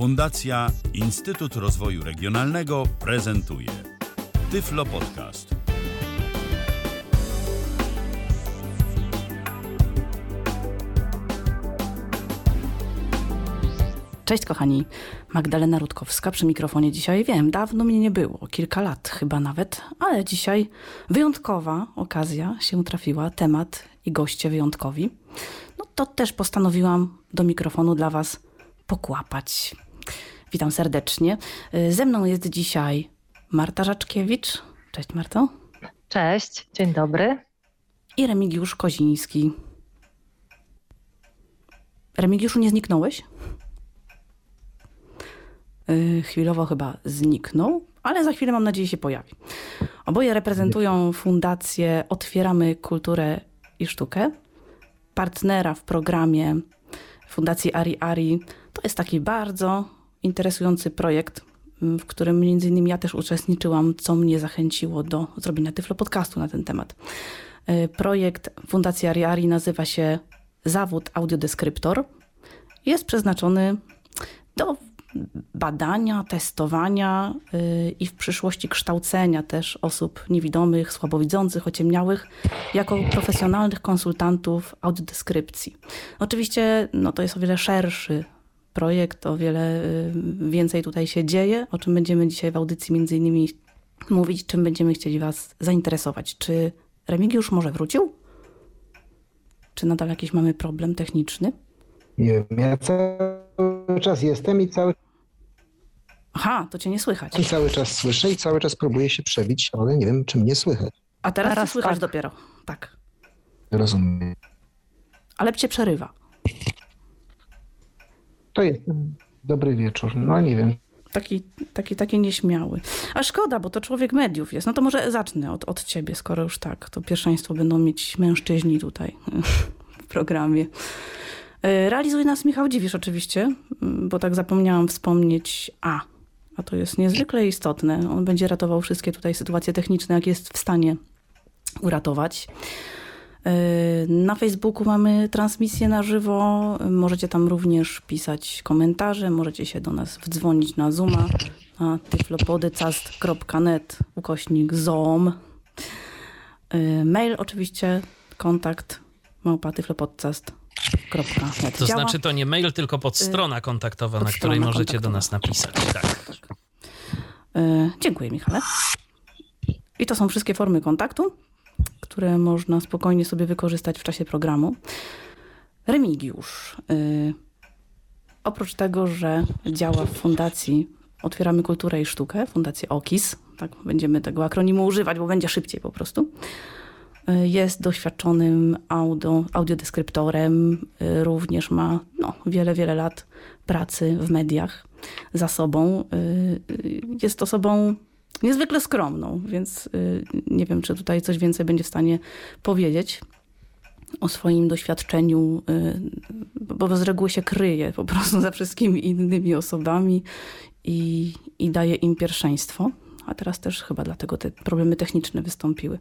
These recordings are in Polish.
Fundacja Instytut Rozwoju Regionalnego prezentuje Tyflo Podcast. Cześć kochani, Magdalena Rutkowska przy mikrofonie dzisiaj. Wiem, dawno mnie nie było, kilka lat chyba nawet, ale dzisiaj wyjątkowa okazja się trafiła, temat i goście wyjątkowi. No to też postanowiłam do mikrofonu dla Was pokłapać. Witam serdecznie. Ze mną jest dzisiaj Marta Żaczkiewicz. Cześć Marto. Cześć, dzień dobry. I Remigiusz Koziński. Remigiuszu, nie zniknąłeś? Yy, chwilowo chyba zniknął, ale za chwilę mam nadzieję się pojawi. Oboje reprezentują Fundację Otwieramy Kulturę i Sztukę, partnera w programie Fundacji Ari Ari. To jest taki bardzo interesujący projekt, w którym między innymi ja też uczestniczyłam, co mnie zachęciło do zrobienia Tyflo podcastu na ten temat. Yy, projekt Fundacji Ari Ari nazywa się Zawód Audiodeskryptor. Jest przeznaczony do badania, testowania yy, i w przyszłości kształcenia też osób niewidomych, słabowidzących, ociemniałych jako profesjonalnych konsultantów audiodeskrypcji. Oczywiście no, to jest o wiele szerszy projekt, o wiele yy, więcej tutaj się dzieje, o czym będziemy dzisiaj w audycji między innymi mówić, czym będziemy chcieli Was zainteresować. Czy Remigiusz może wrócił? Czy nadal jakiś mamy problem techniczny? Nie wiem, ja cały czas jestem i cały, Aha, to cię nie słychać. i cały czas słyszę i cały czas próbuję się przebić, ale nie wiem, czy mnie słychać. A teraz, Teraz słychać tak. dopiero. Tak. Rozumiem. Ale cię przerywa. To jest dobry wieczór. No nie wiem. Taki, taki, taki nieśmiały. A szkoda, bo to człowiek mediów jest. No to może zacznę od, od ciebie, skoro już tak. To pierwszeństwo będą mieć mężczyźni tutaj w programie. E, Realizuje nas Michał Dziwisz oczywiście, bo tak zapomniałam wspomnieć A. A to jest niezwykle istotne. On będzie ratował wszystkie tutaj sytuacje techniczne, jak jest w stanie uratować. Yy, Na Facebooku mamy transmisję na żywo. Możecie tam również pisać komentarze. Możecie się do nas wdzwonić na Zooma na tyflopodcast.net ukośnik zoom. Yy, Mail oczywiście kontakt małpa tyflopodcast.net. To znaczy to nie mail, tylko podstrona kontaktowa, na której podstrona możecie do nas napisać. Tak. Yy, Dziękuję Michale. I to są wszystkie formy kontaktu, które można spokojnie sobie wykorzystać w czasie programu. Remigiusz, yy, oprócz tego, że działa w Fundacji Otwieramy Kulturę i Sztukę, Fundacji OKIS, tak będziemy tego akronimu używać, bo będzie szybciej po prostu, yy, jest doświadczonym audio, audiodeskryptorem, yy, również ma no, wiele, wiele lat pracy w mediach za sobą. Jest osobą niezwykle skromną, więc y, nie wiem, czy tutaj coś więcej będzie w stanie powiedzieć o swoim doświadczeniu, y, bo z reguły się kryje po prostu za wszystkimi innymi osobami i, i daje im pierwszeństwo. A teraz też chyba dlatego te problemy techniczne wystąpiły.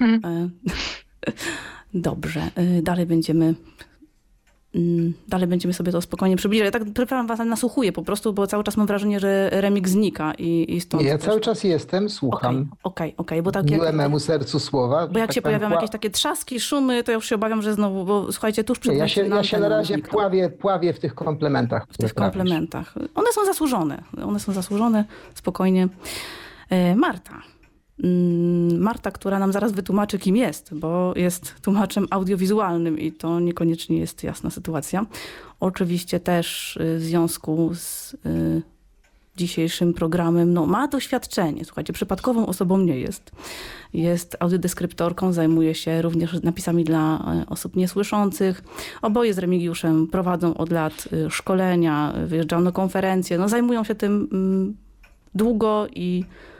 E, Dobrze, y, dalej będziemy dalej będziemy sobie to spokojnie przybliżać. Ja tak przepraszam was, nasłuchuję po prostu, bo cały czas mam wrażenie, że remik znika i, i stąd Nie, ja też- cały czas jestem, Okej, słucham. okej, okej, bo tak jak, memu sercu słowa. bo jak tak się pojawią pła- jakieś takie trzaski, szumy, to ja już się obawiam, że znowu, bo słuchajcie, tuż przed Ja się, ja się na razie znikną. pławię, pławię w tych komplementach. w tych komplementach. One są zasłużone. One są zasłużone, spokojnie. E, Marta. Mm, Marta, która nam zaraz wytłumaczy, kim jest, bo jest tłumaczem audiowizualnym i to niekoniecznie jest jasna sytuacja. Oczywiście też y, w związku z y, dzisiejszym programem, no ma doświadczenie. Słuchajcie, przypadkową osobą nie jest. Jest audiodeskryptorką, zajmuje się również napisami dla e, osób niesłyszących. Oboje z Remigiuszem prowadzą od lat y, szkolenia, y, wyjeżdżają na konferencje, no zajmują się tym mm, długo i, y,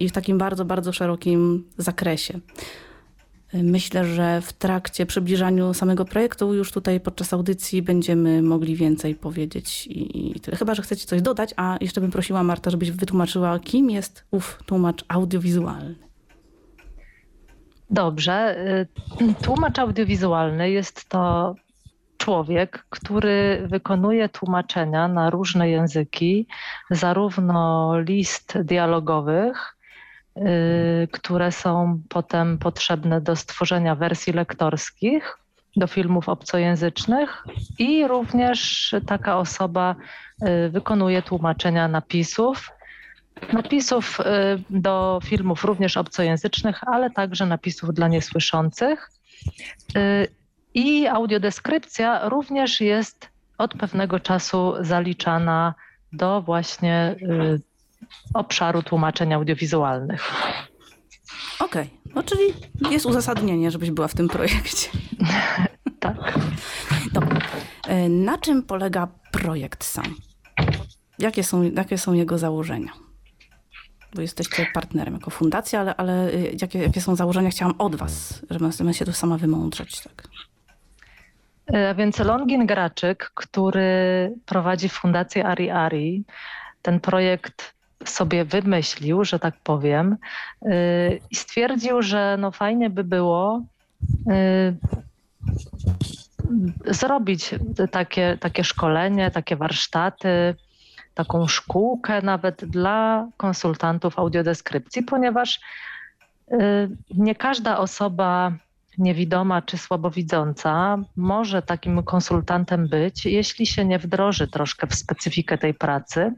i w takim bardzo, bardzo szerokim zakresie. Y, Myślę, że w trakcie przybliżaniu samego projektu już tutaj podczas audycji będziemy mogli więcej powiedzieć i, i tyle. Chyba, że chcecie coś dodać, a jeszcze bym prosiła Marta, żebyś wytłumaczyła, kim jest ów tłumacz audiowizualny. Dobrze. Y, Tłumacz audiowizualny jest to człowiek, który wykonuje tłumaczenia na różne języki, zarówno list dialogowych, y, które są potem potrzebne do stworzenia wersji lektorskich do filmów obcojęzycznych i również taka osoba y, wykonuje tłumaczenia napisów. Napisów y, do filmów również obcojęzycznych, ale także napisów dla niesłyszących. Y, I audiodeskrypcja również jest od pewnego czasu zaliczana do właśnie obszaru tłumaczeń audiowizualnych. Okej, okay. no czyli jest uzasadnienie, żebyś była w tym projekcie. tak. Dobra. E, na czym polega projekt sam? Jakie są, jakie są jego założenia? Bo jesteście partnerem jako fundacja, ale, ale e, jakie, jakie są założenia chciałam od was, żeby się tu sama wymądrzeć. Tak. E, a więc Longin Graczyk, który prowadzi fundację Ari Ari, ten projekt sobie wymyślił, że tak powiem, i stwierdził, że no fajnie by było zrobić takie, takie szkolenie, takie warsztaty, taką szkółkę nawet dla konsultantów audiodeskrypcji, ponieważ nie każda osoba niewidoma czy słabowidząca może takim konsultantem być, jeśli się nie wdroży troszkę w specyfikę tej pracy.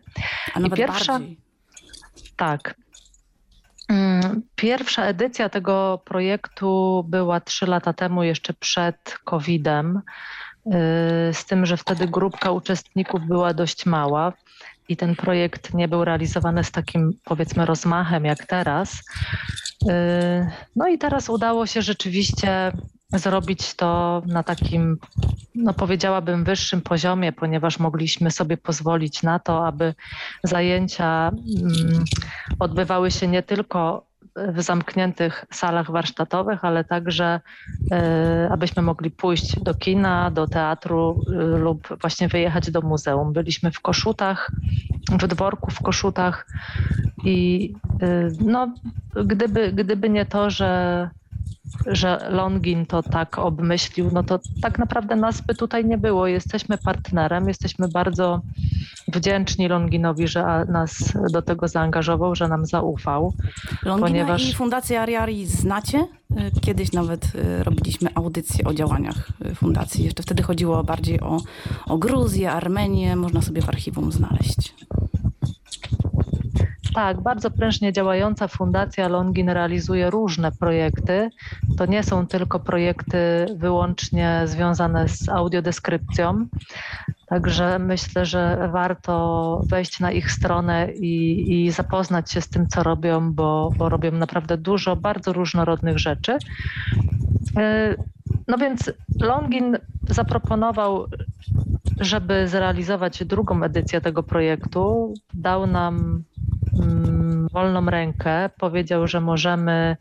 A nawet I pierwsza, bardziej. Tak. Mm, pierwsza edycja tego projektu była trzy lata temu, jeszcze przed COVID-em, y, z tym, że wtedy grupka uczestników była dość mała i ten projekt nie był realizowany z takim, powiedzmy, rozmachem jak teraz. Y, no i teraz udało się rzeczywiście zrobić to na takim, no powiedziałabym, wyższym poziomie, ponieważ mogliśmy sobie pozwolić na to, aby zajęcia mm, odbywały się nie tylko w zamkniętych salach warsztatowych, ale także y, abyśmy mogli pójść do kina, do teatru y, lub właśnie wyjechać do muzeum. Byliśmy w Koszutach, w dworku w Koszutach i y, no, gdyby, gdyby nie to, że że Longin to tak obmyślił, no to tak naprawdę nas by tutaj nie było. Jesteśmy partnerem, jesteśmy bardzo wdzięczni Longinowi, że nas do tego zaangażował, że nam zaufał. Longina ponieważ... i Fundację Ariari znacie? Kiedyś nawet y, robiliśmy audycję o działaniach y, fundacji. Jeszcze wtedy chodziło bardziej o, o Gruzję, Armenię. Można sobie w archiwum znaleźć. Tak, bardzo prężnie działająca Fundacja Longin realizuje różne projekty. To nie są tylko projekty wyłącznie związane z audiodeskrypcją. Także myślę, że warto wejść na ich stronę i, i zapoznać się z tym, co robią, bo, bo robią naprawdę dużo bardzo różnorodnych rzeczy. E, no więc Longin zaproponował, żeby zrealizować drugą edycję tego projektu, dał nam wolną rękę. Powiedział, że możemy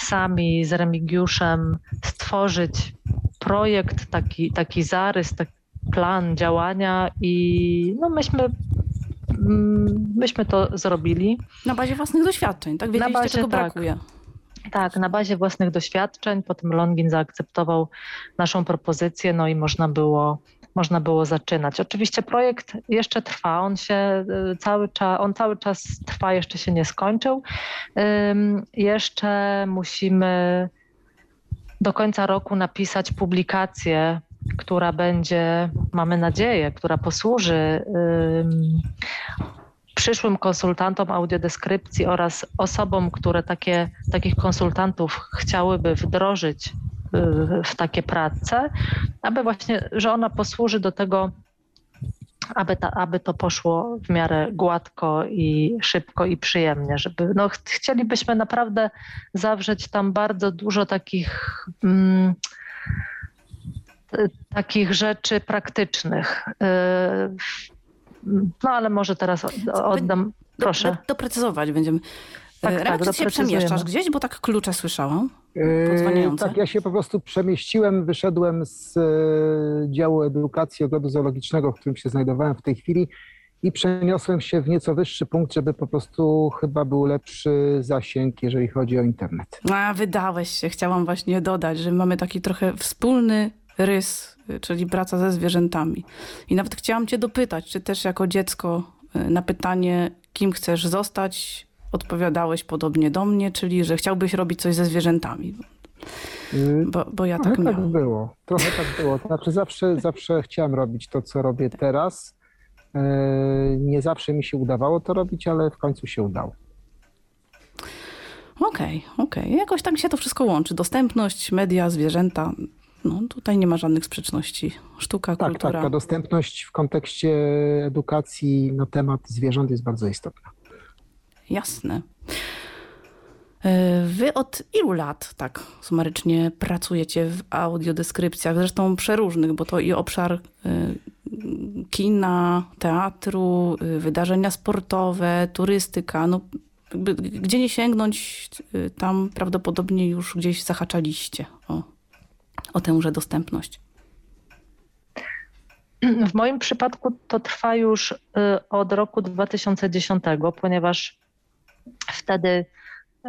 sami z Remigiuszem stworzyć projekt, taki, taki zarys, taki plan działania i no myśmy mm, myśmy to zrobili. Na bazie własnych doświadczeń, tak? Wiedzieliście, na bazie, czego tak. brakuje. Tak, na bazie własnych doświadczeń. Potem Longin zaakceptował naszą propozycję, no i można było można było zaczynać. Oczywiście projekt jeszcze trwa, on się y, cały czas, on cały czas trwa, jeszcze się nie skończył. Jeszcze musimy do końca roku napisać publikację, która będzie, mamy nadzieję, która posłuży przyszłym konsultantom audiodeskrypcji oraz osobom, które takie, takich konsultantów chciałyby wdrożyć w takie prace, aby właśnie, że ona posłuży do tego, aby, ta, aby to poszło w miarę gładko i szybko i przyjemnie, żeby, no chcielibyśmy naprawdę zawrzeć tam bardzo dużo takich mm, takich rzeczy praktycznych. No ale może teraz oddam, proszę. Doprecyzować będziemy. Tak, Remek, tak, się przemieszczasz gdzieś, bo tak klucze słyszałam. Yy, tak, ja się po prostu przemieściłem, wyszedłem z e, działu edukacji ogrodu zoologicznego, w którym się znajdowałem w tej chwili i przeniosłem się w nieco wyższy punkt, żeby po prostu chyba był lepszy zasięg, jeżeli chodzi o internet. A, wydałeś się. Chciałam właśnie dodać, że mamy taki trochę wspólny rys czyli praca ze zwierzętami. I nawet chciałam cię dopytać, czy też jako dziecko na pytanie, kim chcesz zostać, odpowiadałeś podobnie do mnie, czyli że chciałbyś robić coś ze zwierzętami. Y, Bo, bo ja Trochę tak tak miałam. było. Trochę tak było. To znaczy zawsze, zawsze chciałem robić to, co robię teraz. E, Nie zawsze mi się udawało to robić, ale w końcu się udało. Okej, okej. Jakoś tak się to wszystko łączy. Dostępność, media, zwierzęta. No tutaj nie ma żadnych sprzeczności. Sztuka, Tak, kultura. tak. Ta dostępność w kontekście edukacji na temat zwierząt jest bardzo istotna. Jasne. E, Wy od ilu lat tak sumarycznie pracujecie w audiodeskrypcjach, zresztą przeróżnych, bo to i obszar y, kina, teatru, y, wydarzenia sportowe, turystyka, no gdzie nie sięgnąć, tam prawdopodobnie już gdzieś zahaczaliście o, o tęże dostępność. W moim przypadku to trwa już od roku 2010, ponieważ wtedy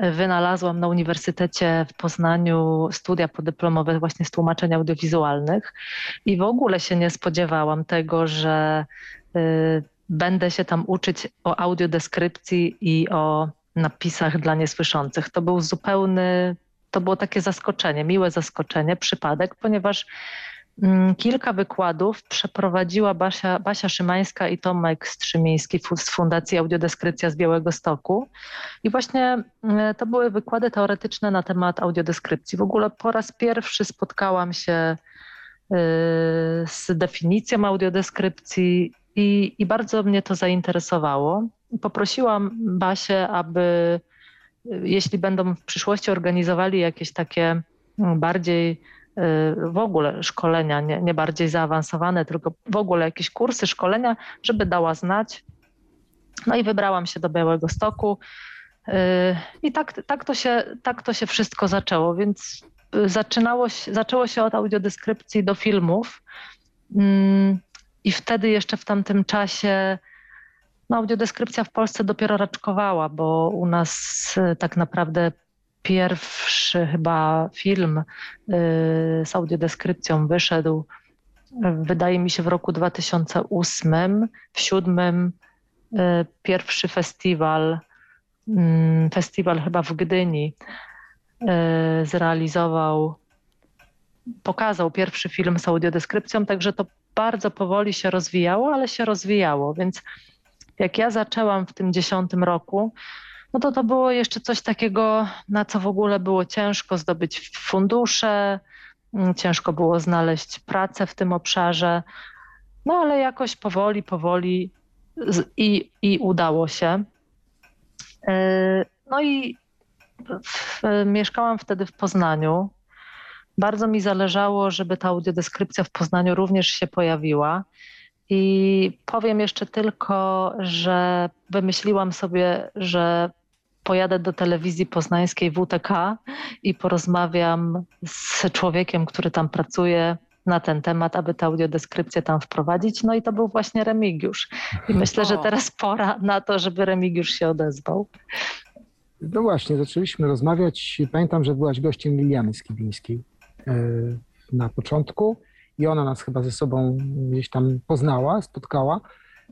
y, wynalazłam na Uniwersytecie w Poznaniu studia podyplomowe właśnie z tłumaczeń audiowizualnych i w ogóle się nie spodziewałam tego, że y, będę się tam uczyć o audiodeskrypcji i o napisach dla niesłyszących. To był zupełny, to było takie zaskoczenie, miłe zaskoczenie, przypadek, ponieważ Kilka wykładów przeprowadziła Basia, Basia Szymańska i Tomek Strzymiński z Fundacji Audiodeskrypcja z Białego Stoku. I właśnie mm, to były wykłady teoretyczne na temat audiodeskrypcji. W ogóle po raz pierwszy spotkałam się y, z definicją audiodeskrypcji i, i bardzo mnie to zainteresowało. Poprosiłam Basię, aby y, jeśli będą w przyszłości organizowali jakieś takie mm, bardziej w ogóle szkolenia, nie, nie bardziej zaawansowane, tylko w ogóle jakieś kursy, szkolenia, żeby dała znać. No i wybrałam się do Białego Stoku. y, I tak, tak, to, się, tak to się wszystko zaczęło, więc y, zaczynało się, zaczęło się od audiodeskrypcji do filmów. Mm, I wtedy jeszcze w tamtym czasie no, audiodeskrypcja w Polsce dopiero raczkowała, bo u nas y, tak naprawdę pierwszy chyba film y, z audiodeskrypcją wyszedł, wydaje mi się, w roku 2008. W siódmym y, pierwszy festiwal, mm, festiwal chyba w Gdyni, y, zrealizował, pokazał pierwszy film z audiodeskrypcją, także to bardzo powoli się rozwijało, ale się rozwijało, więc jak ja zaczęłam w tym dziesiątym roku, no to to było jeszcze coś takiego, na co w ogóle było ciężko zdobyć fundusze, mm, ciężko było znaleźć pracę w tym obszarze. No ale jakoś powoli, powoli i, i udało się. Yy, No i w, mieszkałam wtedy w Poznaniu. Bardzo mi zależało, żeby ta audiodeskrypcja w Poznaniu również się pojawiła. I powiem jeszcze tylko, że wymyśliłam sobie, że pojadę do telewizji poznańskiej WTK i porozmawiam z człowiekiem, który tam pracuje na ten temat, aby tę audiodeskrypcję tam wprowadzić. No i to był właśnie Remigiusz. I myślę, że teraz pora na to, żeby Remigiusz się odezwał. No właśnie, zaczęliśmy rozmawiać. Pamiętam, że byłaś gościem Liliany Skibińskiej e, na początku i ona nas chyba ze sobą gdzieś tam poznała, spotkała.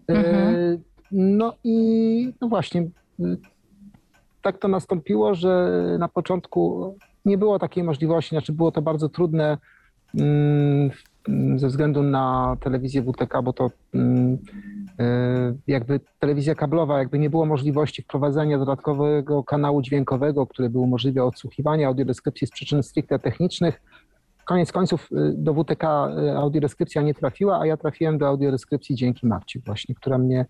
E, Mhm. No i no właśnie, tak to nastąpiło, że na początku nie było takiej możliwości, znaczy było to bardzo trudne mm, ze względu na telewizję WTK, bo to mm, e, jakby telewizja kablowa, jakby nie było możliwości wprowadzenia dodatkowego kanału dźwiękowego, który by umożliwiał odsłuchiwanie audiodeskrypcji z przyczyn stricte technicznych. Koniec końców y, do WTK y, audiodeskrypcja nie trafiła, a ja trafiłem do audiodeskrypcji dzięki Marci właśnie, która mnie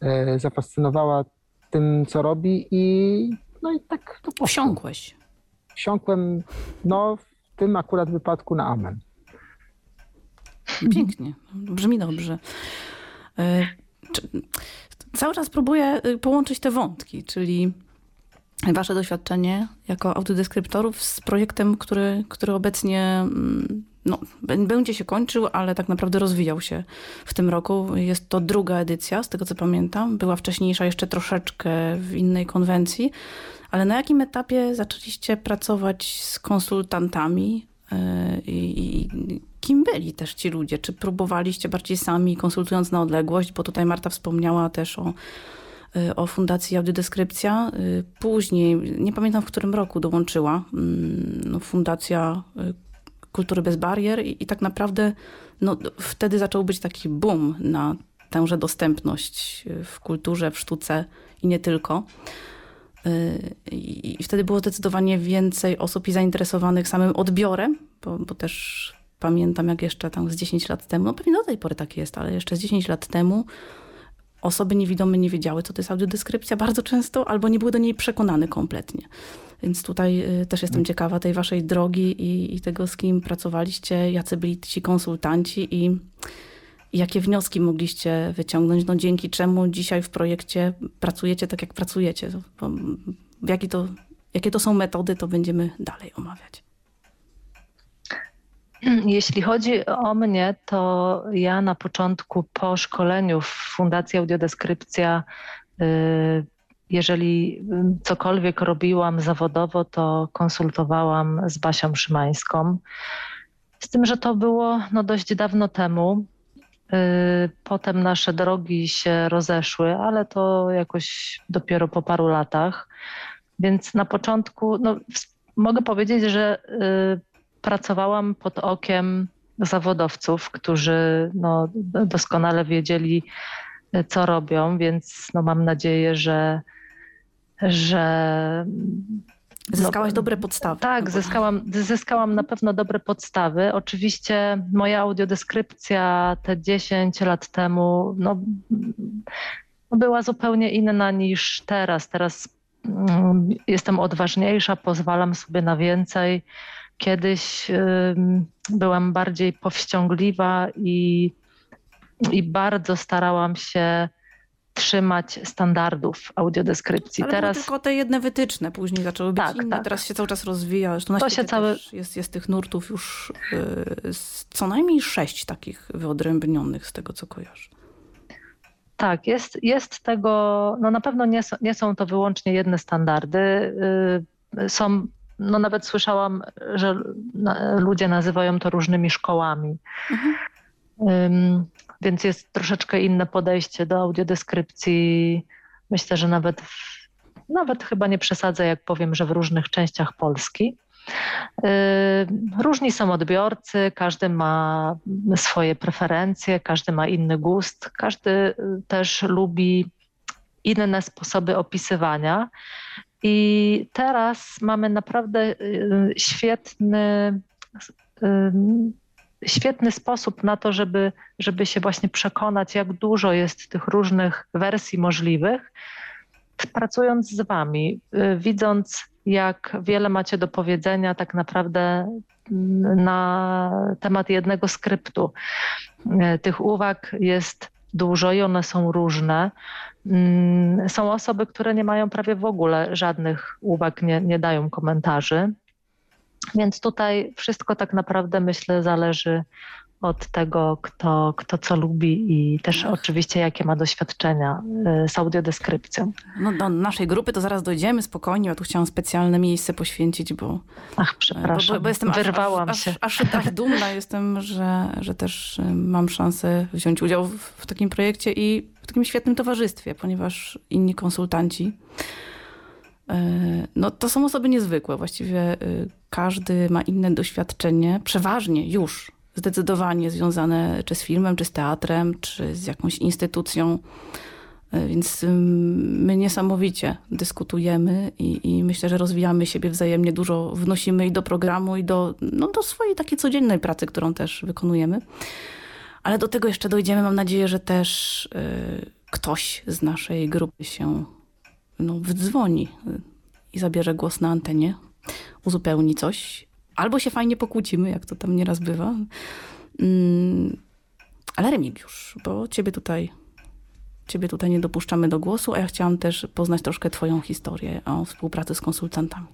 e, tym, co robi i no i tak to poszło. Wsiąkłeś. Wsiąkłem, no w tym akurat wypadku na amen. Pięknie. Brzmi dobrze. E, Cały czas próbuję y, połączyć te wątki, czyli wasze doświadczenie jako audiodeskryptorów z projektem, który, który obecnie mm, no, będzie się kończył, ale tak naprawdę rozwijał się w tym roku. Jest to druga edycja, z tego co pamiętam. Była wcześniejsza jeszcze troszeczkę w innej konwencji. Ale na jakim etapie zaczęliście pracować z konsultantami? y, I, kim byli też ci ludzie? Czy próbowaliście bardziej sami, konsultując na odległość? Bo tutaj Marta wspomniała też o, y, o Fundacji Audiodeskrypcja. Y, później, nie pamiętam w którym roku dołączyła mm, no, Fundacja Kultury Bez Barier i, i tak naprawdę no, wtedy zaczął być taki boom na tęże dostępność w kulturze, w sztuce i nie tylko. I wtedy było zdecydowanie więcej osób i zainteresowanych samym odbiorem, bo, bo też pamiętam jak jeszcze tam z 10 lat temu, no pewnie do tej pory tak jest, ale jeszcze z 10 lat temu osoby niewidome nie wiedziały, co to jest audiodeskrypcja bardzo często, albo nie były do niej przekonane kompletnie. Więc tutaj y, też jestem ciekawa tej waszej drogi i, i tego, z kim pracowaliście, jacy byli ci konsultanci i, jakie wnioski mogliście wyciągnąć, no dzięki czemu dzisiaj w projekcie pracujecie tak, jak pracujecie. Jaki to, jakie to są metody, to będziemy dalej omawiać. Jeśli chodzi o mnie, to ja na początku po szkoleniu w Fundacji Audiodeskrypcja, y, jeżeli cokolwiek robiłam zawodowo, to konsultowałam z Basią Szymańską. Z tym, że to było no, dość dawno temu. Y, potem nasze drogi się rozeszły, ale to jakoś dopiero po paru latach. Więc na początku no, mogę powiedzieć, że y, pracowałam pod okiem zawodowców, którzy no, doskonale wiedzieli, co robią, więc no, mam nadzieję, że. Że no, Zyskałaś dobre podstawy. Tak, zyskałam, zyskałam na pewno dobre podstawy. Oczywiście moja audiodeskrypcja te 10 lat temu no, była zupełnie inna niż teraz. Teraz mm, jestem odważniejsza, pozwalam sobie na więcej. Kiedyś byłam bardziej powściągliwa i, i bardzo starałam się trzymać standardów audiodeskrypcji. Ale teraz tylko te jedne wytyczne, później zaczęły być tak, inne, tak. teraz się cały czas rozwija. Zresztą to się cały... jest, jest tych nurtów już yy, co najmniej sześć takich wyodrębnionych z tego, co kojarzę. Tak, jest, jest tego, no na pewno nie, nie są to wyłącznie jedne standardy. Yy, są no nawet słyszałam, że ludzie nazywają to różnymi szkołami. Mhm. Więc jest troszeczkę inne podejście do audiodeskrypcji. Myślę, że nawet, w, nawet chyba nie przesadzę, jak powiem, że w różnych częściach Polski. Różni są odbiorcy, każdy ma swoje preferencje, każdy ma inny gust, każdy też lubi inne sposoby opisywania. I teraz mamy naprawdę y, świetny, świetny sposób na to, żeby, żeby się właśnie przekonać, jak dużo jest tych różnych wersji możliwych, pracując z Wami, y, widząc, jak wiele macie do powiedzenia tak naprawdę mm, na temat jednego skryptu. Tych uwag jest dużo i one są różne. Mm, są osoby, które nie mają prawie w ogóle żadnych uwag, nie, nie dają komentarzy. Więc tutaj wszystko tak naprawdę myślę zależy od tego, kto, kto co lubi i też oczywiście jakie ma doświadczenia y, z audiodeskrypcją. No do naszej grupy to zaraz dojdziemy spokojnie, ja tu chciałam specjalne miejsce poświęcić, bo... Ach, przepraszam, bo, bo jestem wyrwałam aż, się. Aż, aż, aż dumna jestem, że, że też y, mam szansę wziąć udział w, w takim projekcie i w takim świetnym towarzystwie, ponieważ inni konsultanci no to są osoby niezwykłe. Właściwie każdy ma inne doświadczenie, przeważnie już zdecydowanie związane czy z filmem, czy z teatrem, czy z jakąś instytucją. E, więc my niesamowicie dyskutujemy i, i, myślę, że rozwijamy siebie wzajemnie, dużo wnosimy i do programu, i do, no, do swojej takiej codziennej pracy, którą też wykonujemy. Ale do tego jeszcze dojdziemy. Mam nadzieję, że też y, ktoś z naszej grupy się no, wdzwoni i zabierze głos na antenie, uzupełni coś albo się fajnie pokłócimy, jak to tam nieraz bywa. Mm, ale Remigiusz, bo ciebie tutaj, ciebie tutaj nie dopuszczamy do głosu, a ja chciałam też poznać troszkę twoją historię o współpracy z konsultantami.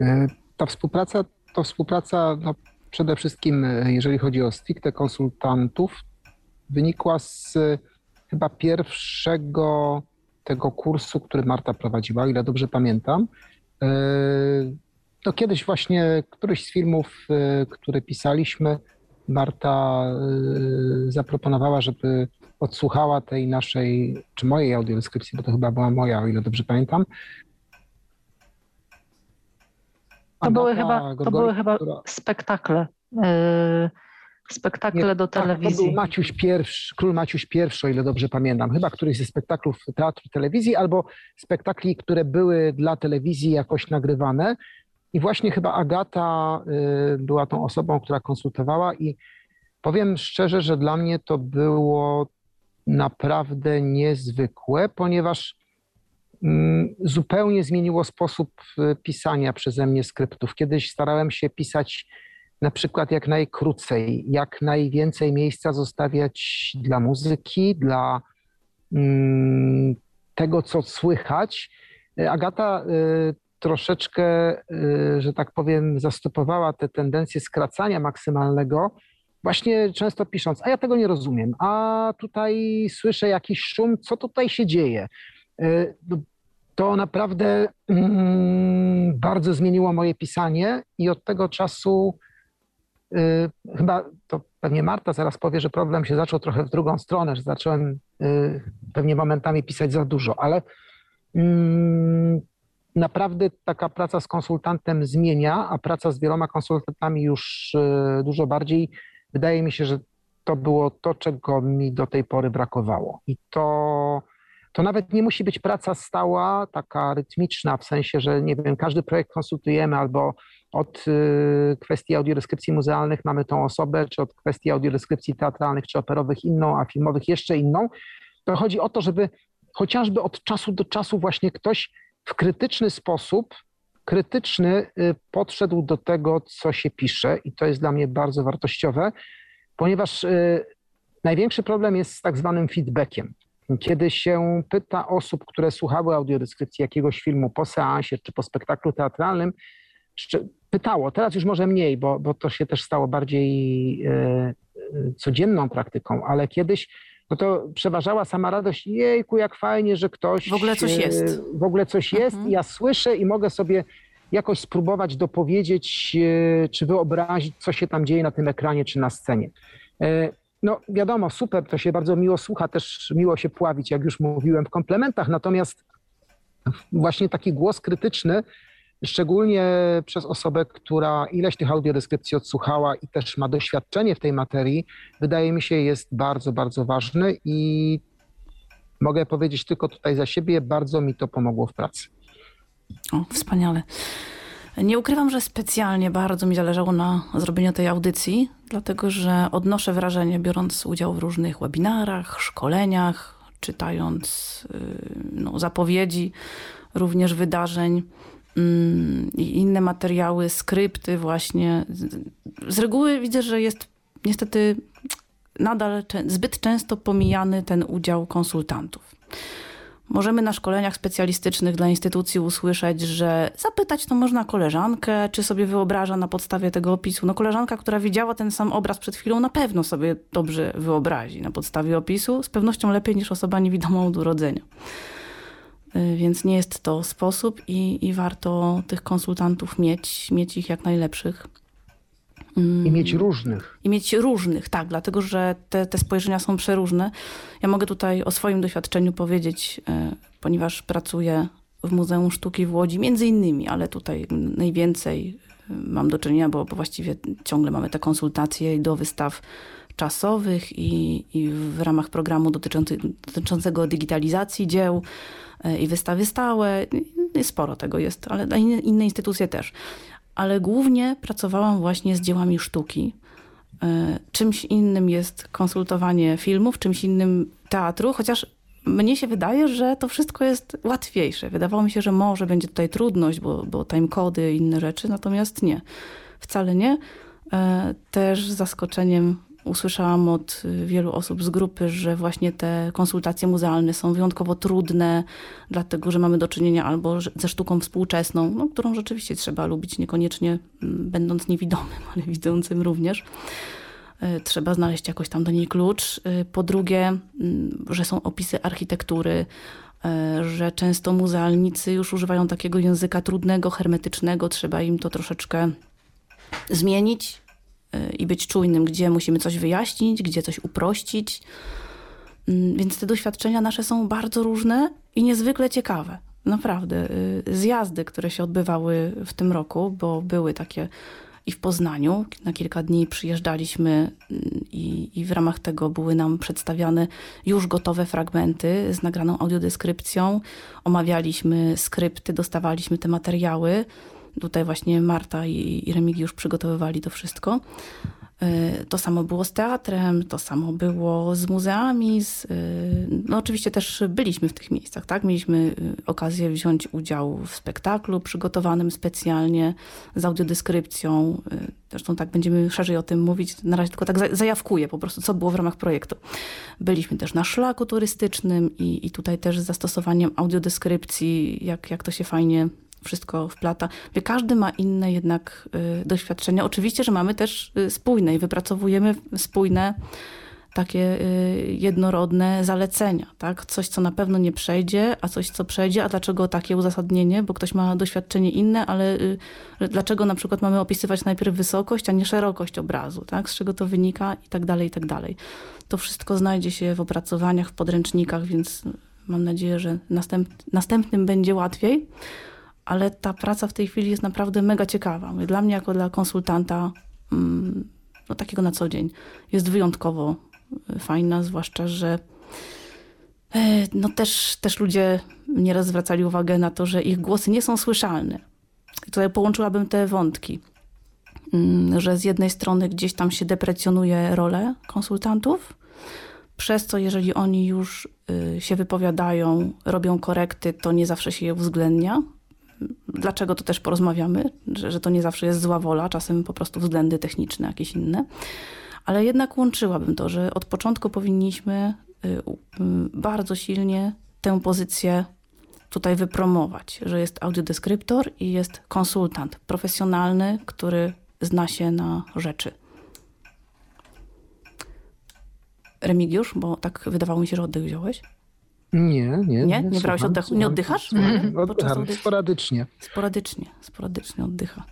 E, ta współpraca to współpraca no, przede wszystkim, e, jeżeli chodzi o stricte konsultantów, wynikła z e, chyba pierwszego tego kursu, który Marta prowadziła, ile dobrze pamiętam. No kiedyś właśnie któryś z filmów, y, które pisaliśmy, Marta y, zaproponowała, żeby odsłuchała tej naszej, czy mojej audiodeskrypcji, bo to chyba była moja, o ile dobrze pamiętam. To były chyba, to były chyba spektakle. Yy, spektakle Nie, do telewizji. Tak, to był Maciuś pierwszy, Król Maciuś I, o ile dobrze pamiętam. Chyba któryś ze spektaklów teatru telewizji, albo spektakli, które były dla telewizji jakoś nagrywane. I właśnie chyba Agata y, była tą osobą, która konsultowała i powiem szczerze, że dla mnie to było naprawdę niezwykłe, ponieważ mm, zupełnie zmieniło sposób y, pisania przeze mnie skryptów. Kiedyś starałem się pisać na przykład jak najkrócej, jak najwięcej miejsca zostawiać dla muzyki, dla mm, tego, co słychać. Agata y, troszeczkę, y, że tak powiem, zastopowała te tendencje skracania maksymalnego, właśnie często pisząc, a ja tego nie rozumiem, a tutaj słyszę jakiś szum, co tutaj się dzieje. Y, no, to naprawdę mm, bardzo zmieniło moje pisanie i od tego czasu chyba to pewnie Marta zaraz powie, że problem się zaczął trochę w drugą stronę, że zacząłem pewnie momentami pisać za dużo, ale mm, naprawdę taka praca z konsultantem zmienia, a praca z wieloma konsultantami już e, dużo bardziej. Wydaje mi się, że to było to, czego mi do tej pory brakowało. I to, to nawet nie musi być praca stała, taka rytmiczna, w sensie, że nie wiem, każdy projekt konsultujemy albo od e, kwestii audiodeskrypcji muzealnych mamy tą osobę, czy od kwestii audiodeskrypcji teatralnych czy operowych inną, a filmowych jeszcze inną. To chodzi o to, żeby chociażby od czasu do czasu właśnie ktoś w krytyczny sposób, krytyczny y, podszedł do tego, co się pisze, i to jest dla mnie bardzo wartościowe, ponieważ y, największy problem jest z tak zwanym feedbackiem. Kiedy się pyta osób, które słuchały audiodeskrypcji jakiegoś filmu po seansie czy po spektaklu teatralnym, pytało, teraz już może mniej, bo, bo to się też stało bardziej y, codzienną praktyką, ale kiedyś no to przeważała sama radość, jejku, jak fajnie, że ktoś... W ogóle coś jest. W ogóle coś jest mhm. i ja słyszę i mogę sobie jakoś spróbować dopowiedzieć, e, czy wyobrazić, co się tam dzieje na tym ekranie, czy na scenie. E, no wiadomo, super, to się bardzo miło słucha, też miło się pławić, jak już mówiłem, w komplementach, natomiast właśnie taki głos krytyczny szczególnie przez osobę, która ileś tych audiodeskrypcji odsłuchała i też ma doświadczenie w tej materii, wydaje mi się jest bardzo, bardzo ważny i mogę powiedzieć tylko tutaj za siebie, bardzo mi to pomogło w pracy. O, wspaniale. Nie ukrywam, że specjalnie bardzo mi zależało na zrobieniu tej audycji, dlatego że odnoszę wrażenie, biorąc udział w różnych webinarach, szkoleniach, czytając y, no, zapowiedzi również wydarzeń, i inne materiały, skrypty właśnie. Z reguły widzę, że jest niestety nadal zbyt często pomijany ten udział konsultantów. Możemy na szkoleniach specjalistycznych dla instytucji usłyszeć, że zapytać to można koleżankę, czy sobie wyobraża na podstawie tego opisu. No koleżanka, która widziała ten sam obraz przed chwilą, na pewno sobie dobrze wyobrazi na podstawie opisu, z pewnością lepiej niż osoba niewidoma od urodzenia. Y, więc nie jest to sposób i, i warto tych konsultantów mieć, mieć ich jak najlepszych. I mieć różnych. I mieć różnych, tak, dlatego że te, te spojrzenia są przeróżne. Ja mogę tutaj o swoim doświadczeniu powiedzieć, y, ponieważ pracuję w Muzeum Sztuki w Łodzi, między innymi, ale tutaj najwięcej y, mam do czynienia, bo, bo właściwie ciągle mamy te konsultacje do wystaw czasowych i, i w ramach programu dotyczący, dotyczącego digitalizacji dzieł i wystawy stałe. Sporo tego jest, ale inne, inne instytucje też. Ale głównie pracowałam właśnie z dziełami sztuki. E, czymś innym jest konsultowanie filmów, czymś innym teatru, chociaż mnie się wydaje, że to wszystko jest łatwiejsze. Wydawało mi się, że może będzie tutaj trudność, bo, bo timecody i inne rzeczy, natomiast nie. Wcale nie. E, też zaskoczeniem usłyszałam od y, wielu osób z grupy, że właśnie te konsultacje muzealne są wyjątkowo trudne, dlatego że mamy do czynienia albo ze sztuką współczesną, no, którą rzeczywiście trzeba lubić, niekoniecznie mm, będąc niewidomym, ale widzącym również. Y, trzeba znaleźć jakoś tam do niej klucz. Y, po drugie, mm, że są opisy architektury, że często muzealnicy już używają takiego języka trudnego, hermetycznego, trzeba im to troszeczkę zmienić, i być czujnym, gdzie musimy coś wyjaśnić, gdzie coś uprościć. Mm, więc te doświadczenia nasze są bardzo różne i niezwykle ciekawe. Naprawdę. Y, zjazdy, które się odbywały w tym roku, bo były takie i w Poznaniu. Na kilka dni przyjeżdżaliśmy mm, i, i, w ramach tego były nam przedstawiane już gotowe fragmenty z nagraną audiodeskrypcją. Omawialiśmy skrypty, dostawaliśmy te materiały. Tutaj właśnie Marta i, i Remigiusz przygotowywali to wszystko. Y, to samo było z teatrem, to samo było z muzeami. Z, y, no oczywiście też byliśmy w tych miejscach, tak? Mieliśmy y, okazję wziąć udział w spektaklu przygotowanym specjalnie z audiodeskrypcją. Zresztą tak będziemy szerzej o tym mówić. Na razie tylko tak zajawkuję po prostu, co było w ramach projektu. Byliśmy też na szlaku turystycznym i, i tutaj też z zastosowaniem audiodeskrypcji, jak, jak to się fajnie wszystko wplata. Każdy ma inne jednak y, doświadczenia. Oczywiście, że mamy też y, spójne i wypracowujemy spójne takie y, jednorodne zalecenia, tak? Coś, co na pewno nie przejdzie, a coś, co przejdzie, a dlaczego takie uzasadnienie? Bo ktoś ma doświadczenie inne, ale dlaczego na przykład mamy opisywać najpierw wysokość, a nie szerokość obrazu, tak? Z czego to wynika i tak dalej, i tak dalej. To wszystko znajdzie się w opracowaniach, w podręcznikach, więc mam nadzieję, że następ, następnym będzie łatwiej ale ta praca w tej chwili jest naprawdę mega ciekawa. Dla mnie, jako dla konsultanta, mm, no takiego na co dzień, jest wyjątkowo y, fajna, zwłaszcza, że e, no też, też ludzie nieraz zwracali uwagę na to, że ich głosy nie są słyszalne. I tutaj połączyłabym te wątki, mm, że z jednej strony gdzieś tam się deprecjonuje rolę konsultantów, przez co jeżeli oni już y, się wypowiadają, robią korekty, to nie zawsze się je uwzględnia, dlaczego to też porozmawiamy, że, że to nie zawsze jest zła wola, czasem po prostu względy techniczne, jakieś inne. Ale jednak łączyłabym to, że od początku powinniśmy y, y, bardzo silnie tę pozycję tutaj wypromować, że jest audiodeskryptor i jest konsultant profesjonalny, który zna się na rzeczy. Remigiusz, bo tak wydawało mi się, że oddech wziąłeś. Nie, nie. Nie? Nie brałeś oddechu? Nie oddychasz? Mm, oddycham sporadycznie. Sporadycznie, sporadycznie oddycha.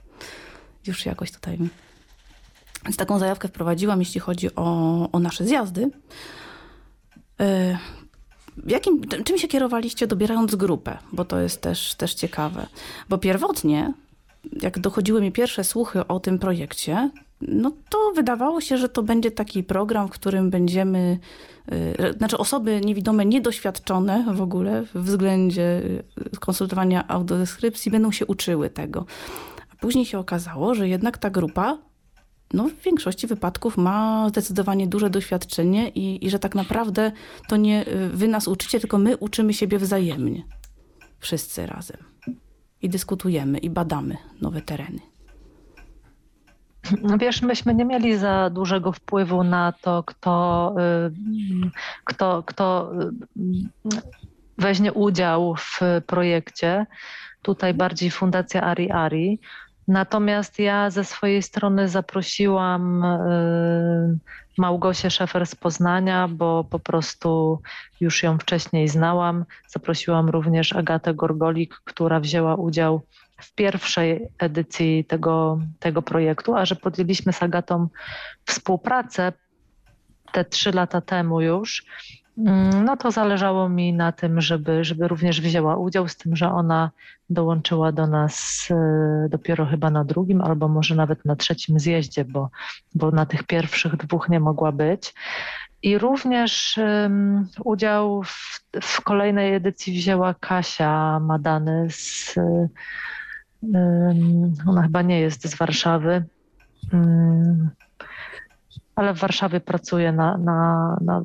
Już jakoś tutaj... Więc taką zajawkę wprowadziłam, jeśli chodzi o, o nasze zjazdy. E, jakim, czym się kierowaliście dobierając grupę? Bo to jest też, też ciekawe. Bo pierwotnie, jak dochodziły mi pierwsze słuchy o tym projekcie, no to wydawało się, że to będzie taki program, w którym będziemy, y, znaczy osoby niewidome, niedoświadczone w ogóle w względzie y, konsultowania audiodeskrypcji będą się uczyły tego. A później się okazało, że jednak ta grupa no, w większości wypadków ma zdecydowanie duże doświadczenie i, i że tak naprawdę to nie y, wy nas uczycie, tylko my uczymy siebie wzajemnie. Wszyscy razem. I dyskutujemy, i badamy nowe tereny. No wiesz, myśmy nie mieli za dużego wpływu na to, kto, y, kto, kto y, weźmie udział w projekcie. Tutaj bardziej Fundacja Ari Ari. Natomiast ja ze swojej strony zaprosiłam y, Małgosię Szefer z Poznania, bo po prostu już ją wcześniej znałam. Zaprosiłam również Agatę Gorgolik, która wzięła udział w pierwszej edycji tego, tego projektu, a że podjęliśmy z Agatą współpracę te trzy lata temu już, mm, no to zależało mi na tym, żeby, żeby również wzięła udział, z tym, że ona dołączyła do nas e, dopiero chyba na drugim, albo może nawet na trzecim zjeździe, bo, bo na tych pierwszych dwóch nie mogła być. I również um, udział w, w, kolejnej edycji wzięła Kasia Madany z ona chyba nie jest z Warszawy, ale w Warszawie pracuje na, na, na,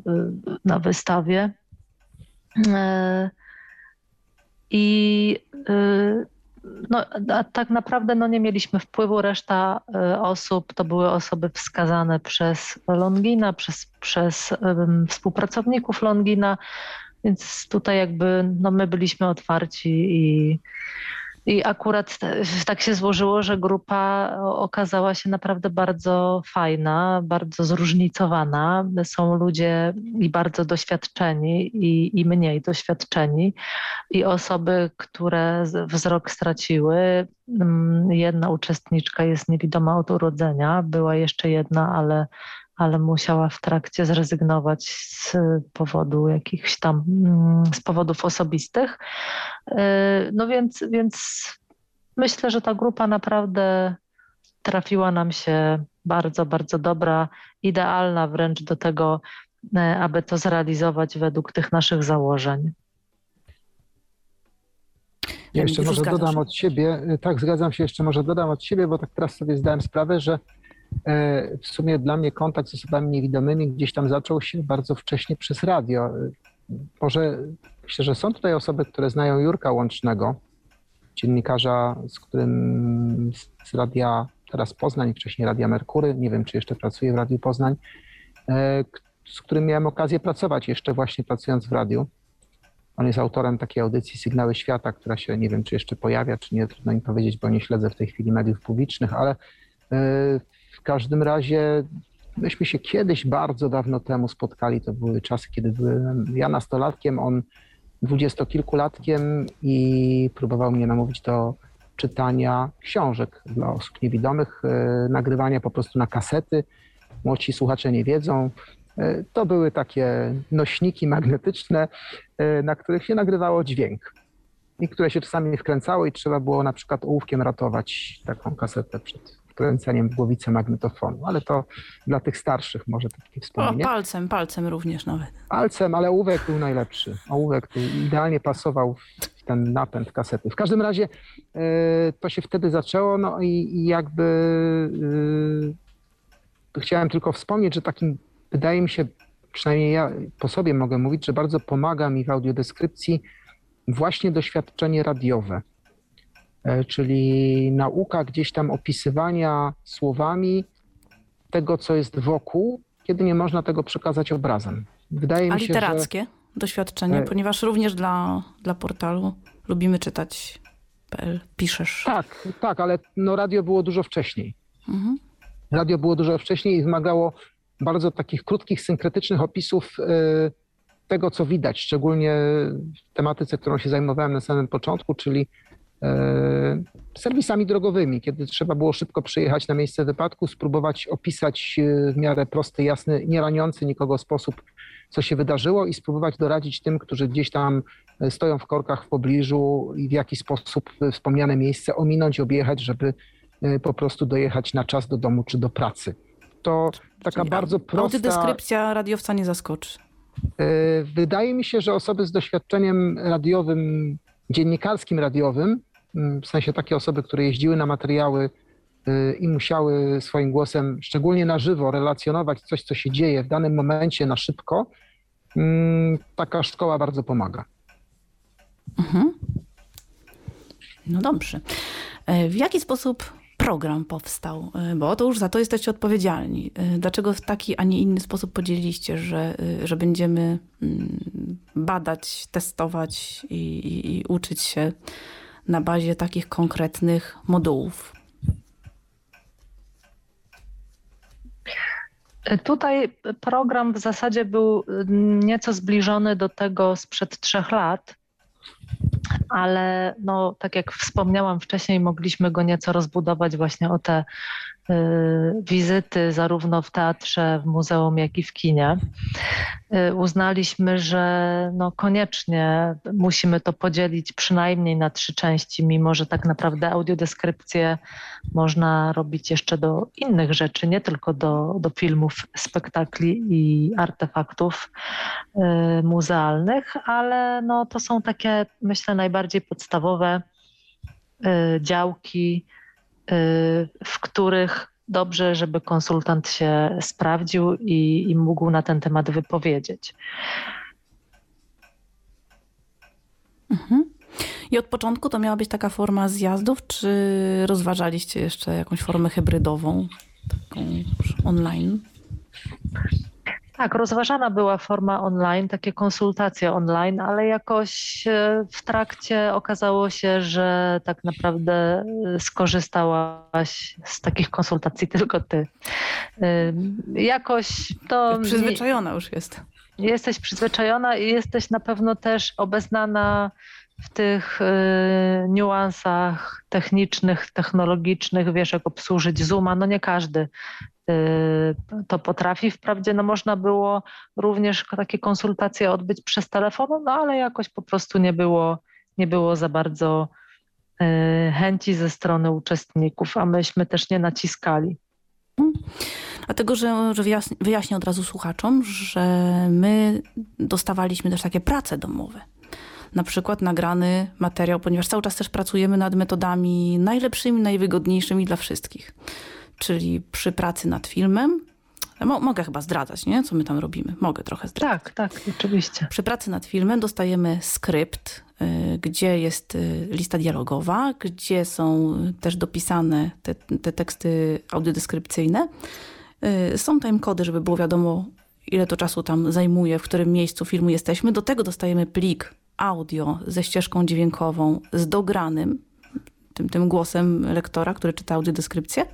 na wystawie. E, I y, no, tak naprawdę no, nie mieliśmy wpływu. Reszta e, osób to były osoby wskazane przez Longina, przez, przez współpracowników Longina, więc tutaj jakby no, my byliśmy otwarci i, I akurat tak się złożyło, że grupa okazała się naprawdę bardzo fajna, bardzo zróżnicowana. Są ludzie i bardzo doświadczeni, i, i mniej doświadczeni, i osoby, które wzrok straciły. Mm, jedna uczestniczka jest niewidoma od urodzenia, była jeszcze jedna, ale ale musiała w trakcie zrezygnować z powodu jakichś tam, mm, z powodów osobistych. E, no więc, więc myślę, że ta grupa naprawdę trafiła nam się bardzo, bardzo dobra, idealna wręcz do tego, e, aby to zrealizować według tych naszych założeń. Ja jeszcze może dodam od siebie, tak zgadzam się, jeszcze może dodam od siebie, bo tak teraz sobie zdałem sprawę, że E, w sumie dla mnie kontakt z osobami niewidomymi gdzieś tam zaczął się bardzo wcześnie przez radio. E, może myślę, że są tutaj osoby, które znają Jurka Łącznego, dziennikarza, z którym z radia teraz Poznań, wcześniej Radia Merkury, nie wiem czy jeszcze pracuje w Radiu Poznań, e, z którym miałem okazję pracować jeszcze właśnie pracując w radiu. On jest autorem takiej audycji Sygnały Świata, która się nie wiem czy jeszcze pojawia, czy nie, trudno mi powiedzieć, bo nie śledzę w tej chwili mediów publicznych, ale w każdym razie myśmy się kiedyś bardzo dawno temu spotkali. To były czasy, kiedy byłem ja nastolatkiem, on dwudziestokilkulatkiem i próbował mnie namówić do czytania książek dla osób niewidomych, e, nagrywania po prostu na kasety. Młodsi słuchacze nie wiedzą. E, to były takie nośniki magnetyczne, e, na których się nagrywało dźwięk i które się czasami wkręcało i trzeba było na przykład ołówkiem ratować taką kasetę przed wkręceniem w głowicę magnetofonu, ale to dla tych starszych może takie wspomnienie. O, palcem, palcem również nawet. Palcem, ale ołówek był najlepszy. Ołówek idealnie pasował w ten napęd kasety. W każdym razie y, to się wtedy zaczęło, no i, i jakby y, chciałem tylko wspomnieć, że takim, wydaje mi się, przynajmniej ja po sobie mogę mówić, że bardzo pomaga mi w audiodeskrypcji właśnie doświadczenie radiowe. E, czyli nauka gdzieś tam opisywania słowami tego, co jest wokół, kiedy nie można tego przekazać obrazem. Wydaje A mi się, literackie że... doświadczenie, e, ponieważ również dla, dla portalu lubimy czytać PL, piszesz. Tak, tak, ale no radio było dużo wcześniej. Mhm. Radio było dużo wcześniej i wymagało bardzo takich krótkich, synkretycznych opisów e, tego, co widać, szczególnie w tematyce, którą się zajmowałem na samym początku, czyli serwisami drogowymi, kiedy trzeba było szybko przyjechać na miejsce wypadku, spróbować opisać e, w miarę prosty, jasny, nie raniący nikogo sposób, co się wydarzyło i spróbować doradzić tym, którzy gdzieś tam e, stoją w korkach w pobliżu i w jaki sposób wspomniane miejsce ominąć, objechać, żeby po prostu dojechać na czas do domu czy do pracy. To taka Czyli bardzo prosta... deskrypcja radiowca nie zaskoczy. Wydaje mi się, że osoby z doświadczeniem radiowym, dziennikarskim radiowym, w sensie takie osoby, które jeździły na materiały y, i musiały swoim głosem, szczególnie na żywo, relacjonować coś, co się dzieje w danym momencie na szybko, mm, taka szkoła bardzo pomaga. Mhm. No dobrze. E, w jaki sposób program powstał? E, bo to już za to jesteście odpowiedzialni. E, dlaczego w taki, a nie inny sposób podzieliliście, że, że będziemy mm, badać, testować i, i, i uczyć się na bazie takich konkretnych modułów? Tutaj program w zasadzie był nieco zbliżony do tego sprzed trzech lat, ale no, tak jak wspomniałam wcześniej, mogliśmy go nieco rozbudować właśnie o te wizyty zarówno w teatrze, w muzeum, jak i w kinie. Y, uznaliśmy, że no, koniecznie musimy to podzielić przynajmniej na trzy części, mimo że tak naprawdę audiodeskrypcję można robić jeszcze do innych rzeczy, nie tylko do, do filmów, spektakli i artefaktów y, muzealnych, ale no, to są takie, myślę, najbardziej podstawowe y, działki, w których dobrze, żeby konsultant się sprawdził i, i mógł na ten temat wypowiedzieć. Mhm. I od początku to miała być taka forma zjazdów, czy rozważaliście jeszcze jakąś formę hybrydową, taką online? Tak, rozważana była forma online, takie konsultacje online, ale jakoś e, w trakcie okazało się, że tak naprawdę e, skorzystałaś z takich konsultacji tylko ty. E, jakoś to. Przyzwyczajona już jest. Jesteś przyzwyczajona i jesteś na pewno też obeznana w tych niuansach technicznych, technologicznych, wiesz jak obsłużyć Zooma, no nie każdy to potrafi. Wprawdzie no można było również takie konsultacje odbyć przez telefon, no ale jakoś po prostu nie było, nie było za bardzo y, chęci ze strony uczestników, a myśmy też nie naciskali. Dlatego, że, że wyjaśnię od razu słuchaczom, że my dostawaliśmy też takie prace domowe. Na przykład nagrany materiał, ponieważ cały czas też pracujemy nad metodami najlepszymi, najwygodniejszymi dla wszystkich czyli przy pracy nad filmem. mogę chyba zdradzać, nie? Co my tam robimy? Mogę trochę zdradzać. Tak, tak, oczywiście. Przy pracy nad filmem dostajemy skrypt, y, gdzie jest y, lista dialogowa, gdzie są też dopisane te, te teksty audiodeskrypcyjne. Y, są timecody, żeby było wiadomo, ile to czasu tam zajmuje, w którym miejscu filmu jesteśmy. Do tego dostajemy plik audio ze ścieżką dźwiękową, z dogranym, tym, tym głosem lektora, który czyta audiodeskrypcję.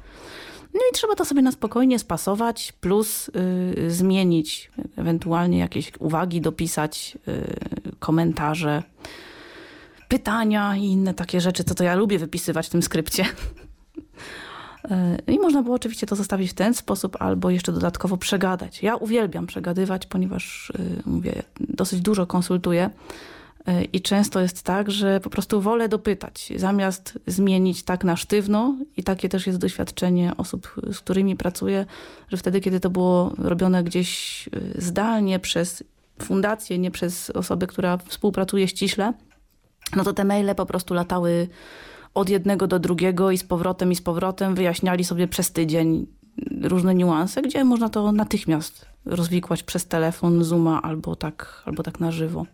No i trzeba to sobie na spokojnie spasować, plus y, zmienić, ewentualnie jakieś uwagi dopisać, y, komentarze, pytania i inne takie rzeczy, co to ja lubię wypisywać w tym skrypcie. Y, I można było oczywiście to zostawić w ten sposób, albo jeszcze dodatkowo przegadać. Ja uwielbiam przegadywać, ponieważ y, mówię, dosyć dużo konsultuję i często jest tak, że po prostu wolę dopytać, zamiast zmienić tak na sztywno. I takie też jest doświadczenie osób, z którymi pracuję, że wtedy, kiedy to było robione gdzieś y, zdalnie przez fundację, nie przez osobę, która współpracuje ściśle, no to te maile po prostu latały od jednego do drugiego i z powrotem, i z powrotem. Wyjaśniali sobie przez tydzień różne niuanse, gdzie można to natychmiast rozwikłać przez telefon, Zooma albo tak, albo tak na żywo.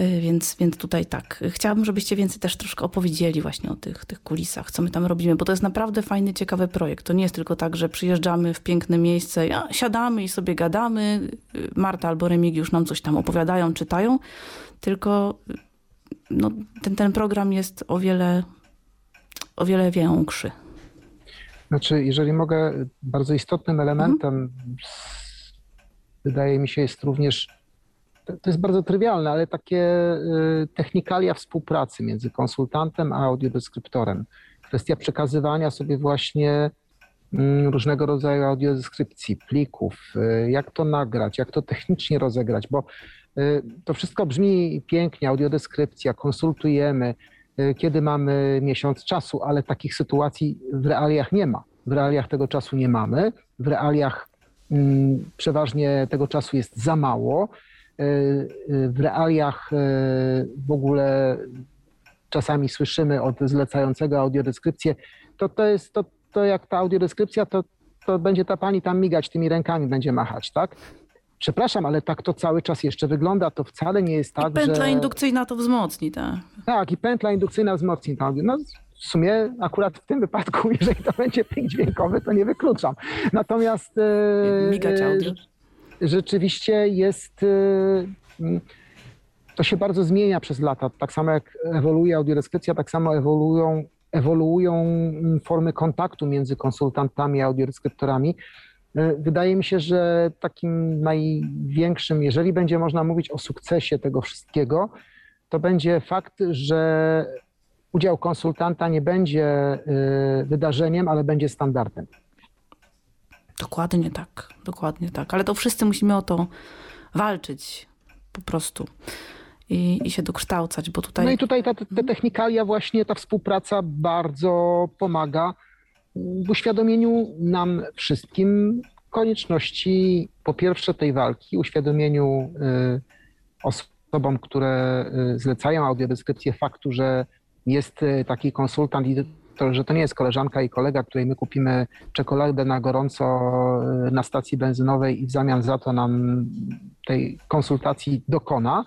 Y, więc, więc tutaj tak. Chciałabym, żebyście więcej też troszkę opowiedzieli właśnie o tych, tych kulisach, co my tam robimy, bo to jest naprawdę fajny, ciekawy projekt. To nie jest tylko tak, że przyjeżdżamy w piękne miejsce, ja, siadamy i sobie gadamy, y, Marta albo Remigiusz nam coś tam opowiadają, czytają, tylko no, ten, ten program jest o wiele, o wiele większy. Znaczy, jeżeli mogę, bardzo istotnym elementem mhm. wydaje mi się jest również to jest bardzo trywialne, ale takie y, technikalia współpracy między konsultantem a audiodeskryptorem. Kwestia przekazywania sobie właśnie mm, różnego rodzaju audiodeskrypcji, plików, y, jak to nagrać, jak to technicznie rozegrać, bo y, to wszystko brzmi pięknie, audiodeskrypcja, konsultujemy, kiedy mamy miesiąc czasu, ale takich sytuacji w realiach nie ma. W realiach tego czasu nie mamy, w realiach mm, przeważnie tego czasu jest za mało w realiach e, w ogóle czasami słyszymy od zlecającego audiodeskrypcję, to to jest to, to jak ta audiodeskrypcja, to, to będzie ta pani tam migać tymi rękami, będzie machać, tak? Przepraszam, ale tak to cały czas jeszcze wygląda. To wcale nie jest tak, I pętla że... indukcyjna to wzmocni, tak? Tak, i pętla indukcyjna wzmocni to. No, w sumie akurat w tym wypadku, jeżeli to będzie plik dźwiękowy, to nie wykluczam. Natomiast... Migać audio rzeczywiście jest. Y, mm, to się bardzo zmienia przez lata. Tak samo jak ewoluuje audiodeskrypcja, tak samo ewoluują, ewoluują mm, formy kontaktu między konsultantami a audiodeskryptorami. Y, wydaje mi się, że takim największym, jeżeli będzie można mówić o sukcesie tego wszystkiego, to będzie fakt, że udział konsultanta nie będzie y, wydarzeniem, ale będzie standardem. Dokładnie tak, dokładnie tak. Ale to wszyscy musimy o to walczyć po prostu i, i się dokształcać, bo tutaj... No i tutaj ta, ta technikalia właśnie, ta współpraca bardzo pomaga w uświadomieniu nam wszystkim konieczności po pierwsze tej walki, uświadomieniu y, osobom, które y, zlecają audiodeskrypcję faktu, że jest y, taki konsultant i to, że to nie jest koleżanka i kolega, której my kupimy czekoladę na gorąco y, na stacji benzynowej i w zamian za to nam tej konsultacji dokona,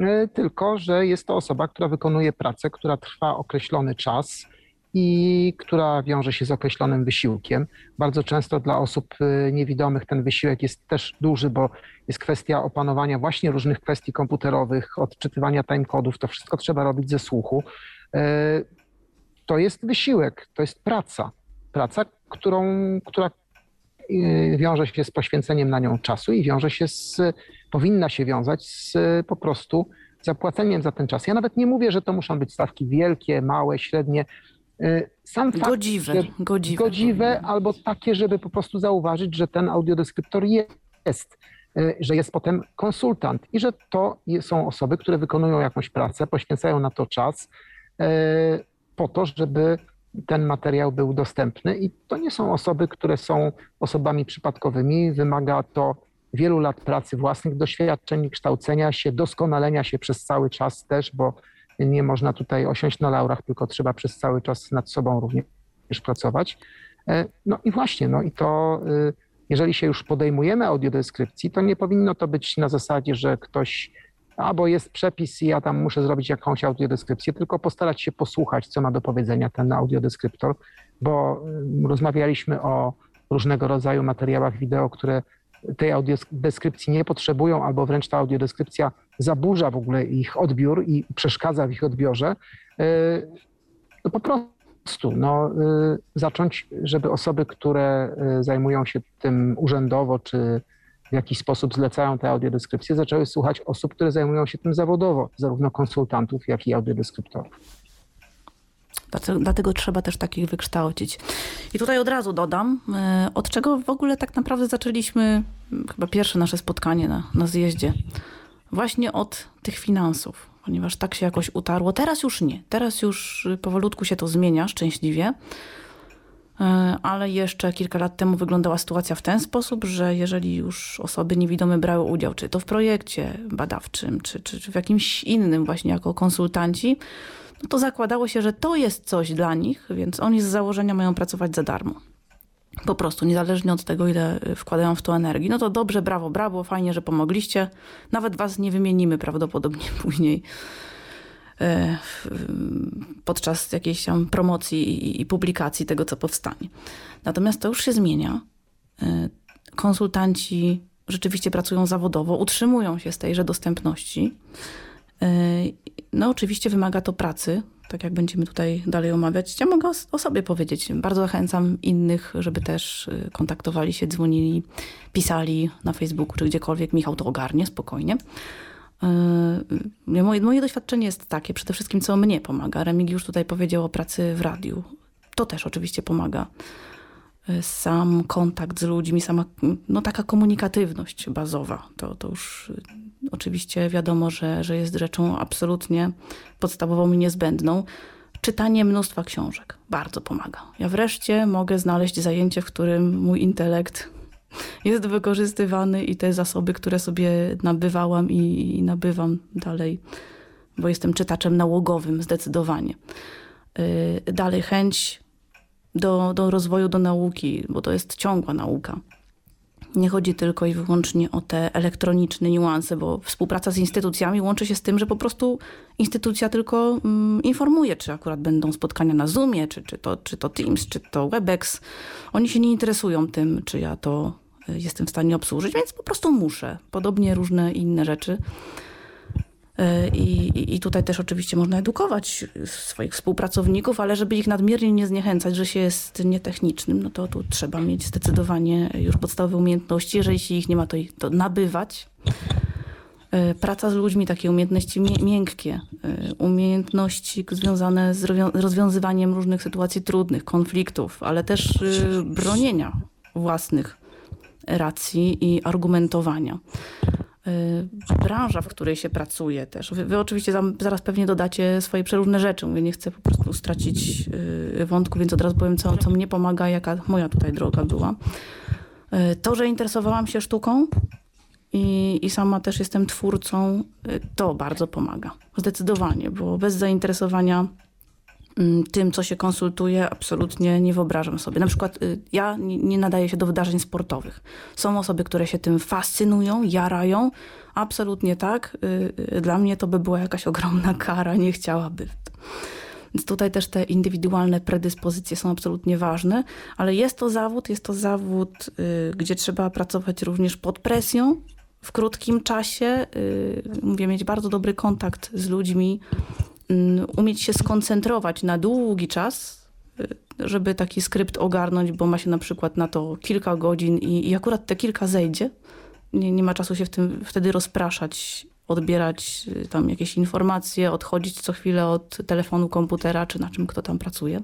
y, tylko że jest to osoba, która wykonuje pracę, która trwa określony czas i która wiąże się z określonym wysiłkiem. Bardzo często dla osób y, niewidomych ten wysiłek jest też duży, bo jest kwestia opanowania właśnie różnych kwestii komputerowych, odczytywania timekodów. To wszystko trzeba robić ze słuchu. To jest wysiłek, to jest praca. Praca, którą, która y, wiąże się z poświęceniem na nią czasu i wiąże się z, powinna się wiązać z po prostu zapłaceniem za ten czas. Ja nawet nie mówię, że to muszą być stawki wielkie, małe, średnie. Y, sam fakt, godziwe, godziwe, godziwe albo takie, żeby po prostu zauważyć, że ten audiodeskryptor jest, y, że jest potem konsultant i że to są osoby, które wykonują jakąś pracę, poświęcają na to czas po to, żeby ten materiał był dostępny i to nie są osoby, które są osobami przypadkowymi, wymaga to wielu lat pracy, własnych doświadczeń, kształcenia się, doskonalenia się przez cały czas też, bo nie można tutaj osiąść na laurach, tylko trzeba przez cały czas nad sobą również pracować. E, no i właśnie, no i to y, jeżeli się już podejmujemy audiodeskrypcji, to nie powinno to być na zasadzie, że ktoś albo jest przepis i ja tam muszę zrobić jakąś audiodeskrypcję, tylko postarać się posłuchać, co ma do powiedzenia ten audiodeskryptor, bo y, rozmawialiśmy o różnego rodzaju materiałach wideo, które tej audiodeskrypcji nie potrzebują, albo wręcz ta audiodeskrypcja zaburza w ogóle ich odbiór i przeszkadza w ich odbiorze, e, no po prostu no, e, zacząć, żeby osoby, które e, zajmują się tym urzędowo, czy w jakiś sposób zlecają te audiodeskrypcje, zaczęły słuchać osób, które zajmują się tym zawodowo, zarówno konsultantów, jak i audiodeskryptorów. Dlatego, trzeba też takich wykształcić. I tutaj od razu dodam, e, od czego w ogóle tak naprawdę zaczęliśmy chyba pierwsze nasze spotkanie na, na zjeździe. Właśnie od tych finansów, ponieważ tak się jakoś utarło. Teraz już nie. Teraz już powolutku się to zmienia, szczęśliwie. E, ale jeszcze kilka lat temu wyglądała sytuacja w ten sposób, że jeżeli już osoby niewidome brały udział, czy to w projekcie badawczym, czy, czy, czy w jakimś innym, właśnie jako konsultanci, no to zakładało się, że to jest coś dla nich, więc oni z założenia mają pracować za darmo. Po prostu, niezależnie od tego, ile wkładają w to energii. No to dobrze, brawo, brawo, fajnie, że pomogliście. Nawet was nie wymienimy prawdopodobnie później podczas jakiejś tam promocji i publikacji tego, co powstanie. Natomiast to już się zmienia. E, konsultanci rzeczywiście pracują zawodowo, utrzymują się z tejże dostępności. E, no oczywiście wymaga to pracy, tak jak będziemy tutaj dalej omawiać. Ja mogę o, sobie powiedzieć. Bardzo zachęcam innych, żeby też kontaktowali się, dzwonili, pisali na Facebooku czy gdziekolwiek. Michał to ogarnie spokojnie. Y, moje, moje doświadczenie jest takie, przede wszystkim co mnie pomaga. Remigiusz tutaj powiedział o pracy w radiu. To też oczywiście pomaga. Y, sam kontakt z ludźmi, sama no, taka komunikatywność bazowa, to, to już oczywiście wiadomo, że, że jest rzeczą absolutnie podstawową i niezbędną. Czytanie mnóstwa książek bardzo pomaga. Ja wreszcie mogę znaleźć zajęcie, w którym mój intelekt jest wykorzystywany i te zasoby, które sobie nabywałam i, nabywam dalej, bo jestem czytaczem nałogowym zdecydowanie. Yy, dalej chęć do, do rozwoju, do nauki, bo to jest ciągła nauka. Nie chodzi tylko i wyłącznie o te elektroniczne niuanse, bo współpraca z instytucjami łączy się z tym, że po prostu instytucja tylko mm, informuje, czy akurat będą spotkania na Zoomie, czy, czy, to, czy to Teams, czy to WebEx. Oni się nie interesują tym, czy ja to y, jestem w stanie obsłużyć, więc po prostu muszę. Podobnie różne inne rzeczy. I, I tutaj też oczywiście można edukować swoich współpracowników, ale żeby ich nadmiernie nie zniechęcać, że się jest nietechnicznym, no to tu trzeba mieć zdecydowanie już podstawowe umiejętności. Jeżeli się ich nie ma, to ich to nabywać. E, praca z ludźmi, takie umiejętności miękkie, e, umiejętności związane z rozwiązywaniem różnych sytuacji trudnych, konfliktów, ale też e, bronienia własnych racji i argumentowania. Y, branża, w której się pracuje też. Wy, wy oczywiście zaraz pewnie dodacie swoje przeróżne rzeczy. Mówię, nie chcę po prostu stracić y, wątku, więc od razu powiem, co, co mnie pomaga, jaka moja tutaj droga była. Y, to, że interesowałam się sztuką i, i sama też jestem twórcą, to bardzo pomaga. Zdecydowanie, bo bez zainteresowania tym, co się konsultuje, absolutnie nie wyobrażam sobie. Na przykład y, ja nie nadaję się do wydarzeń sportowych. Są osoby, które się tym fascynują, jarają. Absolutnie tak. Y, y, dla mnie to by była jakaś ogromna kara, nie chciałabym. Więc tutaj też te indywidualne predyspozycje są absolutnie ważne, ale jest to zawód, jest to zawód, gdzie trzeba pracować również pod presją, w krótkim czasie, mówię, mieć bardzo dobry kontakt z ludźmi, umieć się skoncentrować na długi czas, y, żeby taki skrypt ogarnąć, bo ma się na przykład na to kilka godzin i, i akurat te kilka zejdzie. Nie, nie ma czasu się w tym wtedy rozpraszać, odbierać y, tam jakieś informacje, odchodzić co chwilę od telefonu, komputera, czy na czym kto tam pracuje.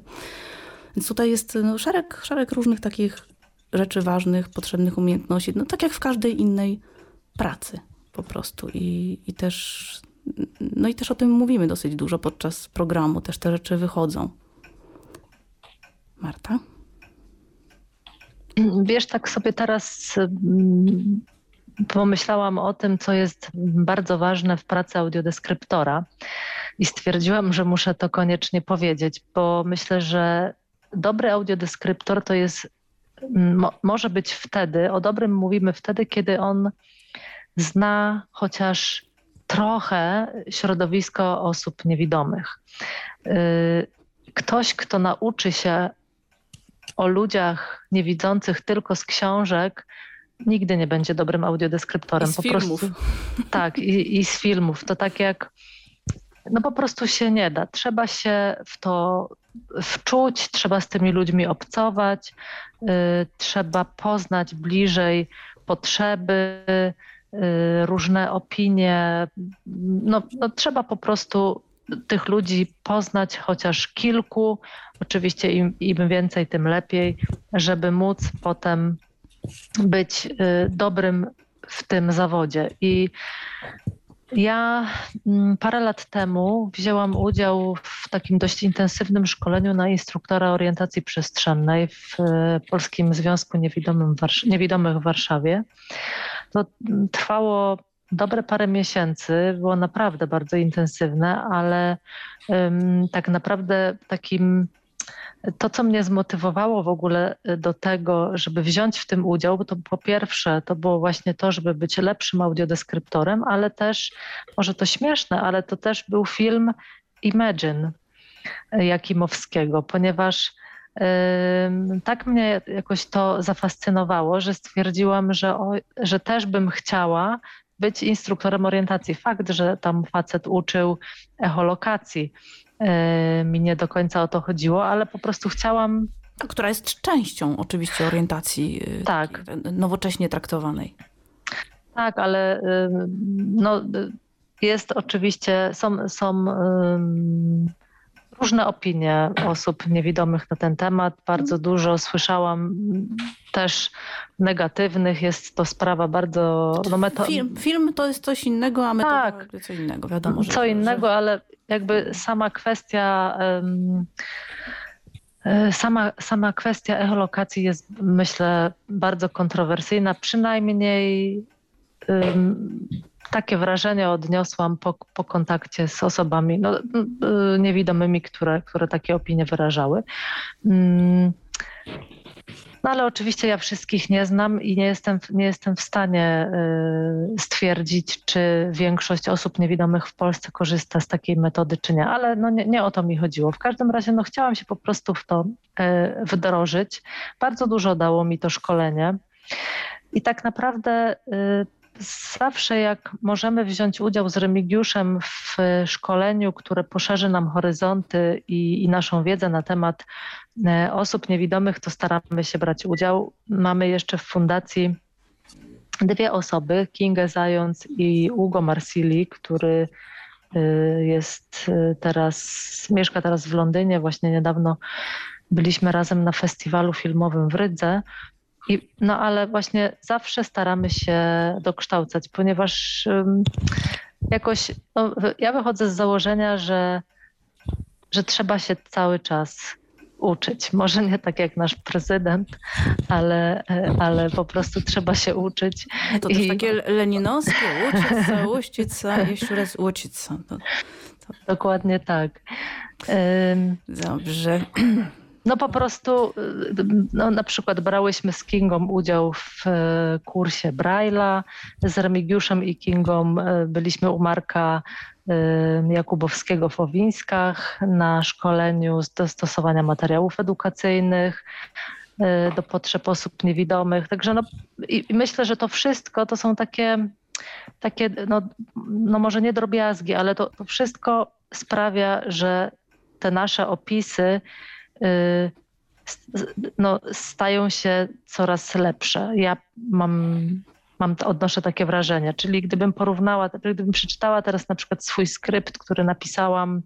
Więc tutaj jest no, szereg, szereg różnych takich rzeczy ważnych, potrzebnych umiejętności, no tak jak w każdej innej pracy po prostu. I, i też, no i też o tym mówimy dosyć dużo podczas programu, też te rzeczy wychodzą. Marta? Wiesz, tak sobie teraz mm, pomyślałam o tym, co jest bardzo ważne w pracy audiodeskryptora i stwierdziłam, że muszę to koniecznie powiedzieć, bo myślę, że dobry audiodeskryptor to jest, mo, może być wtedy, o dobrym mówimy wtedy, kiedy on zna chociaż trochę środowisko osób niewidomych. Y, ktoś, kto nauczy się o ludziach niewidzących tylko z książek, nigdy nie będzie dobrym audiodeskryptorem. I z po filmów. Prostu, tak, i, i z filmów. To tak jak, no po prostu się nie da. Trzeba się w to wczuć, trzeba z tymi ludźmi obcować, y, trzeba poznać bliżej potrzeby, różne opinie. No, no trzeba po prostu tych ludzi poznać chociaż kilku, oczywiście im, im więcej, tym lepiej, żeby móc potem być y, dobrym w tym zawodzie. I ja mm, parę lat temu wzięłam udział w takim dość intensywnym szkoleniu na instruktora orientacji przestrzennej w y, Polskim Związku Niewidomych w Warszawie. To trwało dobre parę miesięcy, było naprawdę bardzo intensywne, ale um, tak naprawdę takim to, co mnie zmotywowało w ogóle y, do tego, żeby wziąć w tym udział, to po pierwsze to było właśnie to, żeby być lepszym audiodeskryptorem, ale też, może to śmieszne, ale to też był film Imagine Jakimowskiego, ponieważ tak mnie jakoś to zafascynowało, że stwierdziłam, że, o, że też bym chciała być instruktorem orientacji. Fakt, że tam facet uczył echolokacji, e, mi nie do końca o to chodziło, ale po prostu chciałam. Która jest częścią oczywiście orientacji e, tak. nowocześnie traktowanej. Tak, ale no, jest oczywiście, są, są różne opinie osób niewidomych na ten temat. Bardzo dużo słyszałam też negatywnych. Jest to sprawa bardzo... No meto... film, film to jest coś innego, a metoda tak, co innego. Wiadomo, że, co innego, że... ale jakby sama kwestia... Um, Sama, sama kwestia echolokacji jest, myślę, bardzo kontrowersyjna. Przynajmniej takie wrażenie odniosłam po, po kontakcie z osobami no, y, niewidomymi, które, które takie opinie wyrażały. Mm, no ale oczywiście ja wszystkich nie znam i nie jestem, nie jestem w stanie y, stwierdzić, czy większość osób niewidomych w Polsce korzysta z takiej metody, czy nie. Ale no nie, nie o to mi chodziło. W każdym razie no chciałam się po prostu w to y, wdrożyć. Bardzo dużo dało mi to szkolenie. I tak naprawdę zawsze jak możemy wziąć udział z Remigiuszem w szkoleniu, które poszerzy nam horyzonty i, i, naszą wiedzę na temat e, osób niewidomych, to staramy się brać udział. Mamy jeszcze w fundacji dwie osoby, Kinga Zając i Ugo Marsili, który e, jest e, teraz, mieszka teraz w Londynie. Właśnie niedawno byliśmy razem na festiwalu filmowym w Rydze i, no ale właśnie zawsze staramy się dokształcać, ponieważ um, jakoś no, ja wychodzę z założenia, że, że trzeba się cały czas uczyć. Może nie tak jak nasz prezydent, ale, ale po prostu trzeba się uczyć. To I... takie leninowskie, uczyć się, uścić się, jeszcze raz uczyć się. To, to... Dokładnie tak. Dobrze. No po prostu, y, no na przykład brałyśmy z Kingą udział w e, kursie Braille'a, z Remigiuszem i Kingą e, byliśmy u Marka Jakubowskiego w Owińskach na szkoleniu z dostosowania materiałów edukacyjnych do potrzeb osób niewidomych. Także no, i, myślę, że to wszystko to są takie, takie no, no może nie drobiazgi, ale to, to wszystko sprawia, że te nasze opisy y, no, stają się coraz lepsze. Ja mam, mam, odnoszę takie wrażenie. Czyli gdybym porównała, gdybym przeczytała teraz na przykład swój skrypt, który napisałam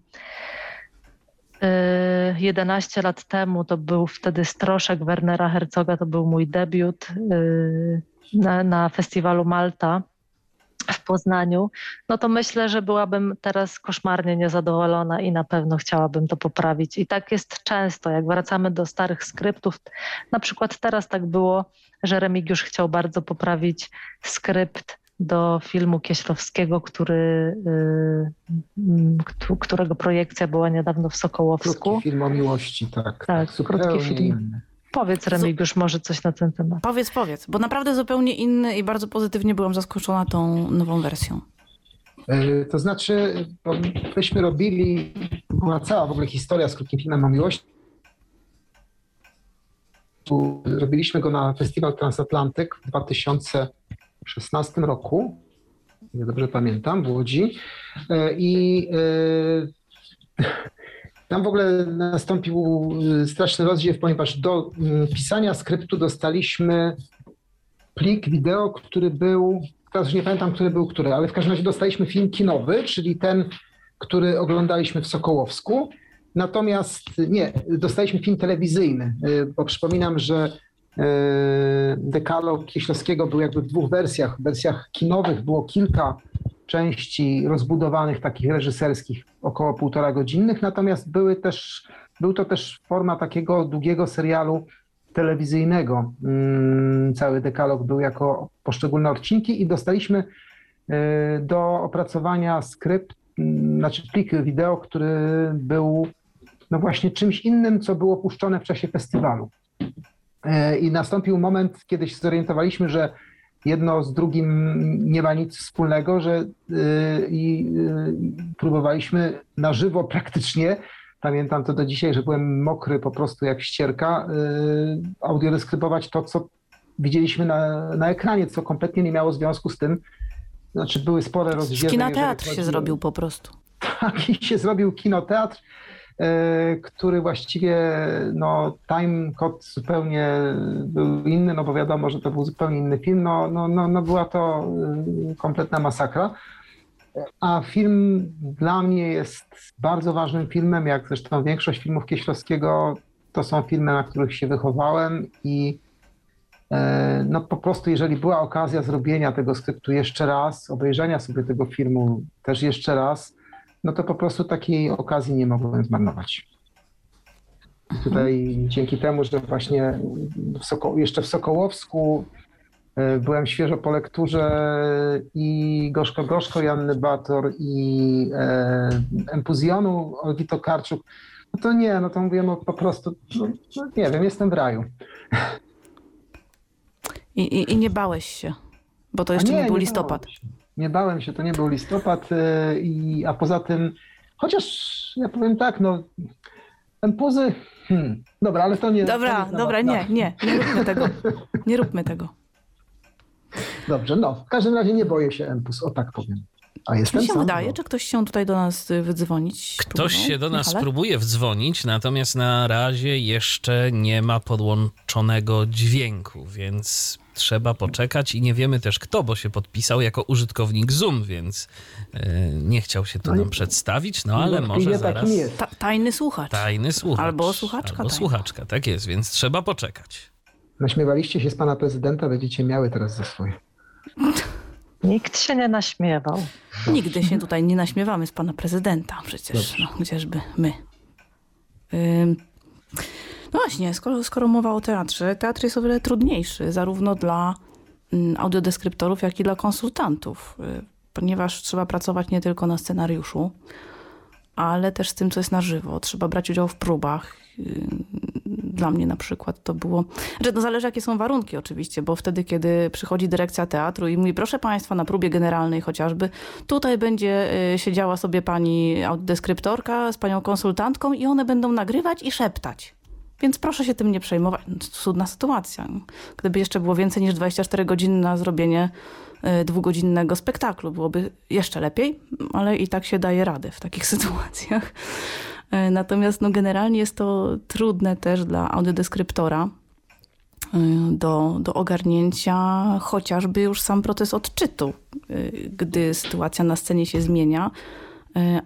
11 y, lat temu, to był wtedy Stroszek Wernera Herzoga, to był mój debiut y, na, na festiwalu Malta w Poznaniu, no to myślę, że byłabym teraz koszmarnie niezadowolona i na pewno chciałabym to poprawić. I tak jest często, jak wracamy do starych skryptów. Na przykład teraz tak było, że Remigiusz chciał bardzo poprawić skrypt do filmu Kieślowskiego, który, yy, którego projekcja była niedawno w Sokołowsku. Krótki film o miłości, tak. Tak, tak krótki film. Inny. Powiedz Remigiusz może coś na ten temat. Powiedz, powiedz, bo naprawdę zupełnie inny i bardzo pozytywnie byłam zaskoczona tą nową wersją. E, to znaczy, myśmy robili, była cała w ogóle historia z krótkim filmem o miłości. Robiliśmy go na Festiwal Transatlantyk w 2016 roku, nie dobrze pamiętam, w Łodzi. E, I e, tam w ogóle nastąpił y, straszny rozdziew, ponieważ do mm, pisania skryptu dostaliśmy plik wideo, który był, teraz już nie pamiętam, który był który, ale w każdym razie dostaliśmy film kinowy, czyli ten, który oglądaliśmy w Sokołowsku. Natomiast nie, dostaliśmy film telewizyjny, y, bo przypominam, że y, dekalog Kieślowskiego był jakby w dwóch wersjach. W wersjach kinowych było kilka części rozbudowanych, takich reżyserskich, około półtora godzinnych, natomiast były też, był to też forma takiego długiego serialu telewizyjnego. Mm, cały dekalog był jako poszczególne odcinki i dostaliśmy y, do opracowania skrypt, mm, znaczy plik wideo, który był no właśnie czymś innym, co było puszczone w czasie festiwalu. Y, I nastąpił moment, kiedy się zorientowaliśmy, że jedno z drugim nie ma nic wspólnego, że y, i y, próbowaliśmy na żywo praktycznie, pamiętam to do dzisiaj, że byłem mokry po prostu jak ścierka, y, audiodeskrybować to, co widzieliśmy na, na ekranie, co kompletnie nie miało związku z tym, znaczy były spore rozdzielenia. Kinoteatr się zrobił po prostu. Tak, i się zrobił kinoteatr. E, który właściwie no, time code zupełnie był inny, no bo wiadomo, że to był zupełnie inny film, no, no, no, no była to e, kompletna masakra. A film dla mnie jest bardzo ważnym filmem, jak zresztą większość filmów Kieślowskiego, to są filmy, na których się wychowałem i e, no po prostu jeżeli była okazja zrobienia tego skryptu jeszcze raz, obejrzenia sobie tego filmu też jeszcze raz, no to po prostu takiej okazji nie mogłem zmarnować. Tutaj dzięki temu, że właśnie w Soko jeszcze w Sokołowsku e, byłem świeżo po lekturze i Gorzko Gorzko Janny Bator i e, Empuzjonu Olgi Tokarczuk, no to nie, no to mówię, no po prostu, no, no nie wiem, jestem w raju. I, i, I, nie bałeś się, bo to jeszcze nie, nie był nie listopad. Nie bałem się, to nie był listopad, e, i, a poza tym, chociaż ja powiem tak, no, empuzy, hmm, dobra, ale to nie... Dobra, to nie dobra, nie, nie, nie róbmy tego, nie róbmy tego. Dobrze, no, w każdym razie nie boję się empuz, o tak powiem. A jestem Mi się sam, wydaje, czy ktoś się tutaj do nas wydzwonić? Ktoś się do nas Michale? próbuje wdzwonić, natomiast na razie jeszcze nie ma podłączonego dźwięku, więc trzeba poczekać i nie wiemy też kto, bo się podpisał jako użytkownik Zoom, więc yy, nie chciał się tu no nam przedstawić, no ale może zaraz... Ta, tajny słuchacz. Tajny słuchacz. Albo słuchaczka. Albo słuchaczka, tak jest, więc trzeba poczekać. Naśmiewaliście się z pana prezydenta, będziecie miały teraz za swoje. Nikt się nie naśmiewał. Nigdy się tutaj nie naśmiewamy z pana prezydenta przecież, no, chociażby my. No właśnie, skoro, skoro mowa o teatrze, teatr jest o wiele trudniejszy, zarówno dla mm, audiodeskryptorów, jak i dla konsultantów, y, ponieważ trzeba pracować nie tylko na scenariuszu, ale też z tym, co jest na żywo. Trzeba brać udział w próbach. Y, dla mnie na przykład to było, że no zależy jakie są warunki oczywiście, bo wtedy, kiedy przychodzi dyrekcja teatru i mówi, proszę Państwa, na próbie generalnej chociażby, tutaj będzie y, siedziała sobie pani deskryptorka z panią konsultantką i one będą nagrywać i szeptać. Więc proszę się tym nie przejmować. No, cudna sytuacja. Gdyby jeszcze było więcej niż 24 godziny na zrobienie y, dwugodzinnego spektaklu, byłoby jeszcze lepiej, ale i tak się daje radę w takich sytuacjach. E, natomiast no, generalnie jest to trudne też dla audiodeskryptora e, do, do ogarnięcia chociażby już sam proces odczytu, e, gdy sytuacja na scenie się zmienia.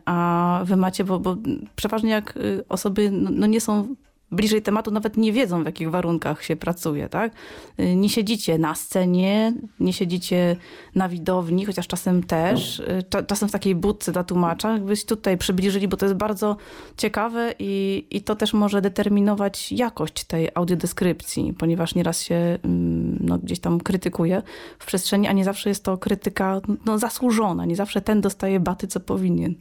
A wy macie, bo, bo przeważnie jak osoby no, no nie są bliżej tematu nawet nie wiedzą, w jakich warunkach się pracuje, tak? Y, nie siedzicie na scenie, nie siedzicie na widowni, chociaż czasem też, y, czasem w takiej budce dla tłumacza, jakbyś tutaj przybliżyli, bo to jest bardzo ciekawe i, i to też może determinować jakość tej audiodeskrypcji, ponieważ nieraz się mm, no, gdzieś tam krytykuje w przestrzeni, a nie zawsze jest to krytyka no, zasłużona, nie zawsze ten dostaje baty, co powinien.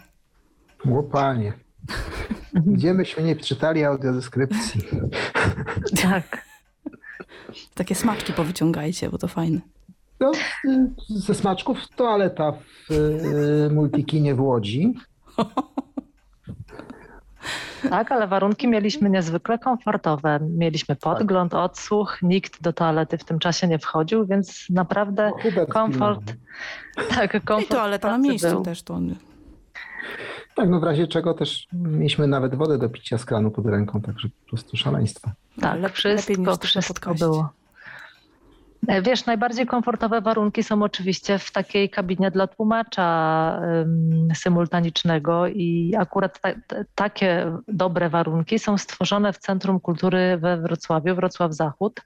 Łopanie. Gdzie myśmy nie czytali audiodeskrypcji? Tak. Takie smaczki powyciągajcie, bo to fajne. No, ze smaczków toaleta w y, Multikinie w Łodzi. Tak, ale warunki mieliśmy niezwykle komfortowe. Mieliśmy podgląd, odsłuch, nikt do toalety w tym czasie nie wchodził, więc naprawdę no, komfort. Tak, komfort. I toaleta na miejscu był. też to. Tak, no w razie czego też mieliśmy nawet wodę do picia z kranu pod ręką, także po prostu szaleństwo. Tak, tak wszystko, wszystko było. Wiesz, najbardziej komfortowe warunki są oczywiście w takiej kabinie dla tłumacza um, symultanicznego i akurat ta, takie dobre warunki są stworzone w Centrum Kultury we Wrocławiu, Wrocław Zachód.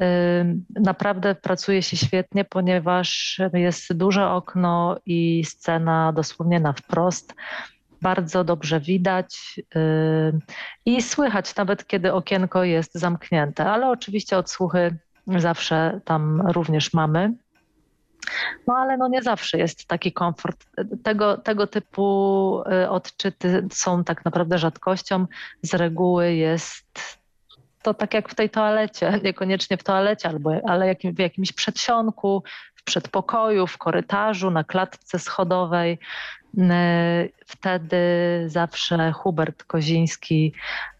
Um, naprawdę pracuje się świetnie, ponieważ jest duże okno i scena dosłownie na wprost bardzo dobrze widać yy, i słychać nawet kiedy okienko jest zamknięte, ale oczywiście odsłuchy zawsze tam również mamy. No ale no nie zawsze jest taki komfort. Tego, tego typu y, odczyty są tak naprawdę rzadkością. Z reguły jest to tak jak w tej toalecie, niekoniecznie w toalecie, albo, ale jakim, w jakimś przedsionku, w przedpokoju, w korytarzu, na klatce schodowej. Y, wtedy zawsze Hubert Koziński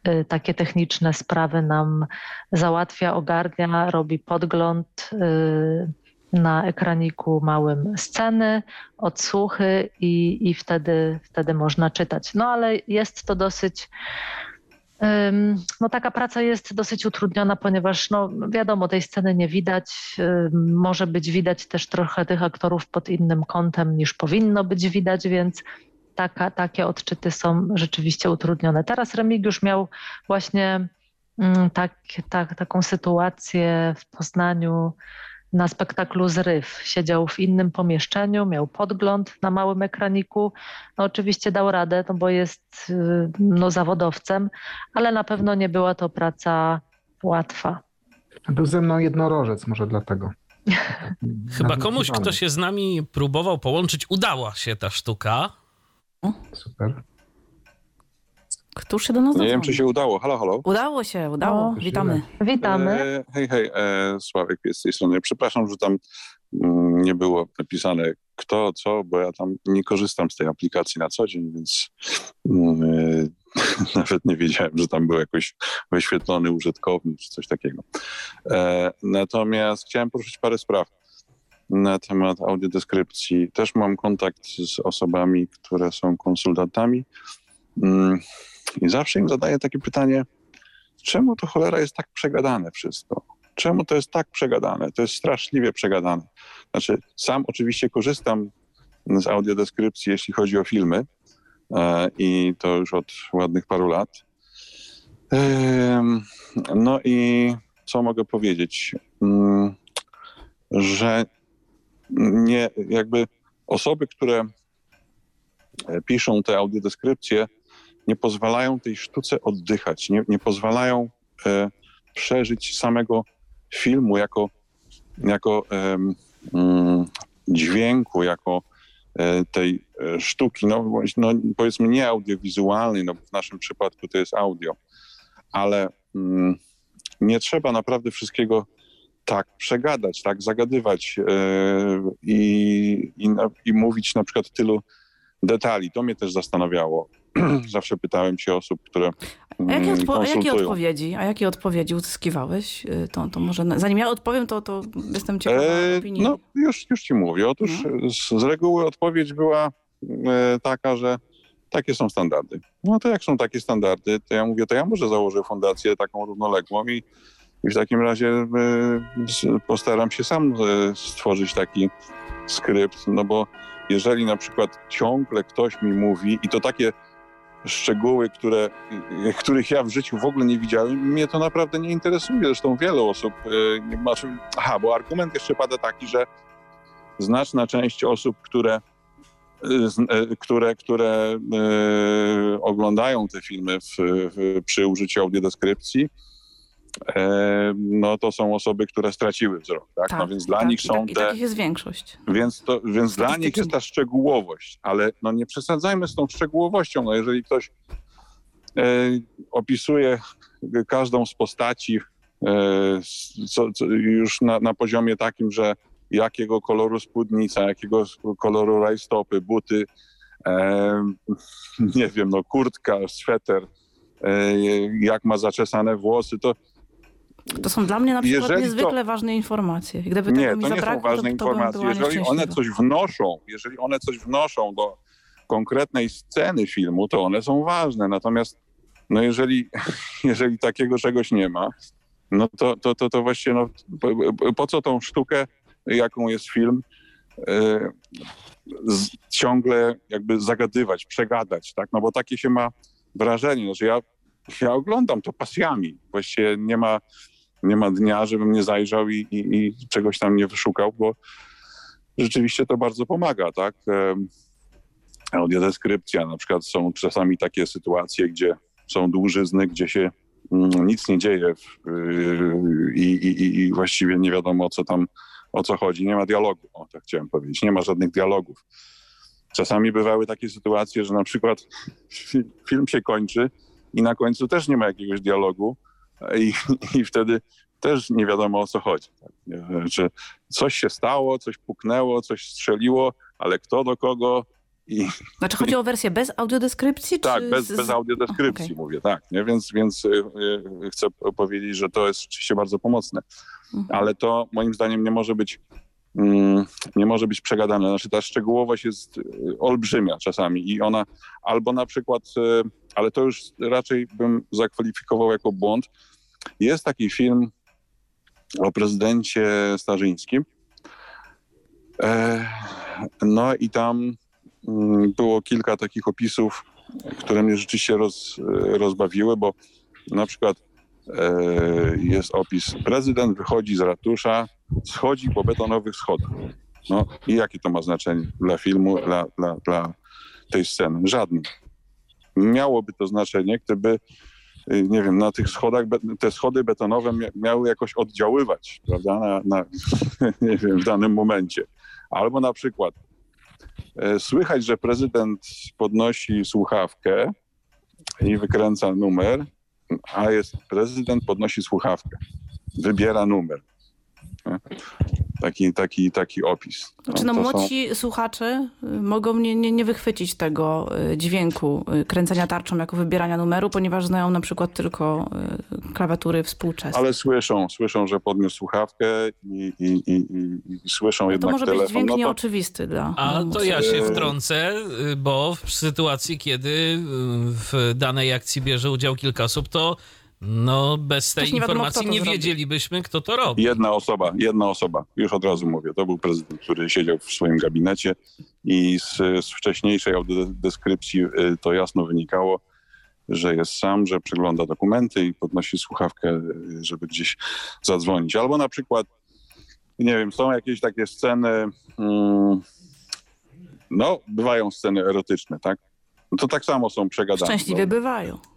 y, takie techniczne sprawy nam załatwia, ogarnia, robi podgląd y, na ekraniku małym sceny, odsłuchy i, i wtedy, wtedy można czytać. No ale jest to dosyć no taka praca jest dosyć utrudniona, ponieważ no wiadomo, tej sceny nie widać. Może być widać też trochę tych aktorów pod innym kątem niż powinno być widać, więc taka, takie odczyty są rzeczywiście utrudnione. Teraz Remigiusz miał właśnie tak, tak, taką sytuację w Poznaniu, na spektaklu Zryw. Siedział w innym pomieszczeniu, miał podgląd na małym ekraniku. No oczywiście dał radę, no bo jest y, no, zawodowcem, ale na pewno nie była to praca łatwa. Był ze mną jednorożec, może dlatego. Chyba komuś, kto się z nami próbował połączyć, udała się ta sztuka. Super. Któż się do nas Nie wiem, czy się udało. Halo, halo. Udało się, udało. O, Witamy. Witamy. E, hej, hej, e, Sławek jest z tej strony. Przepraszam, że tam mm, nie było napisane kto, co, bo ja tam nie korzystam z tej aplikacji na co dzień, więc mm, e, nawet nie wiedziałem, że tam był jakoś wyświetlony użytkownik czy coś takiego. E, natomiast chciałem poruszyć parę spraw na temat audiodeskrypcji. Też mam kontakt z osobami, które są konsultantami. I zawsze im zadaję takie pytanie, czemu to cholera jest tak przegadane wszystko? Czemu to jest tak przegadane? To jest straszliwie przegadane. Znaczy, sam oczywiście korzystam z audiodeskrypcji, jeśli chodzi o filmy e, i to już od ładnych paru lat. No i co mogę powiedzieć? Mm, że nie, jakby osoby, które piszą te audiodeskrypcje, nie pozwalają tej sztuce oddychać, nie, nie pozwalają e, przeżyć samego filmu jako, jako e, mm, dźwięku, jako e, tej e, sztuki, no, no, powiedzmy nie audiowizualnej, no w naszym przypadku to jest audio, ale mm, nie trzeba naprawdę wszystkiego tak przegadać, tak zagadywać yy, i, i, i mówić na przykład tylu detali. To mnie też zastanawiało. Zawsze pytałem się osób, które a jakie, mm, odpo- a jakie odpowiedzi? A jakie odpowiedzi uzyskiwałeś? Y, to, to może zanim ja odpowiem, to, to jestem ciekawa e, opinii. No już, już ci mówię. Otóż no. z, z, reguły odpowiedź była e, taka, że takie są standardy. No to jak są takie standardy, to ja mówię, to ja może założę fundację taką równoległą i, i w takim razie e, postaram się sam e, stworzyć taki skrypt, no bo jeżeli na przykład ciągle ktoś mi mówi i to takie szczegóły, które, których ja w życiu w ogóle nie widziałem, mnie to naprawdę nie interesuje. Zresztą wiele osób nie ma. Aha, bo argument jeszcze pada taki, że znaczna część osób, które, e, które, które e, oglądają te filmy w, w, przy użyciu audiodeskrypcji, E, no to są osoby, które straciły wzrok, tak? tak no więc dla tak, nich są i te... takich jest większość. Więc, to, więc dla nich jest ta szczegółowość, ale no nie przesadzajmy z tą szczegółowością, no jeżeli ktoś e, opisuje każdą z postaci e, co, co już na, na poziomie takim, że jakiego koloru spódnica, jakiego koloru rajstopy, buty, e, nie wiem, no kurtka, sweter, e, jak ma zaczesane włosy, to to są dla mnie na przykład jeżeli niezwykle to, ważne informacje. Gdyby nie, tego mi to nie zabrakło, są ważne to, informacje. jeżeli one coś wnoszą, jeżeli one coś wnoszą do konkretnej sceny filmu, to one są ważne. Natomiast no jeżeli, jeżeli takiego czegoś nie ma, no to, to, to, to właściwie no, po, po co tą sztukę, jaką jest film, yy, z, ciągle jakby zagadywać, przegadać, tak? No bo takie się ma wrażenie, że ja, ja oglądam to pasjami. Właściwie nie ma nie ma dnia, żebym nie zajrzał i, i, i czegoś tam nie wyszukał, bo rzeczywiście to bardzo pomaga, tak? Audiodeskrypcja, na przykład są czasami takie sytuacje, gdzie są dłużyzny, gdzie się mm, nic nie dzieje y, i, i, i właściwie nie wiadomo, co tam, o co chodzi. Nie ma dialogu, o tak chciałem powiedzieć. Nie ma żadnych dialogów. Czasami bywały takie sytuacje, że na przykład film się kończy i na końcu też nie ma jakiegoś dialogu, i, i wtedy też nie wiadomo o co chodzi. Czy coś się stało, coś puknęło, coś strzeliło, ale kto do kogo i... Znaczy chodzi o wersję bez audiodeskrypcji? Tak, bez, z... bez audiodeskrypcji okay. mówię, tak. Nie? Więc, więc y, y, chcę powiedzieć, że to jest rzeczywiście bardzo pomocne. Mhm. Ale to moim zdaniem nie może być mm, nie może być przegadane. Znaczy ta szczegółowość jest y, olbrzymia czasami i ona albo na przykład, ale to już raczej bym zakwalifikował jako błąd, jest taki film o prezydencie Starzyńskim. E, no i tam mm, było kilka takich opisów, które mnie rzeczywiście roz, rozbawiły, bo na przykład e, jest opis, prezydent wychodzi z ratusza, schodzi po betonowych schodach. No i jakie to ma znaczenie dla filmu, dla, dla, dla tej sceny? Żadne. Miałoby to znaczenie, gdyby nie wiem, na tych schodach, te schody betonowe miały jakoś oddziaływać, prawda, na, na nie wiem, w danym momencie. Albo na przykład e, słychać, że prezydent podnosi słuchawkę i wykręca numer, a jest prezydent podnosi słuchawkę, wybiera numer taki, taki, taki opis. Znaczy, no, no młodzi są... słuchacze y, mogą nie, nie, nie wychwycić tego y, dźwięku y, kręcenia tarczą jako wybierania numeru, ponieważ znają na przykład tylko klawiatury współczesne. Ale słyszą, słyszą, że podniósł słuchawkę i, i, i, i słyszą no jednak To może telefon. być dźwięk no to... nieoczywisty dla A to ja się wtrącę, bo w sytuacji, kiedy w danej akcji bierze udział kilka osób, to no, bez tej nie informacji wiadomo, nie wiedzielibyśmy, kto to robi. Jedna osoba, jedna osoba, już od razu mówię. To był prezydent, który siedział w swoim gabinecie i z, z wcześniejszej audiodeskrypcji y, to jasno wynikało, że jest sam, że przegląda dokumenty i podnosi słuchawkę, y, żeby gdzieś zadzwonić. Albo na przykład, nie wiem, są jakieś takie sceny, mm, no, bywają sceny erotyczne, tak? No to tak samo są przegadane. Szczęśliwie bywają prze,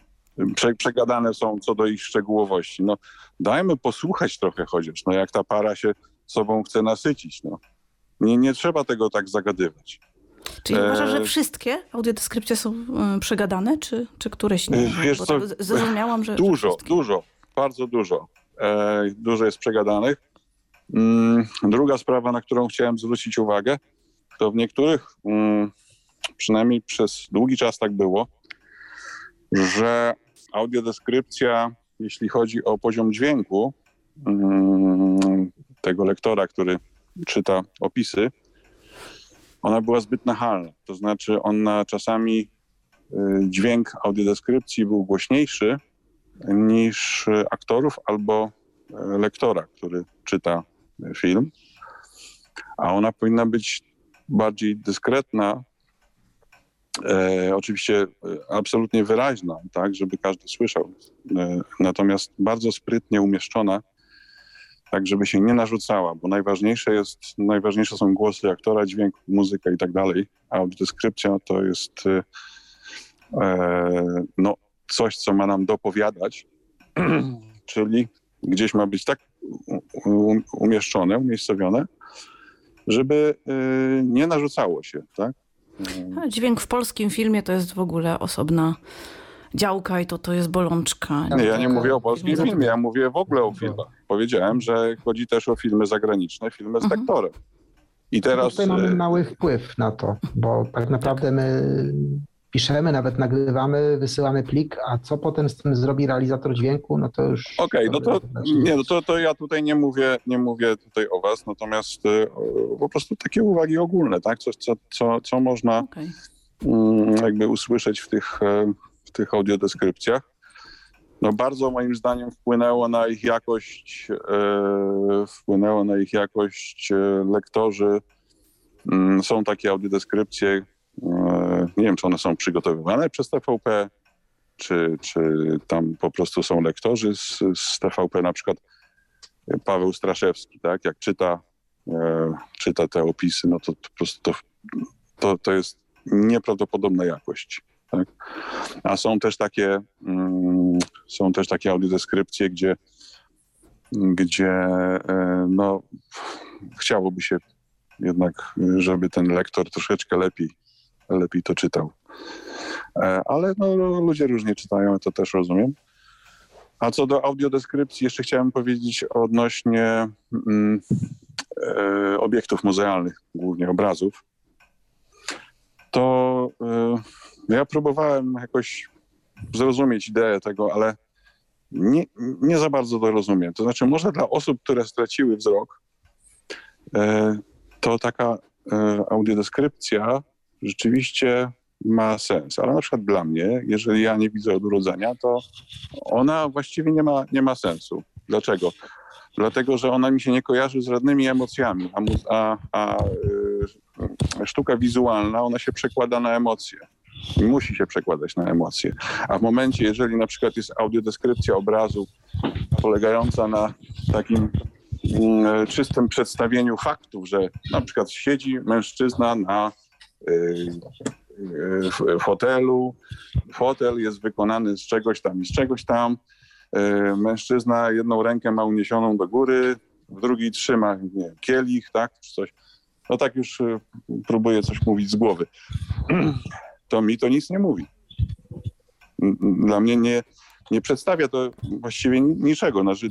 przegadane są co do ich szczegółowości. No, dajmy posłuchać trochę chociaż, no, jak ta para się sobą chce nasycić. No. Nie, nie trzeba tego tak zagadywać. Czyli e... uważasz, że wszystkie audiodeskrypcje są e, przegadane, czy, czy któreś nie? Wiesz co, zrozumiałam, że Dużo, że dużo. bardzo dużo. E, dużo jest przegadanych. Mm, druga sprawa, na którą chciałem zwrócić uwagę, to w niektórych, mm, przynajmniej przez długi czas tak było, że audiodeskrypcja, jeśli chodzi o poziom dźwięku mm, tego lektora, który czyta opisy, ona była zbyt nachalna. To znaczy ona czasami y, dźwięk audiodeskrypcji był głośniejszy niż aktorów albo e, lektora, który czyta film, a ona powinna być bardziej dyskretna, e, oczywiście e, absolutnie wyraźna, tak, żeby każdy słyszał, e, natomiast bardzo sprytnie umieszczona, tak żeby się nie narzucała, bo najważniejsze jest, najważniejsze są głosy aktora, dźwięk, muzyka i tak dalej, a audiodeskrypcja to jest e, no, coś, co ma nam dopowiadać, czyli gdzieś ma być tak umieszczone, umiejscowione, żeby y, nie narzucało się, tak? Dźwięk w polskim filmie to jest w ogóle osobna działka i to, to jest bolączka. Nie, ja nie mówię o polskim filmie, ja mówię w ogóle o filmach. Powiedziałem, że chodzi też o filmy zagraniczne, filmy z mhm. lektorem. I teraz... Tutaj mamy y, mały wpływ na to, bo tak naprawdę my piszemy, nawet nagrywamy, wysyłamy plik, a co potem z tym zrobi realizator dźwięku, no to już... Okej, okay, no to, nie, no to, to ja tutaj nie mówię, nie mówię tutaj o was, natomiast y, po prostu takie uwagi ogólne, tak? Coś, co, co, co można okay. y, jakby usłyszeć w tych, y, w tych audiodeskrypcjach. No bardzo moim zdaniem wpłynęło na ich jakość, e, wpłynęło na ich jakość e, lektorzy. Mm, są takie audiodeskrypcje, E, nie wiem, czy one są przygotowywane przez TVP, czy, czy tam po prostu są lektorzy z, z TVP, na przykład Paweł Straszewski, tak, jak czyta, e, czyta te opisy, no to, to po prostu to, to, to jest nieprawdopodobna jakość. Tak? A są też takie, mm, są też takie audiodeskrypcje, gdzie, gdzie e, no, chciałoby się jednak, żeby ten lektor troszeczkę lepiej lepiej to czytał. E, ale no, ludzie różnie czytają, to też rozumiem. A co do audiodeskrypcji, jeszcze chciałem powiedzieć odnośnie mm, e, obiektów muzealnych, głównie obrazów. To e, ja próbowałem jakoś zrozumieć ideę tego, ale nie, nie za bardzo to rozumiem. To znaczy, może dla osób, które straciły wzrok, e, to taka e, audiodeskrypcja rzeczywiście ma sens. Ale na przykład dla mnie, jeżeli ja nie widzę od urodzenia, to ona właściwie nie ma, nie ma sensu. Dlaczego? Dlatego, że ona mi się nie kojarzy z żadnymi emocjami, a, a, a y, sztuka wizualna, ona się przekłada na emocje. I musi się przekładać na emocje. A w momencie, jeżeli na przykład jest audiodeskrypcja obrazu polegająca na takim y, czystym przedstawieniu faktów, że na przykład siedzi mężczyzna na fotelu. Fotel jest wykonany z czegoś tam i z czegoś tam. E, mężczyzna jedną rękę ma uniesioną do góry, w drugiej trzyma nie, kielich, tak, czy coś. No tak już próbuję coś mówić z głowy. To mi to nic nie mówi. Dla mnie nie, nie przedstawia to właściwie niczego. No, co,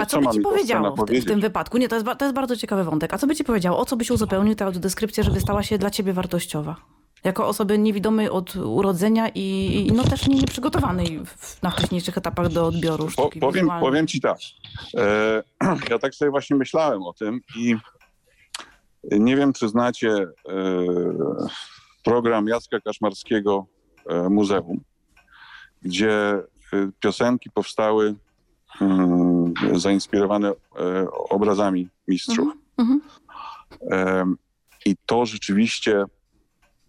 A co, co by ci powiedziało w, w, tym wypadku? Nie, to jest, to jest bardzo ciekawy wątek. A co by ci powiedziało? O co byś uzupełnił tę audiodeskrypcję, żeby stała się dla ciebie wartościowa? Jako osoby niewidomej od urodzenia i, no też nie nieprzygotowanej na wcześniejszych etapach do odbioru po, powiem, powiem ci tak. E, ja tak sobie właśnie myślałem o tym i nie wiem, czy znacie e, program Jacka Kaszmarskiego e, Muzeum, gdzie piosenki powstały um, zainspirowane e, obrazami mistrzów. Mm -hmm. I to rzeczywiście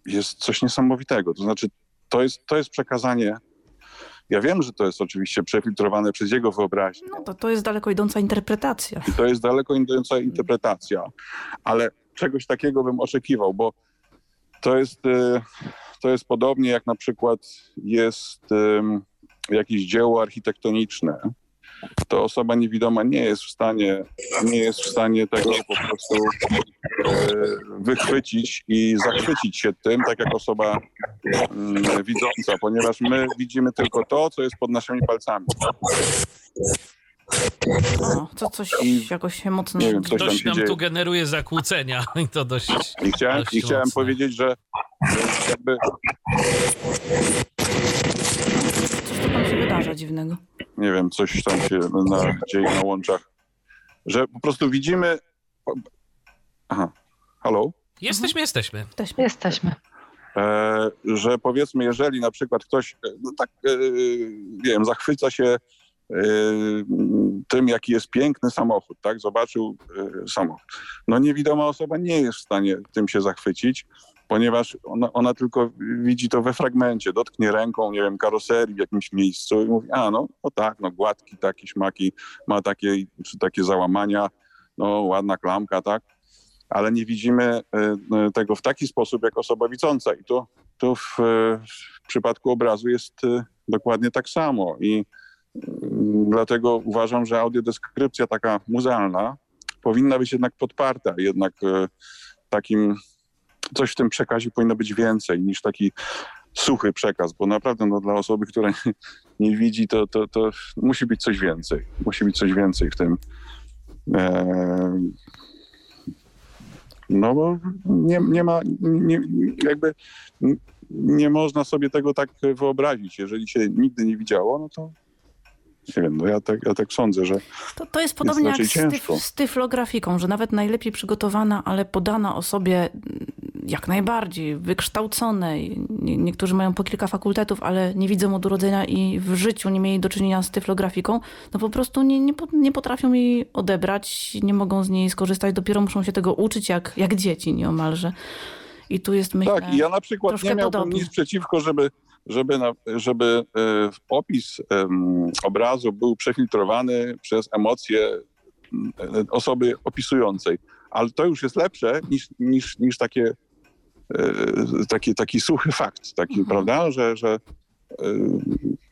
jest coś niesamowitego. To znaczy, to jest, to jest przekazanie. Ja wiem, że to jest oczywiście przefiltrowane przez jego wyobraźnię. No to, to jest daleko idąca interpretacja. I to jest daleko idąca interpretacja, ale czegoś takiego bym oczekiwał, bo to jest, y, to jest podobnie jak na przykład jest jakieś dzieło architektoniczne, to osoba niewidoma nie jest w stanie, nie jest w stanie tego po prostu e, wychwycić i zachwycić się tym, tak jak osoba mm, widząca, ponieważ my widzimy tylko to, co jest pod naszymi palcami. O, to coś jakoś się mocno... Nie wiem, coś tam się nam dzieje. tu generuje zakłócenia i to dość I chciałem, dość i chciałem powiedzieć, że, że jakby... Co tam się wydarza dziwnego? Nie wiem, coś tam się na, dzieje na łączach. Że po prostu widzimy... Aha. Halo? Jesteśmy, jesteśmy. Jesteśmy. Jesteśmy. E, że powiedzmy, jeżeli na przykład ktoś, e, no tak, e, nie wiem, zachwyca się tym, jaki jest piękny samochód, tak? Zobaczył samochód. No niewidoma osoba nie jest w stanie tym się zachwycić, ponieważ ona, ona, tylko widzi to we fragmencie, dotknie ręką, nie wiem, karoserii w jakimś miejscu i mówi, a no, no tak, no gładki taki śmaki, ma takie, czy takie załamania, no ładna klamka, tak? ale nie widzimy e, e, tego w taki sposób jak osoba widząca. I to, w, w przypadku obrazu jest e, dokładnie tak samo. I dlatego uważam, że audiodeskrypcja taka muzealna powinna być jednak podparta, jednak takim, coś w tym przekazie powinno być więcej niż taki suchy przekaz, bo naprawdę no, dla osoby, która nie, nie widzi, to, to, to musi być coś więcej. Musi być coś więcej w tym. No bo nie, nie ma, nie, jakby nie można sobie tego tak wyobrazić. Jeżeli się nigdy nie widziało, no to nie wiem, no ja tak, ja tak sądzę, że. To, to jest podobnie jest jak z, tyf, z tyflografiką, że nawet najlepiej przygotowana, ale podana osobie jak najbardziej wykształconej. niektórzy mają po kilka fakultetów, ale nie widzą od urodzenia i w życiu nie mieli do czynienia z tyflografiką, no po prostu nie, nie, nie potrafią jej odebrać, nie mogą z niej skorzystać, dopiero muszą się tego uczyć jak, jak dzieci nieomalże. I tu jest myślę. Tak, ja na przykład nie miałbym podobnie. nic przeciwko, żeby żeby, na, żeby e, opis obrazu był przefiltrowany przez emocje e, osoby opisującej. Ale to już jest lepsze niż, niż, niż takie, taki, taki suchy fakt, taki, mhm. prawda, że, że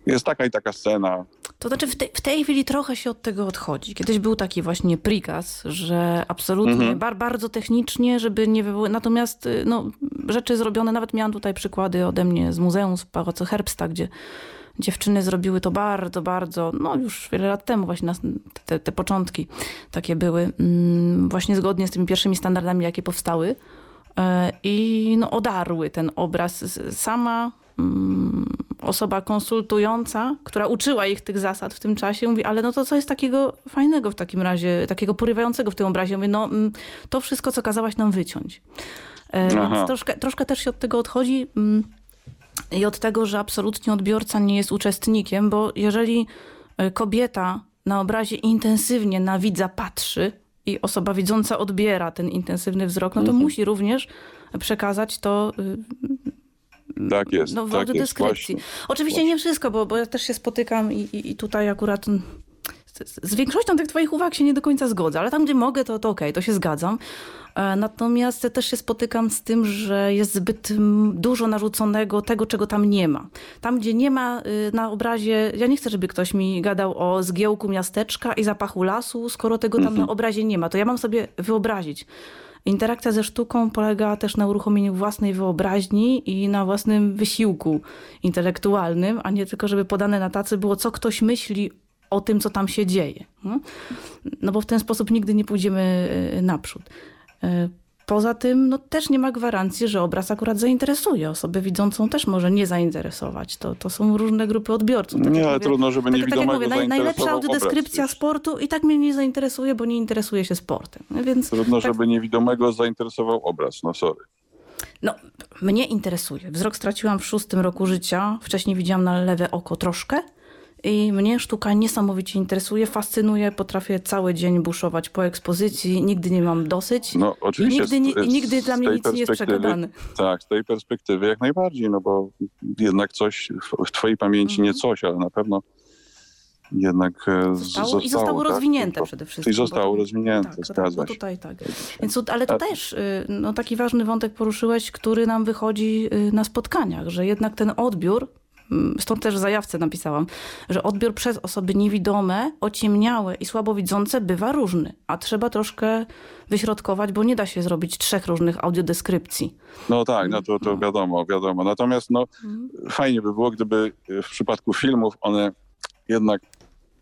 jest taka i taka scena. To znaczy w, te, w, tej chwili trochę się od tego odchodzi. Kiedyś był taki właśnie prikaz, że absolutnie mhm. bar, bardzo technicznie, żeby nie wywołać. Natomiast y, no, rzeczy zrobione, nawet miałam tutaj przykłady ode mnie z muzeum z Pałacu Herbsta, gdzie dziewczyny zrobiły to bardzo, bardzo, no już wiele lat temu właśnie te, te początki takie były, mm, właśnie zgodnie z tymi pierwszymi standardami, jakie powstały i no, odarły ten obraz. Sama Mm, osoba konsultująca, która uczyła ich tych zasad w tym czasie, mówi, ale no to co jest takiego fajnego w takim razie, takiego porywającego w tym obrazie? Mówi, no mm, to wszystko, co kazałaś nam wyciąć. E, więc troszkę, troszkę też się od tego odchodzi mm, i od tego, że absolutnie odbiorca nie jest uczestnikiem, bo jeżeli e, kobieta na obrazie intensywnie na widza patrzy i osoba widząca odbiera ten intensywny wzrok, no to mhm. musi również przekazać to y, tak jest. No, w tak audiodeskrypcji. Oczywiście właśnie. nie wszystko, bo, bo ja też się spotykam i, i, i tutaj akurat z większością tych twoich uwag się nie do końca zgodzę, ale tam, gdzie mogę, to, to okej, okay, to się zgadzam. E, natomiast też się spotykam z tym, że jest zbyt dużo narzuconego tego, czego tam nie ma. Tam, gdzie nie ma y, na obrazie, ja nie chcę, żeby ktoś mi gadał o zgiełku miasteczka i zapachu lasu, skoro tego tam mhm. na obrazie nie ma. To ja mam sobie wyobrazić, Interakcja ze sztuką polega też na uruchomieniu własnej wyobraźni i na własnym wysiłku intelektualnym, a nie tylko, żeby podane na tacy było, co ktoś myśli o tym, co tam się dzieje. No, no bo w ten sposób nigdy nie pójdziemy e, naprzód. E, Poza tym no, też nie ma gwarancji, że obraz akurat zainteresuje. Osobę widzącą też może nie zainteresować. To, to są różne grupy odbiorców. Tak nie, ale mówię, trudno, żeby tak, nie tak jak mówię, naj, Najlepsza audiodeskrypcja sportu i tak mnie nie zainteresuje, bo nie interesuje się sportem. Więc trudno, tak... żeby niewidomego zainteresował obraz. No sorry. No, mnie interesuje. Wzrok straciłam w szóstym roku życia. Wcześniej widziałam na lewe oko troszkę. I mnie sztuka niesamowicie interesuje, fascynuje. Potrafię cały dzień buszować po ekspozycji, nigdy nie mam dosyć. No, oczywiście. Nigdy, z, nigdy dla mnie nic nie jest przegadane. Tak, z tej perspektywy jak najbardziej, no bo jednak coś w, w twojej pamięci, mm. nie coś, ale na pewno jednak e, zostało, zostało I zostało tak? rozwinięte to, przede wszystkim. I zostało rozwinięte, tak, zgadza się. tutaj tak. Więc, ale to też y, no, taki ważny wątek poruszyłeś, który nam wychodzi y, na spotkaniach, że jednak ten odbiór stąd też w zajawce napisałam, że odbiór przez osoby niewidome, ociemniałe i słabowidzące bywa różny, a trzeba troszkę wyśrodkować, bo nie da się zrobić trzech różnych audiodeskrypcji. No tak, no to, to no. wiadomo, wiadomo. Natomiast no, mhm. fajnie by było, gdyby w przypadku filmów one jednak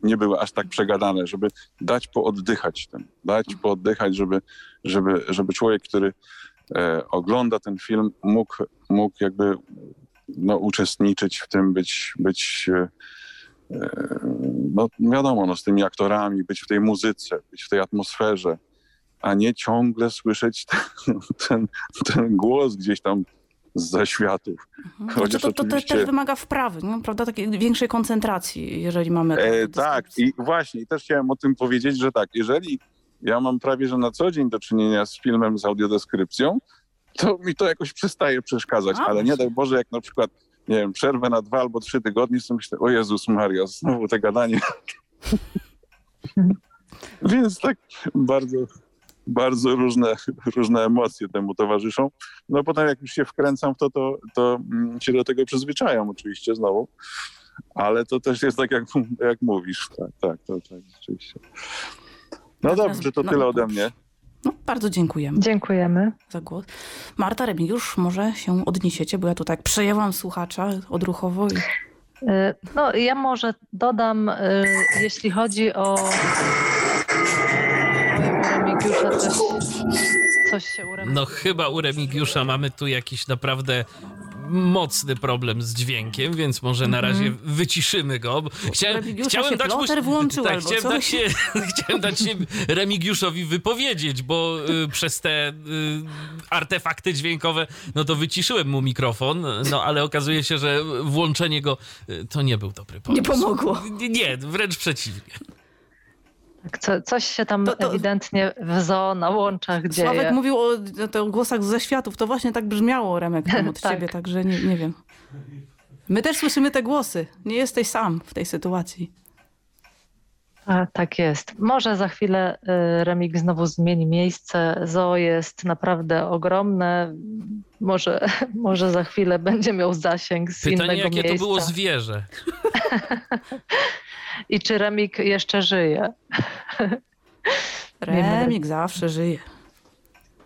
nie były aż tak przegadane, żeby dać pooddychać tym, dać pooddychać, żeby, żeby, żeby człowiek, który e, ogląda ten film, mógł, mógł jakby no, uczestniczyć w tym, być, być e, no wiadomo, no, z tymi aktorami, być w tej muzyce, być w tej atmosferze, a nie ciągle słyszeć ten, ten, ten głos gdzieś tam z zaświatów. Mhm. Chociaż to, to, to też wymaga wprawy, no, prawda, takiej większej koncentracji, jeżeli mamy... E, tak, i właśnie, i też chciałem o tym powiedzieć, że tak, jeżeli ja mam prawie, że na co dzień do czynienia z filmem z audiodeskrypcją, to mi to jakoś przestaje przeszkadzać, a, ale nie daj Boże, jak na przykład nie wiem, przerwę na dwa albo trzy tygodnie, to myślę, o Jezus Maria, znowu te gadanie. Więc tak bardzo, bardzo różne, różne emocje temu towarzyszą. No potem jak już się wkręcam w to, to, to mm, się do tego przyzwyczajam oczywiście znowu. Ale to też jest tak, jak, jak mówisz. Tak, tak, to, tak, rzeczywiście. No dobrze, to tyle ode mnie. No, bardzo dziękujemy. Dziękujemy. Za głos. Marta Remigiusz, może się odniesiecie, bo ja tu tak przejęłam słuchacza odruchowo. I... Y, no, ja może dodam, y, jeśli chodzi o Remigiusza, coś, coś się u No chyba u Remigiusza mamy tu jakiś naprawdę mocny problem z dźwiękiem, więc może na razie -hmm. wyciszymy go. Chciałem, chciałem dać mu, włączył tak, chciałem, dać się, chciałem dać się Remigiuszowi wypowiedzieć, bo y, przez te y, artefakty dźwiękowe, no to wyciszyłem mu mikrofon, no ale okazuje się, że włączenie go y, to nie był dobry pomysł. Nie pomogło. Nie, wręcz przeciwnie. Tak, co, coś się tam to, to... ewidentnie w zoo na łączach dzieje. Sławek mówił o, o, o głosach ze światów. To właśnie tak brzmiało, Remek, tam od tak. ciebie, także nie, nie wiem. My też słyszymy te głosy. Nie jesteś sam w tej sytuacji. A, tak jest. Może za chwilę y, Remik znowu zmieni miejsce. Zoo jest naprawdę ogromne. Może, może za chwilę będzie miał zasięg z Pytanie, innego jakie miejsca. to było zwierzę? I czy Remik jeszcze żyje? Remik zawsze żyje.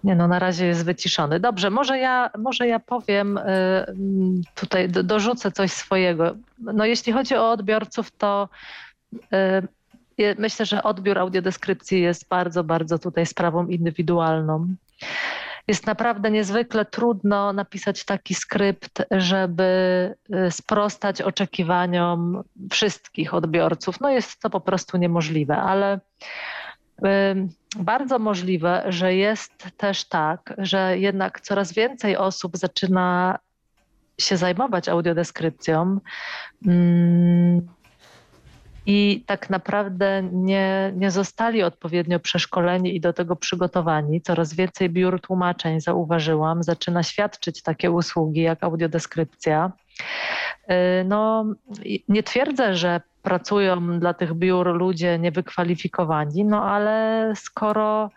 Nie no, na razie jest wyciszony. Dobrze, może ja, może ja powiem, y, tutaj dorzucę coś swojego. No jeśli chodzi o odbiorców, to y, myślę, że odbiór audiodeskrypcji jest bardzo, bardzo tutaj sprawą indywidualną jest naprawdę niezwykle trudno napisać taki skrypt, żeby y, sprostać oczekiwaniom wszystkich odbiorców. No jest to po prostu niemożliwe, ale bardzo możliwe, że jest też tak, że jednak coraz więcej osób zaczyna się zajmować audiodeskrypcją i tak naprawdę nie, nie zostali odpowiednio przeszkoleni i do tego przygotowani. Coraz więcej biur tłumaczeń, zauważyłam, zaczyna świadczyć takie usługi jak audiodeskrypcja. Y, no, nie twierdzę, że pracują dla tych biur ludzie niewykwalifikowani, no ale skoro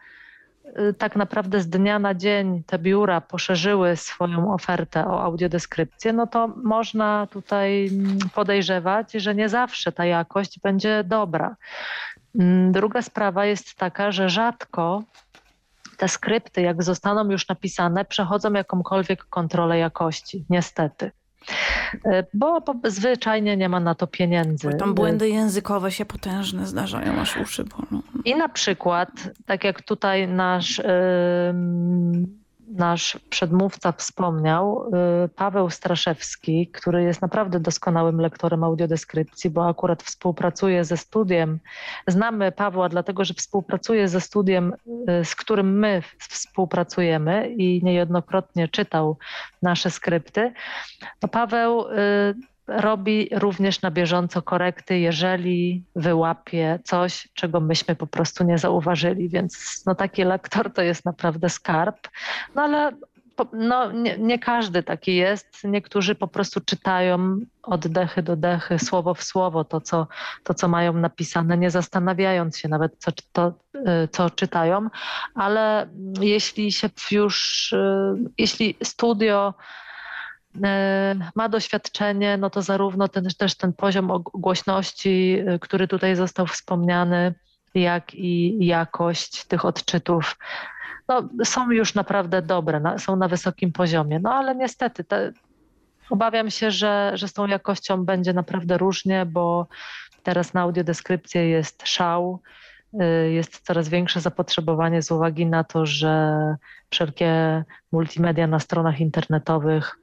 tak naprawdę z dnia na dzień te biura poszerzyły swoją ofertę o audiodeskrypcję, no to można tutaj podejrzewać, że nie zawsze ta jakość będzie dobra. Mm, druga sprawa jest taka, że rzadko te skrypty, jak zostaną już napisane, przechodzą jakąkolwiek kontrolę jakości, niestety. E, bo, zwyczajnie nie ma na to pieniędzy. Tam błędy językowe się potężne zdarzają, aż uszy bolą. I na przykład, tak jak tutaj nasz nasz przedmówca wspomniał, y, Paweł Straszewski, który jest naprawdę doskonałym lektorem audiodeskrypcji, bo akurat współpracuje ze studiem. Znamy Pawła dlatego, że współpracuje ze studiem, y, z którym my współpracujemy i niejednokrotnie czytał nasze skrypty. To Paweł y, robi również na bieżąco korekty, jeżeli wyłapie coś, czego myśmy po prostu nie zauważyli. Więc no, taki lektor to jest naprawdę skarb. No ale no, nie, nie, każdy taki jest. Niektórzy po prostu czytają od dechy do dechy, słowo w słowo to, co, to, co mają napisane, nie zastanawiając się nawet, co, to, y, co czytają. Ale jeśli się już, y, jeśli studio ma doświadczenie, no to zarówno ten, też ten poziom głośności, e, który tutaj został wspomniany, jak i jakość tych odczytów no, są już naprawdę dobre, są na wysokim poziomie. No ale niestety te, Obawiam się, że, że z tą jakością będzie naprawdę różnie, bo teraz na audiodeskrypcję jest szał. Y, jest coraz większe zapotrzebowanie z uwagi na to, że wszelkie multimedia na stronach internetowych,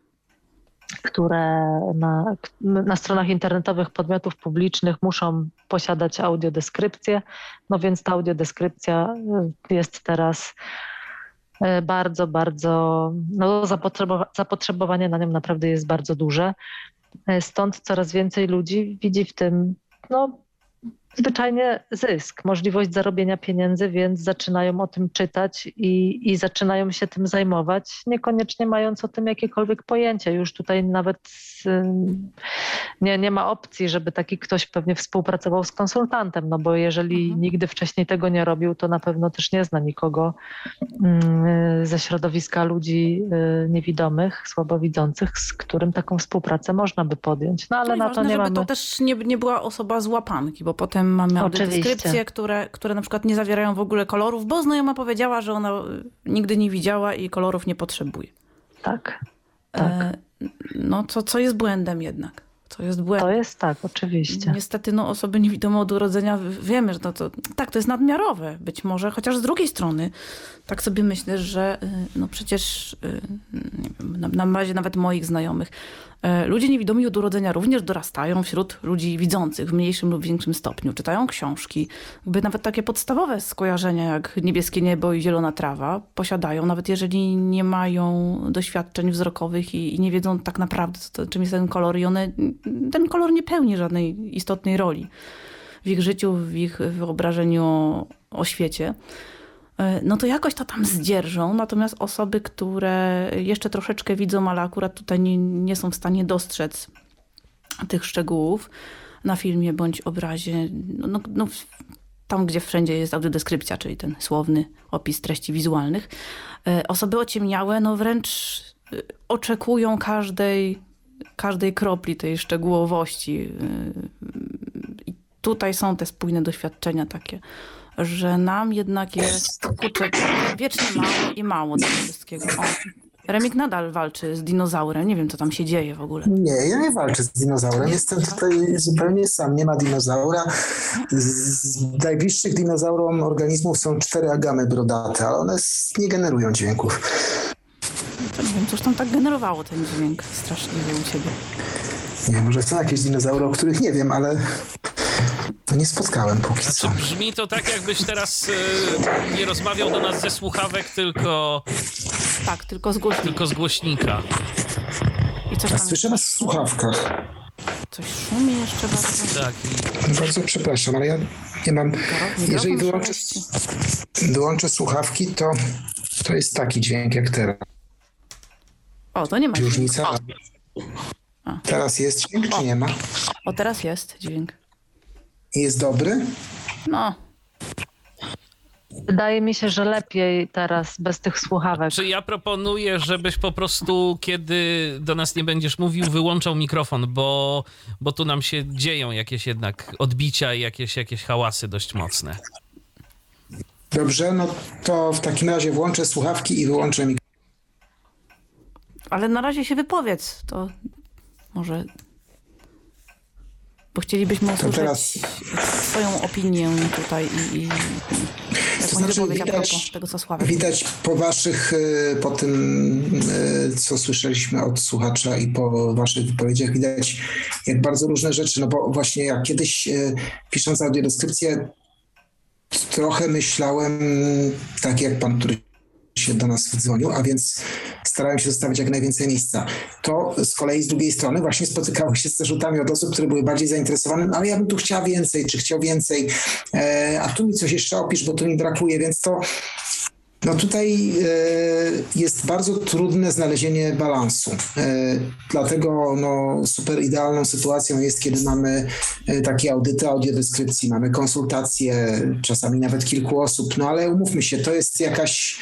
które na, na stronach internetowych podmiotów publicznych muszą posiadać audiodeskrypcję, no więc ta audiodeskrypcja y, jest teraz y, bardzo, bardzo, no zapotrzebowa zapotrzebowanie na nią naprawdę jest bardzo duże. Stąd coraz więcej ludzi widzi w tym no, zwyczajnie zysk, możliwość zarobienia pieniędzy, więc zaczynają o tym czytać i, i zaczynają się tym zajmować, niekoniecznie mając o tym jakiekolwiek pojęcie. Już tutaj nawet nie, nie ma opcji, żeby taki ktoś pewnie współpracował z konsultantem, no bo jeżeli mhm. nigdy wcześniej tego nie robił, to na pewno też nie zna nikogo ze środowiska ludzi y, niewidomych, słabowidzących, z którym taką współpracę można by podjąć. No ale no na ważne, to nie żeby mamy... to też nie, nie była osoba z łapanki, bo potem mamy audiodeskrypcje, które, które na przykład nie zawierają w ogóle kolorów, bo znajoma powiedziała, że ona nigdy nie widziała i kolorów nie potrzebuje. Tak, tak. E, no to co jest błędem jednak. To jest błęd. To jest tak, oczywiście. Niestety no, osoby niewidome od urodzenia wiemy, że to, to, tak, to jest nadmiarowe być może, chociaż z drugiej strony tak sobie myślę, że y, no przecież y, na, na bazie nawet moich znajomych ludzie niewidomi od urodzenia również dorastają wśród ludzi widzących w mniejszym lub większym stopniu. Czytają książki. Jakby nawet takie podstawowe skojarzenia jak niebieskie niebo i zielona trawa posiadają, nawet jeżeli nie mają doświadczeń wzrokowych i, i nie wiedzą tak naprawdę, to, czym jest ten kolor. I one, ten kolor nie pełni żadnej istotnej roli w ich życiu, w ich wyobrażeniu o, o świecie. E, no to jakoś to tam zdzierżą. Natomiast osoby, które jeszcze troszeczkę widzą, ale akurat tutaj nie, nie są w stanie dostrzec tych szczegółów na filmie bądź obrazie, no, no, no tam, gdzie wszędzie jest audiodeskrypcja, czyli ten słowny opis treści wizualnych, e, osoby ociemniałe no wręcz e, oczekują każdej, każdej kropli tej szczegółowości. I tutaj są te spójne doświadczenia takie że nam jednak jest kurczę, wiecznie mało i mało tego wszystkiego. O. Remik nadal walczy z dinozaurem. Nie wiem, co tam się dzieje w ogóle. Nie, ja nie walczę z dinozaurem. Jestem tutaj zupełnie sam. Nie ma dinozaura. Z najbliższych dinozaurom organizmów są cztery agamy brodate, ale one nie generują dźwięków. To nie wiem, cóż tam tak generowało ten dźwięk straszliwy u ciebie. Nie, może są jakieś dinozaury, o których nie wiem, ale to nie spotkałem póki znaczy, co. Brzmi to tak, jakbyś teraz e, nie rozmawiał do nas ze słuchawek, tylko... Tak, tylko z głośnika. Tylko z głośnika. I coś tam... Słyszę was w słuchawkach. Coś szumi jeszcze bardzo. Tak. Bardzo przepraszam, ale ja nie mam... Jeżeli wyłączę, wyłączę słuchawki, to, to jest taki dźwięk jak teraz. O, to nie ma Różnica. Teraz jest dźwięk, czy nie ma? O, teraz jest dźwięk. Jest dobry? No. Wydaje mi się, że lepiej teraz bez tych słuchawek. Czy ja proponuję, żebyś po prostu, kiedy do nas nie będziesz mówił, wyłączał mikrofon, bo, bo tu nam się dzieją jakieś jednak odbicia i jakieś, jakieś hałasy dość mocne. Dobrze, no to w takim razie włączę słuchawki i wyłączę mikrofon. Ale na razie się wypowiedz, to może bo chcielibyśmy usłyszeć teraz... swoją opinię tutaj i, i to znaczy, widać, tego, co Sławek Widać po waszych, e, po tym, e, co słyszeliśmy od słuchacza i po waszych wypowiedziach, widać jak bardzo różne rzeczy, no bo właśnie jak kiedyś e, pisząc audiodeskrypcję trochę myślałem, tak jak pan, który się do nas dzwonił, a więc starałem się zostawić jak najwięcej miejsca. To z kolei z drugiej strony właśnie spotykało się z zarzutami od osób, które były bardziej zainteresowane, no ale ja bym tu chciała więcej, czy chciał więcej, e, a tu mi coś jeszcze opisz, bo tu mi brakuje, więc to no tutaj e, jest bardzo trudne znalezienie balansu. E, dlatego no, super idealną sytuacją jest, kiedy mamy e, takie audyty audiodeskrypcji, mamy konsultacje, czasami nawet kilku osób, no ale umówmy się, to jest jakaś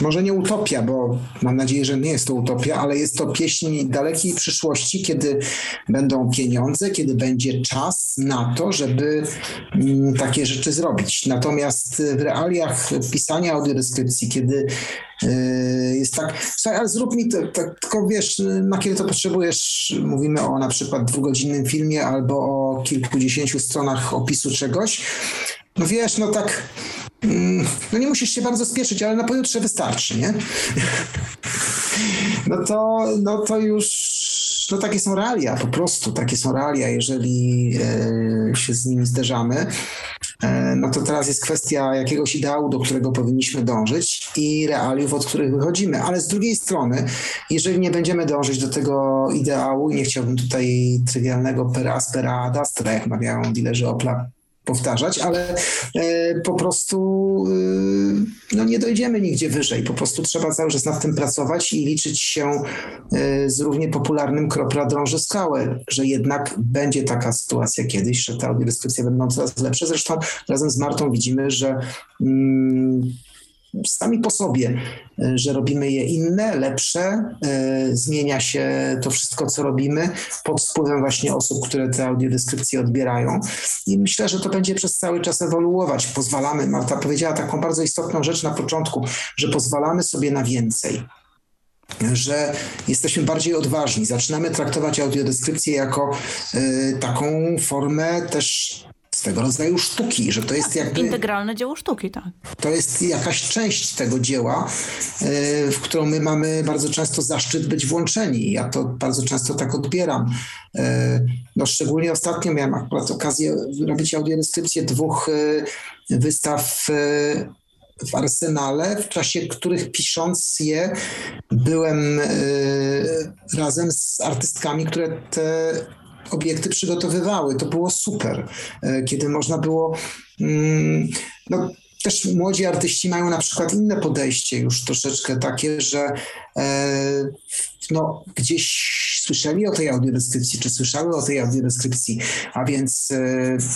może nie utopia, bo mam nadzieję, że nie jest to utopia, ale jest to pieśń dalekiej przyszłości, kiedy będą pieniądze, kiedy będzie czas na to, żeby mm, takie rzeczy zrobić. Natomiast w realiach pisania audiodeskrypcji, kiedy y, jest tak, słuchaj, ale zrób mi to, to, tylko wiesz, na kiedy to potrzebujesz, mówimy o na przykład dwugodzinnym filmie albo o kilkudziesięciu stronach opisu czegoś, no wiesz, no tak no nie musisz się bardzo spieszyć, ale na pojutrze wystarczy, nie? No to, no to już, no takie są realia, po prostu takie są realia, jeżeli e, się z nimi zderzamy. E, no to teraz jest kwestia jakiegoś ideału, do którego powinniśmy dążyć i realiów, od których wychodzimy. Ale z drugiej strony, jeżeli nie będziemy dążyć do tego ideału, i nie chciałbym tutaj trywialnego per aspera ad astra, jak mawiają dilerzy Opla, powtarzać, ale e, po prostu e, no nie dojdziemy nigdzie wyżej. Po prostu trzeba cały czas nad tym pracować i liczyć się e, z równie popularnym kropla drąży skałę, że jednak będzie taka sytuacja kiedyś, że te audiodeskrypcje będą coraz lepsze. Zresztą razem z Martą widzimy, że mm, sami po sobie, e, że robimy je inne, lepsze, e, zmienia się to wszystko, co robimy pod wpływem właśnie osób, które te audiodeskrypcje odbierają i myślę, że to będzie przez cały czas ewoluować. Pozwalamy, Marta powiedziała taką bardzo istotną rzecz na początku, że pozwalamy sobie na więcej że jesteśmy bardziej odważni. Zaczynamy traktować audiodeskrypcję jako y, taką formę też swego rodzaju sztuki, że to jest tak, jakby... Integralne dzieło sztuki, tak. To jest jakaś część tego dzieła, e, w którą my mamy bardzo często zaszczyt być włączeni. Ja to bardzo często tak odbieram. E, no szczególnie ostatnio miałem akurat okazję robić audiodeskrypcję dwóch e, wystaw w Arsenale, w czasie których pisząc je byłem razem z artystkami, które te obiekty przygotowywały. To było super, e, kiedy można było. Mm, no, też młodzi artyści mają na przykład inne podejście, już troszeczkę takie, że e, no, gdzieś słyszeli o tej audiodeskrypcji, czy słyszały o tej audiodeskrypcji, a więc e,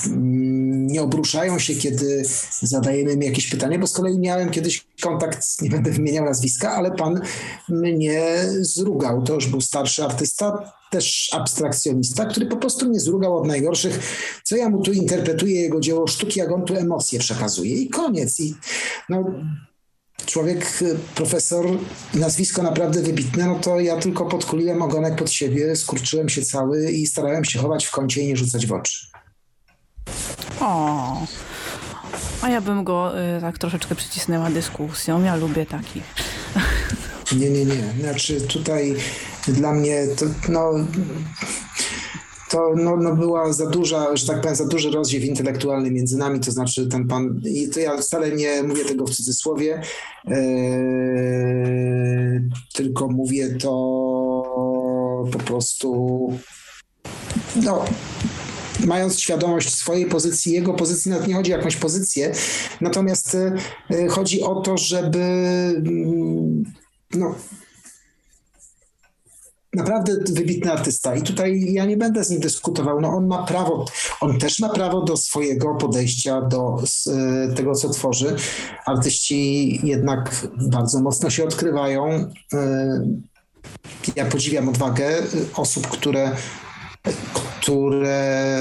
mm, nie obruszają się, kiedy zadajemy im jakieś pytanie, bo z kolei miałem kiedyś kontakt, nie będę wymieniał nazwiska, ale pan mnie zrugał. To już był starszy artysta, też abstrakcjonista, który po prostu mnie zrugał od najgorszych, co ja mu tu interpretuję, jego dzieło sztuki, jak on tu emocje przekazuje i koniec. I no, człowiek, profesor, nazwisko naprawdę wybitne, no to ja tylko podkuliłem ogonek pod siebie, skurczyłem się cały i starałem się chować w kącie i nie rzucać w oczy. O, a ja bym go y, tak troszeczkę przycisnęła dyskusją. Ja lubię takich. Nie, nie, nie. Znaczy tutaj dla mnie to, no, to no, no była za duża, że tak powiem, za duży rozdziew intelektualny między nami, to znaczy ten pan, i to ja wcale nie mówię tego w cudzysłowie, yy, tylko mówię to po prostu, no, mając świadomość swojej pozycji, jego pozycji, nawet nie chodzi o jakąś pozycję, natomiast yy, chodzi o to, żeby mm, no, naprawdę wybitny artysta i tutaj ja nie będę z nim dyskutował. No on ma prawo, on też ma prawo do swojego podejścia do e, tego, co tworzy. Artyści jednak bardzo mocno się odkrywają. E, ja podziwiam odwagę osób, które, które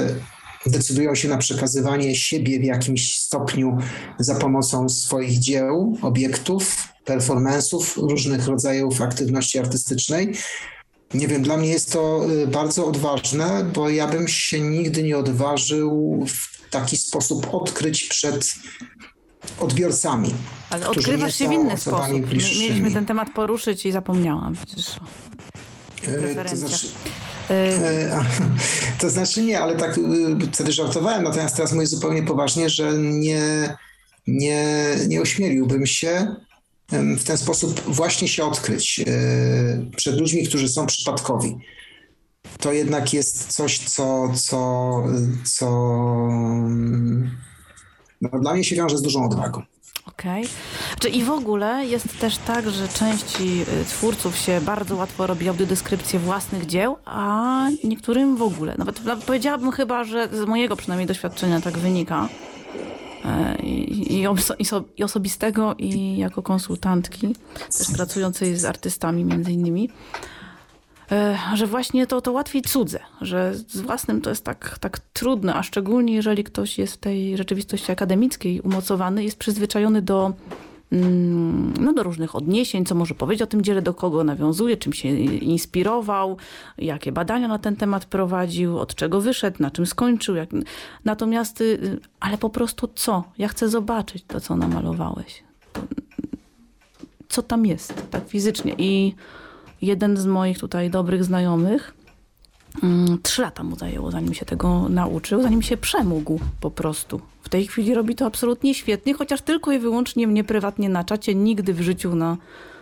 decydują się na przekazywanie siebie w jakimś stopniu za pomocą swoich dzieł, obiektów, performance'ów, różnych rodzajów aktywności artystycznej. Nie wiem, dla mnie jest to y, bardzo odważne, bo ja bym się nigdy nie odważył w taki sposób odkryć przed odbiorcami. Ale odkrywasz się w inny sposób. Bliższymi. Mieliśmy ten temat poruszyć i zapomniałam przecież. E, to znaczy, e, to znaczy nie, ale tak y, wtedy żartowałem, natomiast teraz mówię zupełnie poważnie, że nie, nie, nie ośmieliłbym się w ten sposób właśnie się odkryć e, przed ludźmi, którzy są przypadkowi. To jednak jest coś, co, co, co no, dla mnie się wiąże z dużą odwagą. Okej. Okay. I w ogóle jest też tak, że części y, twórców się bardzo łatwo robi audiodeskrypcję własnych dzieł, a niektórym w ogóle. Nawet powiedziałabym chyba, że z mojego przynajmniej doświadczenia tak wynika, i, i, osobistego, i jako konsultantki, też pracującej z artystami między innymi, e, że właśnie to, to łatwiej cudze, że z własnym to jest tak, tak trudne, a szczególnie jeżeli ktoś jest w tej rzeczywistości akademickiej umocowany, jest przyzwyczajony do no, do różnych odniesień, co może powiedzieć o tym dziele, do kogo nawiązuje, czym się inspirował, jakie badania na ten temat prowadził, od czego wyszedł, na czym skończył. Jak... Natomiast, y, ale po prostu co? Ja chcę zobaczyć to, co namalowałeś. Co tam jest, tak fizycznie. I jeden z moich tutaj dobrych znajomych Mm, trzy lata mu zajęło, zanim się tego nauczył, zanim się przemógł po prostu. W tej chwili robi to absolutnie świetnie, chociaż tylko i wyłącznie mnie prywatnie na czacie, nigdy w życiu na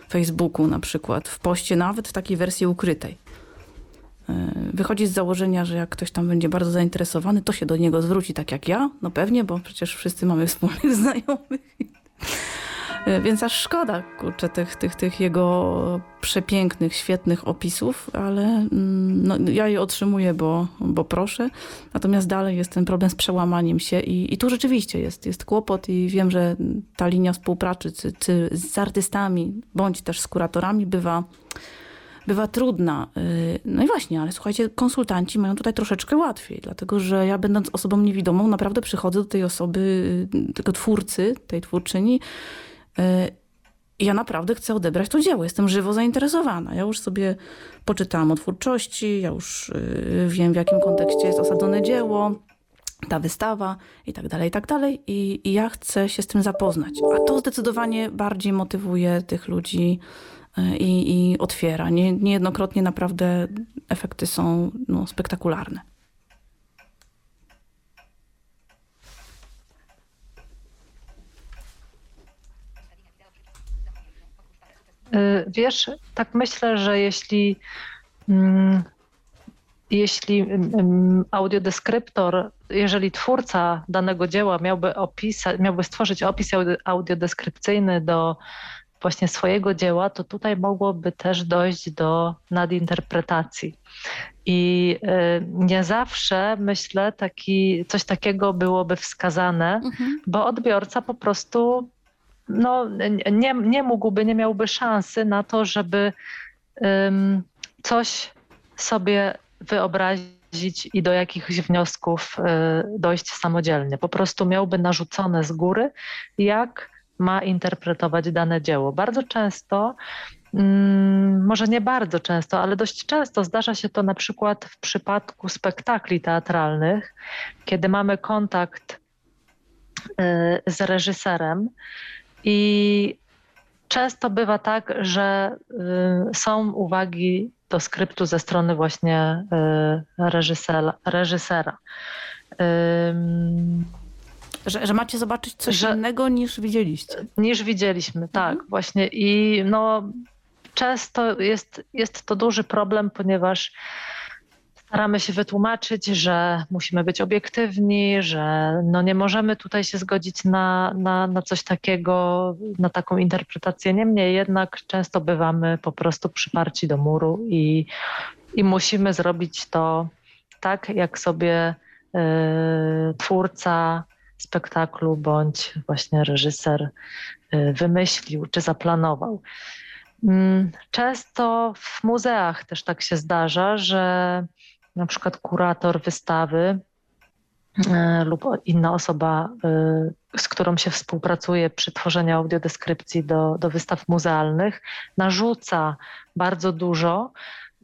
Facebooku na przykład, w poście, nawet w takiej wersji ukrytej. E, wychodzi z założenia, że jak ktoś tam będzie bardzo zainteresowany, to się do niego zwróci tak jak ja. No pewnie, bo przecież wszyscy mamy wspólnych znajomych. E, więc aż szkoda, kurczę, tych, tych, tych jego przepięknych, świetnych opisów, ale mm, no, ja je otrzymuję, bo, bo proszę. Natomiast dalej jest ten problem z przełamaniem się i, i tu rzeczywiście jest, jest kłopot i wiem, że ta linia współpracy czy, czy z artystami, bądź też z kuratorami bywa bywa trudna. E, no i właśnie, ale słuchajcie, konsultanci mają tutaj troszeczkę łatwiej, dlatego że ja będąc osobą niewidomą, naprawdę przychodzę do tej osoby, tego twórcy, tej twórczyni ja naprawdę chcę odebrać to dzieło. Jestem żywo zainteresowana. Ja już sobie poczytałam o twórczości, ja już y, wiem, w jakim kontekście jest osadzone dzieło, ta wystawa i tak dalej, i tak dalej. I, ja chcę się z tym zapoznać. A to zdecydowanie bardziej motywuje tych ludzi y, i, i otwiera. Nie, niejednokrotnie naprawdę efekty są no, spektakularne. Wiesz, tak myślę, że jeśli, mm, jeśli mm, audiodeskryptor, jeżeli twórca danego dzieła miałby, opisać, miałby stworzyć opis audiodeskrypcyjny do właśnie swojego dzieła, to tutaj mogłoby też dojść do nadinterpretacji. I y, nie zawsze, myślę, taki, coś takiego byłoby wskazane, mhm. bo odbiorca po prostu no, nie, nie mógłby, nie miałby szansy na to, żeby um, coś sobie wyobrazić i do jakichś wniosków y, dojść samodzielnie. Po prostu miałby narzucone z góry, jak ma interpretować dane dzieło. Bardzo często, może nie bardzo często, ale dość często zdarza się to na przykład w przypadku spektakli teatralnych, kiedy mamy kontakt y, z reżyserem i często bywa tak, że y, są uwagi do skryptu ze strony właśnie y, reżysera. reżysera. Że, że, macie zobaczyć coś że, innego niż widzieliście. Niż widzieliśmy, tak, mhm. właśnie. I no, często jest, jest to duży problem, ponieważ staramy się wytłumaczyć, że musimy być obiektywni, że no nie możemy tutaj się zgodzić na, na, na coś takiego, na taką interpretację. Niemniej jednak często bywamy po prostu przyparci do muru i, i musimy zrobić to tak, jak sobie y, twórca spektaklu bądź właśnie reżyser y, wymyślił czy zaplanował. Mm, często w muzeach też tak się zdarza, że na przykład kurator wystawy e, lub inna osoba, e, z którą się współpracuje przy tworzeniu audiodeskrypcji do, do wystaw muzealnych, narzuca bardzo dużo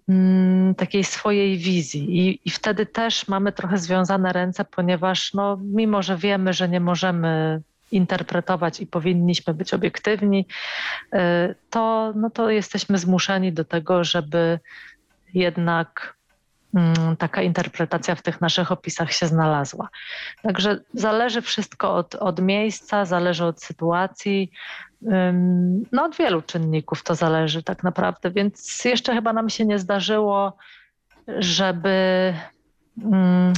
mm, takiej swojej wizji. I, i wtedy też mamy trochę związane ręce, ponieważ no, mimo, że wiemy, że nie możemy interpretować i powinniśmy być obiektywni, e, to, no to jesteśmy zmuszeni do tego, żeby jednak taka interpretacja w tych naszych opisach się znalazła. Także zależy wszystko od, od miejsca, zależy od sytuacji, no od wielu czynników to zależy tak naprawdę, więc jeszcze chyba nam się nie zdarzyło, żeby, mm,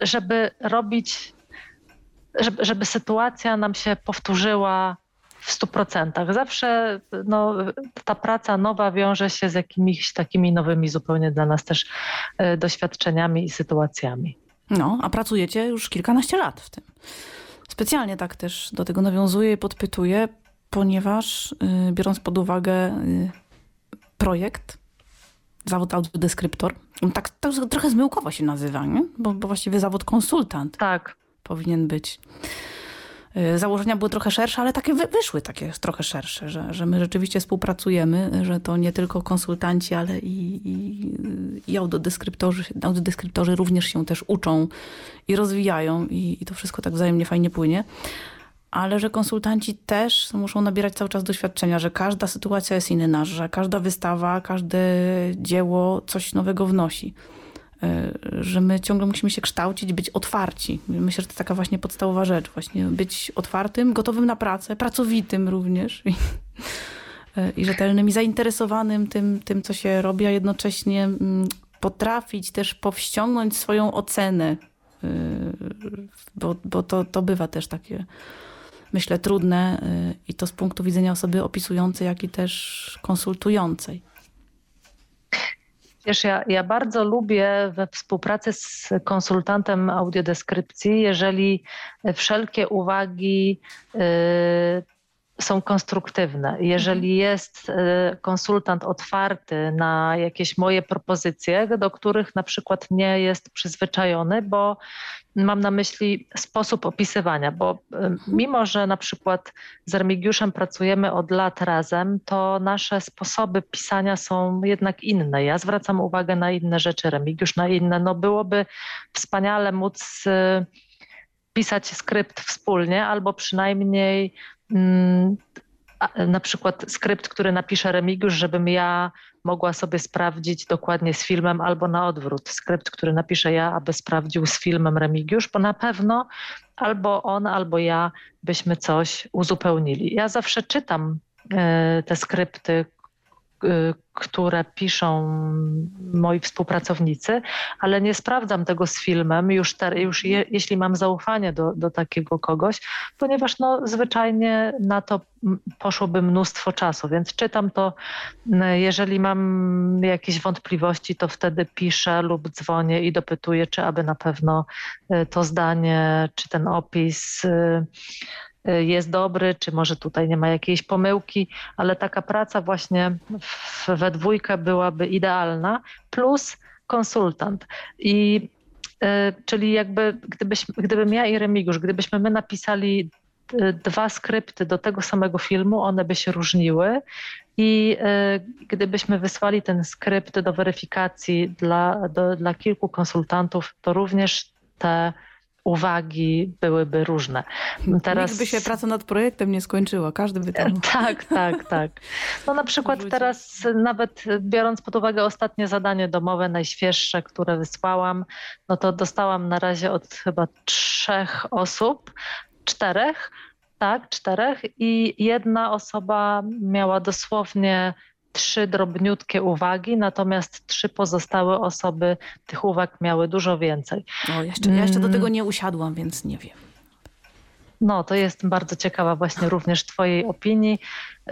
żeby robić, żeby, żeby sytuacja nam się powtórzyła w stu procentach. Zawsze no, ta praca nowa wiąże się z jakimiś takimi nowymi zupełnie dla nas też e, doświadczeniami i sytuacjami. No, a pracujecie już kilkanaście lat w tym. Specjalnie tak też do tego nawiązuję i podpytuję, ponieważ y, biorąc pod uwagę y, projekt, zawód audiodeskryptor, tak, tak trochę zmyłkowo się nazywa, nie? Bo, bo właściwie zawód konsultant tak. powinien być. Y, założenia były trochę szersze, ale takie wyszły takie trochę szersze, że, że my rzeczywiście współpracujemy, że to nie tylko konsultanci, ale i, i, i audiodeskryptorzy, audiodeskryptorzy również się też uczą i rozwijają i, i to wszystko tak wzajemnie fajnie płynie ale że konsultanci też muszą nabierać cały czas doświadczenia, że każda sytuacja jest inna, że każda wystawa, każde dzieło coś nowego wnosi. E, że my ciągle musimy się kształcić, być otwarci. Myślę, że to taka właśnie podstawowa rzecz, właśnie być otwartym, gotowym na pracę, pracowitym również i, e, i rzetelnym i zainteresowanym tym, tym, co się robi, a jednocześnie mm, potrafić też powściągnąć swoją ocenę, e, bo, bo to, to bywa też takie myślę, trudne i to z punktu widzenia osoby opisującej, jak i też konsultującej. Wiesz, ja, ja bardzo lubię we współpracy z konsultantem audiodeskrypcji, jeżeli wszelkie uwagi y, są konstruktywne. Jeżeli mhm. jest y, konsultant otwarty na jakieś moje propozycje, do których na przykład nie jest przyzwyczajony, bo mam na myśli sposób opisywania, bo y, mimo, że na przykład z Remigiuszem pracujemy od lat razem, to nasze sposoby pisania są jednak inne. Ja zwracam uwagę na inne rzeczy, Remigiusz na inne. No byłoby wspaniale móc y, pisać skrypt wspólnie, albo przynajmniej na przykład skrypt, który napisze Remigiusz, żebym ja mogła sobie sprawdzić dokładnie z filmem albo na odwrót. Skrypt, który napiszę ja, aby sprawdził z filmem Remigiusz, bo na pewno albo on, albo ja byśmy coś uzupełnili. Ja zawsze czytam e, te skrypty, które piszą moi współpracownicy, ale nie sprawdzam tego z filmem już, te, już je, jeśli mam zaufanie do, do takiego kogoś, ponieważ no, zwyczajnie na to poszłoby mnóstwo czasu, więc czytam to, jeżeli mam jakieś wątpliwości, to wtedy piszę lub dzwonię i dopytuję, czy aby na pewno y, to zdanie, czy ten opis y, Y, jest dobry, czy może tutaj nie ma jakiejś pomyłki, ale taka praca właśnie w, we dwójkę byłaby idealna, plus konsultant. I y, czyli jakby gdybyś, gdybym ja i Remigiusz, gdybyśmy my napisali y, dwa skrypty do tego samego filmu, one by się różniły i gdybyśmy wysłali ten skrypt do weryfikacji dla, do, dla kilku konsultantów, to również te uwagi byłyby różne. Teraz... Nikt by się praca nad projektem nie skończyła, każdy by tam... Tak, tak, tak. No na przykład teraz nawet biorąc pod uwagę ostatnie zadanie domowe, najświeższe, które wysłałam, no to dostałam na razie od chyba trzech osób, czterech, tak, czterech i jedna osoba miała dosłownie trzy drobniutkie uwagi, natomiast trzy pozostałe osoby tych uwag miały dużo więcej. O, jeszcze, ja jeszcze do tego nie usiadłam, więc nie wiem. No, to jest bardzo ciekawa właśnie również Twojej opinii.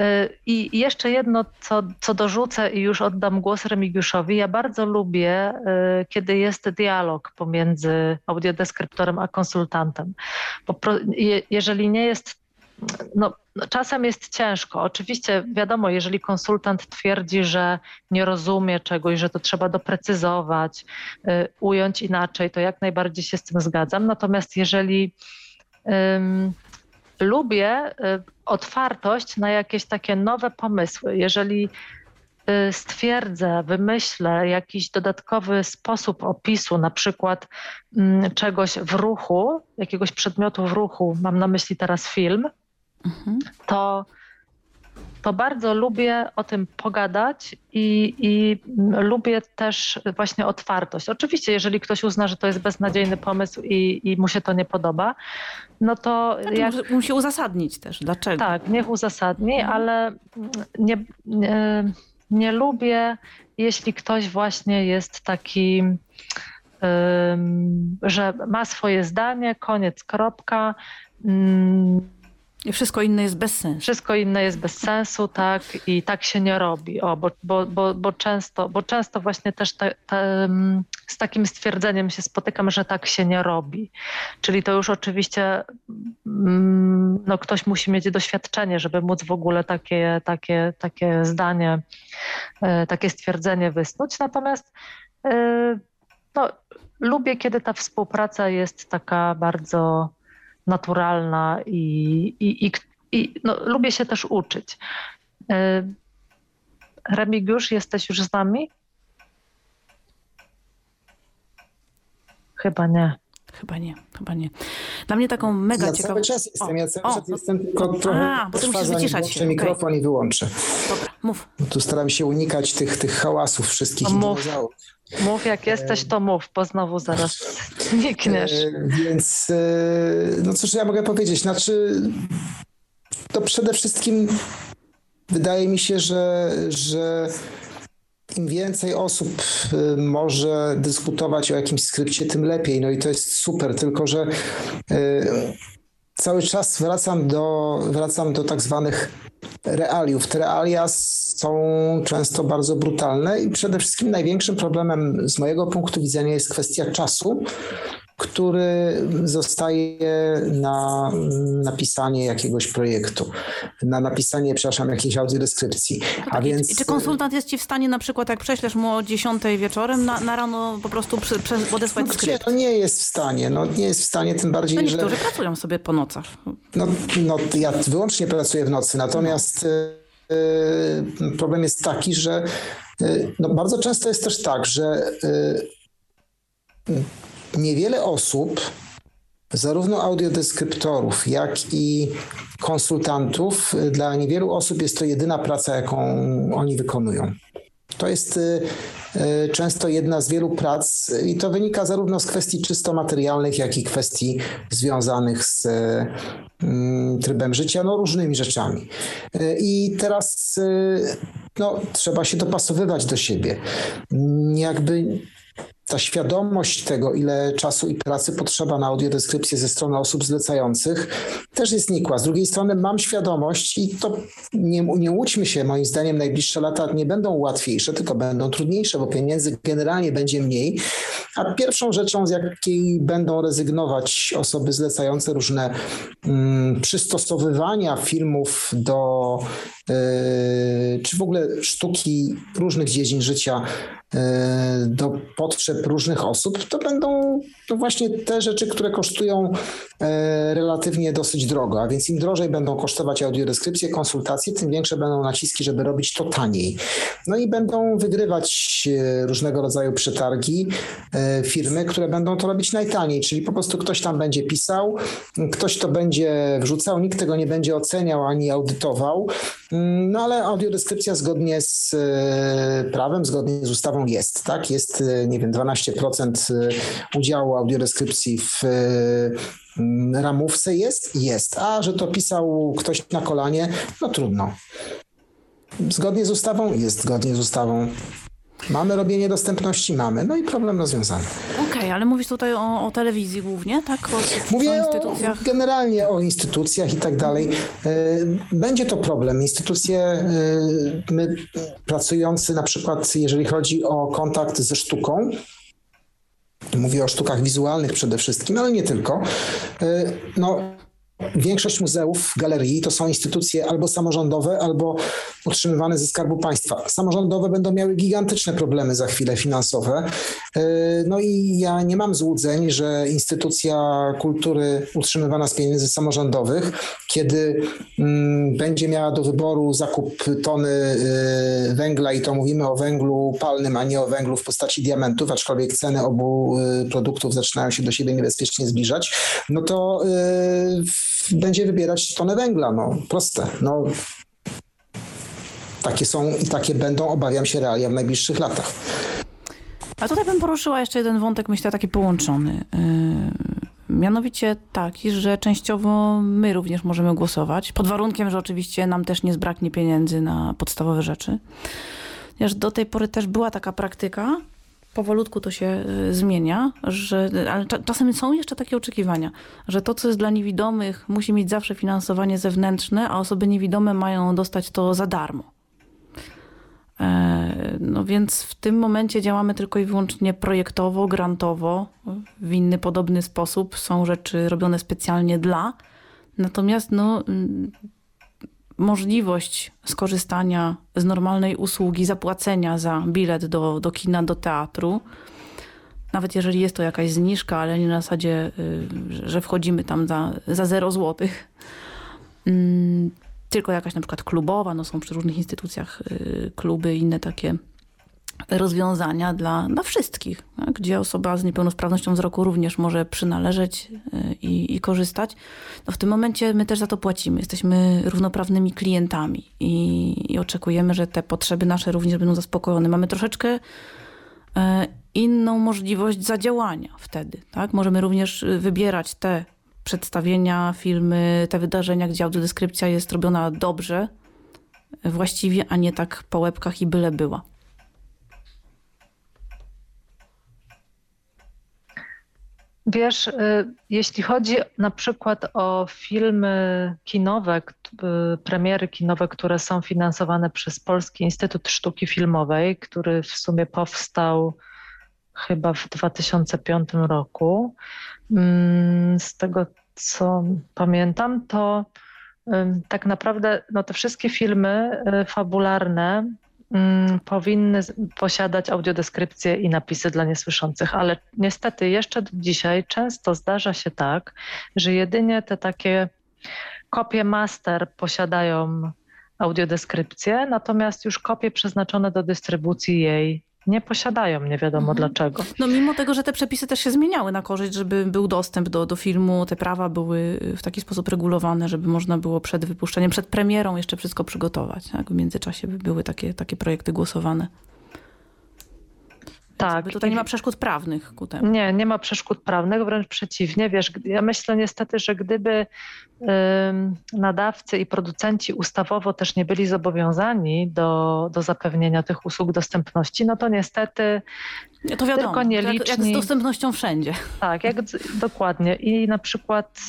Y, I jeszcze jedno, co, co dorzucę i już oddam głos Remigiuszowi. Ja bardzo lubię, y, kiedy jest dialog pomiędzy audiodeskryptorem a konsultantem. Bo jeżeli nie jest no, no, czasem jest ciężko. Oczywiście wiadomo, jeżeli konsultant twierdzi, że nie rozumie czegoś, że to trzeba doprecyzować, y, ująć inaczej, to jak najbardziej się z tym zgadzam. Natomiast jeżeli lubię y, otwartość na jakieś takie nowe pomysły, jeżeli y, stwierdzę, wymyślę jakiś dodatkowy sposób opisu, na przykład czegoś w ruchu, jakiegoś przedmiotu w ruchu, mam na myśli teraz film, mhm. to, to bardzo lubię o tym pogadać i, i lubię też właśnie otwartość. Oczywiście, jeżeli ktoś uzna, że to jest beznadziejny pomysł i, i mu się to nie podoba, no to... No jak... Musi uzasadnić też, dlaczego. Tak, niech uzasadni, mhm. ale nie, nie, nie lubię, jeśli ktoś właśnie jest taki że ma swoje zdanie, koniec, kropka I wszystko inne jest bez sensu. Wszystko inne jest bez sensu, tak, i tak się nie robi. O, bo, bo, bo, bo, często, bo często właśnie też te, te, mm, z takim stwierdzeniem się spotykam, że tak się nie robi. Czyli to już oczywiście mm, no, ktoś musi mieć doświadczenie, żeby móc w ogóle takie, takie, takie zdanie, e, takie stwierdzenie wysnuć. Natomiast e, no, lubię, kiedy ta współpraca jest taka bardzo naturalna i, i, i, i no, lubię się też uczyć. E, Remigiusz, jesteś już z nami? Chyba nie. Chyba nie, chyba nie. Dla mnie taką mega ja ciekawą... cały czas jestem, ja cały o, czas jestem, tylko trochę A, bo musisz wyciszać się. mikrofon okay. i wyłączę. Dobra, mów. Tu staram się unikać tych, tych hałasów wszystkich no, mów. Mów jak jesteś, to mów, bo znowu zaraz znikniesz. E, więc, e, no cóż ja mogę powiedzieć, znaczy to przede wszystkim wydaje mi się, że, że im więcej osób y, może dyskutować o jakimś skrypcie, tym lepiej. No i to jest super, tylko że y, cały czas wracam do, wracam do tak zwanych realiów. Te realia są często bardzo brutalne i przede wszystkim największym problemem z mojego punktu widzenia jest kwestia czasu, który zostaje na napisanie jakiegoś projektu, na napisanie, przepraszam, jakiejś audiodeskrypcji. No tak, A więc... I czy konsultant jest ci w stanie na przykład, jak prześlesz mu o 10 wieczorem, na, na rano po prostu przy, przy, odesłać no, skrypt? No nie jest w stanie, no nie jest w stanie, tym bardziej, no niektórzy że... pracują sobie po nocach. No, no ja wyłącznie pracuję w nocy, natomiast no. y, problem jest taki, że y, no, bardzo często jest też tak, że niewiele osób, zarówno audiodeskryptorów, jak i konsultantów, dla niewielu osób jest to jedyna praca, jaką oni wykonują. To jest y, y, często jedna z wielu prac i to wynika zarówno z kwestii czysto materialnych, jak i kwestii związanych z mm, trybem życia, no różnymi rzeczami. Y, I teraz no, trzeba się dopasowywać do siebie. Jakby ta świadomość tego, ile czasu i pracy potrzeba na audiodeskrypcję ze strony osób zlecających, też jest nikła. Z drugiej strony mam świadomość i to nie, nie łudźmy się, moim zdaniem najbliższe lata nie będą łatwiejsze, tylko będą trudniejsze, bo pieniędzy generalnie będzie mniej. A pierwszą rzeczą, z jakiej będą rezygnować osoby zlecające różne mm, przystosowywania filmów do czy w ogóle sztuki różnych dziedzin życia e, do potrzeb różnych osób, to będą to właśnie te rzeczy, które kosztują e, relatywnie dosyć drogo, a więc im drożej będą kosztować audiodeskrypcje, konsultacje, tym większe będą naciski, żeby robić to taniej. No i będą wygrywać różnego rodzaju przetargi firmy, które będą to robić najtaniej, czyli po prostu ktoś tam będzie pisał, ktoś to będzie wrzucał, nikt tego nie będzie oceniał ani audytował, no ale audiodeskrypcja zgodnie z e, prawem, zgodnie z ustawą jest, tak? Jest, e, nie wiem, 12% e, udziału audiodeskrypcji w ramówce jest? Jest. A że to pisał ktoś na kolanie, no trudno. Zgodnie z ustawą? Jest zgodnie z ustawą. Mamy robienie dostępności? Mamy. No i problem rozwiązany. Okej, okay, ale mówisz tutaj o, o, telewizji głównie, tak? O, Mówię o instytucjach? Generalnie o instytucjach i tak dalej. E, będzie to problem. Instytucje, e, my pracujący na przykład, jeżeli chodzi o kontakt ze sztuką, Mówię o sztukach wizualnych przede wszystkim, ale nie tylko. E, no, Większość muzeów, galerii to są instytucje albo samorządowe, albo utrzymywane ze Skarbu Państwa. Samorządowe będą miały gigantyczne problemy za chwilę finansowe. E, no i ja nie mam złudzeń, że instytucja kultury utrzymywana z pieniędzy samorządowych, kiedy mm, będzie miała do wyboru zakup tony e, węgla i to mówimy o węglu palnym, a nie o węglu w postaci diamentów, aczkolwiek ceny obu e, produktów zaczynają się do siebie niebezpiecznie zbliżać, no to będzie wybierać tonę węgla. No, proste. No, takie są i takie będą, obawiam się, realia w najbliższych latach. A tutaj bym poruszyła jeszcze jeden wątek, myślę, taki połączony. Yy, mianowicie taki, że częściowo my również możemy głosować, pod warunkiem, że oczywiście nam też nie zbraknie pieniędzy na podstawowe rzeczy. Ponieważ do tej pory też była taka praktyka, powolutku to się y, zmienia, że, ale czasem są jeszcze takie oczekiwania, że to, co jest dla niewidomych, musi mieć zawsze finansowanie zewnętrzne, a osoby niewidome mają dostać to za darmo. E, no więc w tym momencie działamy tylko i wyłącznie projektowo, grantowo, w inny podobny sposób. Są rzeczy robione specjalnie dla. Natomiast no, możliwość skorzystania z normalnej usługi, zapłacenia za bilet do, do kina, do teatru, nawet jeżeli jest to jakaś zniżka, ale nie na zasadzie, y, że wchodzimy tam za, za 0 złotych, mm, tylko jakaś na przykład klubowa, no są przy różnych instytucjach y, kluby, inne takie rozwiązania dla, dla wszystkich, tak? gdzie osoba z niepełnosprawnością wzroku również może przynależeć y, i, i, korzystać. No w tym momencie my też za to płacimy. Jesteśmy równoprawnymi klientami i, i oczekujemy, że te potrzeby nasze również będą zaspokojone. Mamy troszeczkę y, inną możliwość zadziałania wtedy. Tak? Możemy również wybierać te przedstawienia, filmy, te wydarzenia, gdzie audiodeskrypcja jest robiona dobrze, właściwie, a nie tak po łebkach i byle była. Wiesz, y, jeśli chodzi na przykład o filmy kinowe, y, premiery kinowe, które są finansowane przez Polski Instytut Sztuki Filmowej, który w sumie powstał chyba w 2005 roku. Mm, z tego co pamiętam, to tak naprawdę no, te wszystkie filmy y, fabularne powinny posiadać audiodeskrypcję i napisy dla niesłyszących, ale niestety jeszcze dzisiaj często zdarza się tak, że jedynie te takie kopie master posiadają audiodeskrypcję, natomiast już kopie przeznaczone do dystrybucji jej nie posiadają, nie wiadomo mhm. dlaczego. No mimo tego, że te przepisy też się zmieniały na korzyść, żeby był dostęp do, do filmu, te prawa były w taki sposób regulowane, żeby można było przed wypuszczeniem, przed premierą jeszcze wszystko przygotować. Tak? W międzyczasie były takie, takie projekty głosowane. Tak. Tutaj nie ma przeszkód prawnych ku temu. Nie, nie ma przeszkód prawnych, wręcz przeciwnie. Wiesz, ja myślę niestety, że gdyby nadawcy i producenci ustawowo też nie byli zobowiązani do, do zapewnienia tych usług dostępności, no to niestety to wiadomo, tylko nieliczni... Jak, jak z dostępnością wszędzie. Tak, jak, dokładnie. I na przykład...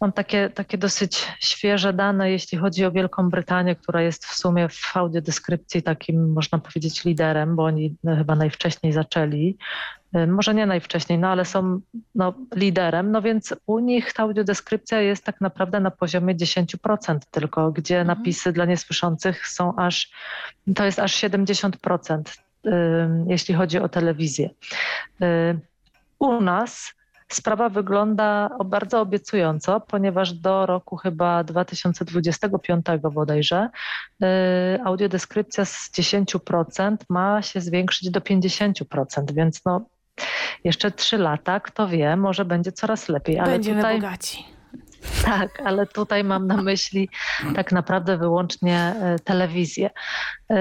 Mam takie, takie dosyć świeże dane, jeśli chodzi o Wielką Brytanię, która jest w sumie w audiodeskrypcji takim, można powiedzieć, liderem, bo oni chyba najwcześniej zaczęli. Może nie najwcześniej, no ale są no, liderem, no więc u nich ta audiodeskrypcja jest tak naprawdę na poziomie 10% tylko, gdzie mhm. napisy dla niesłyszących są aż, to jest aż 70%, y, jeśli chodzi o telewizję. U nas Sprawa wygląda bardzo obiecująco, ponieważ do roku chyba 2025 bodajże y, audiodeskrypcja z 10% ma się zwiększyć do 50%, więc no jeszcze trzy lata, kto wie, może będzie coraz lepiej. Ale Będziemy tutaj... bogaci. Tak, ale tutaj mam na myśli tak naprawdę wyłącznie y, telewizję. Y,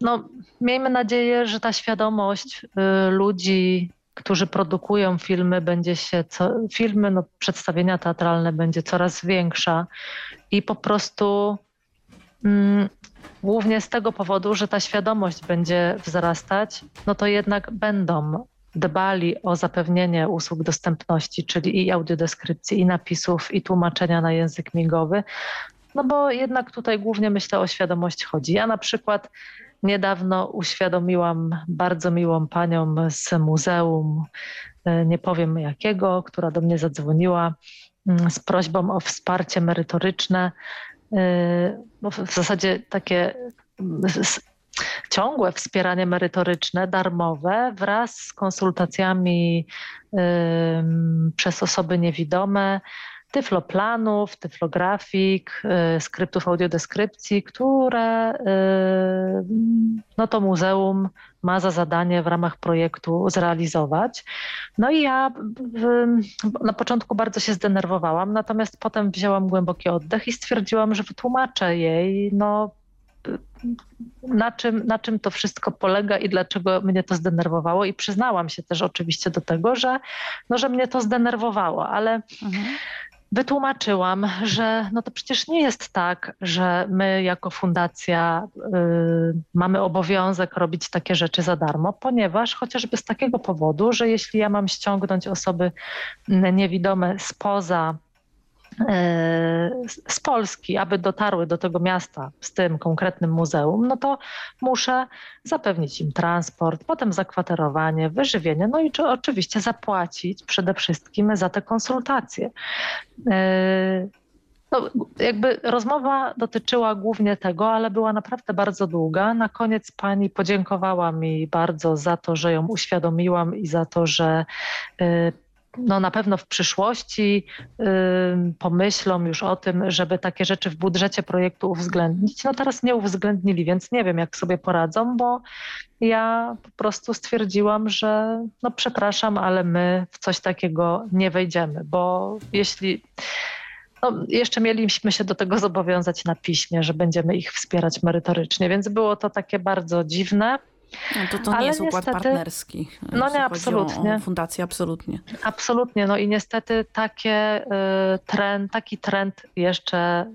no, miejmy nadzieję, że ta świadomość ludzi którzy produkują filmy, będzie się, co, filmy, no, przedstawienia teatralne będzie coraz większa i po prostu mm, głównie z tego powodu, że ta świadomość będzie wzrastać, no to jednak będą dbali o zapewnienie usług dostępności, czyli i audiodeskrypcji, i napisów, i tłumaczenia na język migowy, no bo jednak tutaj głównie myślę o świadomość chodzi. Ja na przykład Niedawno uświadomiłam bardzo miłą panią z muzeum, e, nie powiem jakiego, która do mnie zadzwoniła mm, z prośbą o wsparcie merytoryczne. E, w zasadzie takie mm, ciągłe wspieranie merytoryczne, darmowe, wraz z konsultacjami przez osoby niewidome, tyfloplanów, tyflografik, y, skryptów audiodeskrypcji, które y, no to muzeum ma za zadanie w ramach projektu zrealizować. No i ja na początku bardzo się zdenerwowałam, natomiast potem wzięłam głęboki oddech i stwierdziłam, że wytłumaczę jej, no na czym, na czym to wszystko polega i dlaczego mnie to zdenerwowało. I przyznałam się też oczywiście do tego, że, no, że mnie to zdenerwowało, ale mhm wytłumaczyłam, że no to przecież nie jest tak, że my jako fundacja y, mamy obowiązek robić takie rzeczy za darmo, ponieważ chociażby z takiego powodu, że jeśli ja mam ściągnąć osoby niewidome spoza z Polski, aby dotarły do tego miasta z tym konkretnym muzeum, no to muszę zapewnić im transport, potem zakwaterowanie, wyżywienie, no i czy oczywiście zapłacić przede wszystkim za te konsultacje. E, no, jakby rozmowa dotyczyła głównie tego, ale była naprawdę bardzo długa. Na koniec pani podziękowała mi bardzo za to, że ją uświadomiłam i za to, że e, no na pewno w przyszłości y, pomyślą już o tym, żeby takie rzeczy w budżecie projektu uwzględnić. No teraz nie uwzględnili, więc nie wiem, jak sobie poradzą, bo ja po prostu stwierdziłam, że no przepraszam, ale my w coś takiego nie wejdziemy, bo jeśli no, jeszcze mieliśmy się do tego zobowiązać na piśmie, że będziemy ich wspierać merytorycznie, więc było to takie bardzo dziwne. No to to nie jest układ niestety, partnerski. No nie, absolutnie. fundację, absolutnie. Absolutnie. No i niestety takie, y, trend, taki trend jeszcze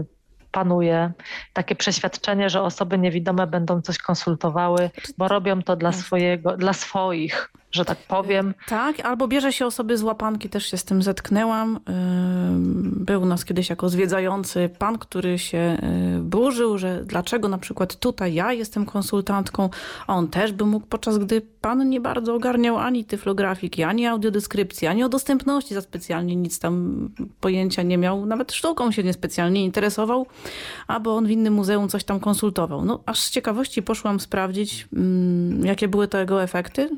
y, panuje takie przeświadczenie, że osoby niewidome będą coś konsultowały, bo robią to dla swojego, dla swoich, że tak powiem. Tak, albo bierze się osoby z łapanki, też się z tym zetknęłam. Był u nas kiedyś jako zwiedzający pan, który się y, burzył, że dlaczego na przykład tutaj ja jestem konsultantką, a on też by mógł, podczas gdy pan nie bardzo ogarniał ani tyflografiki, ani audiodeskrypcji, ani o dostępności za specjalnie nic tam pojęcia nie miał, nawet sztuką się niespecjalnie interesował, albo on w innym muzeum coś tam konsultował. No aż z ciekawości poszłam sprawdzić, mm, jakie były tego efekty.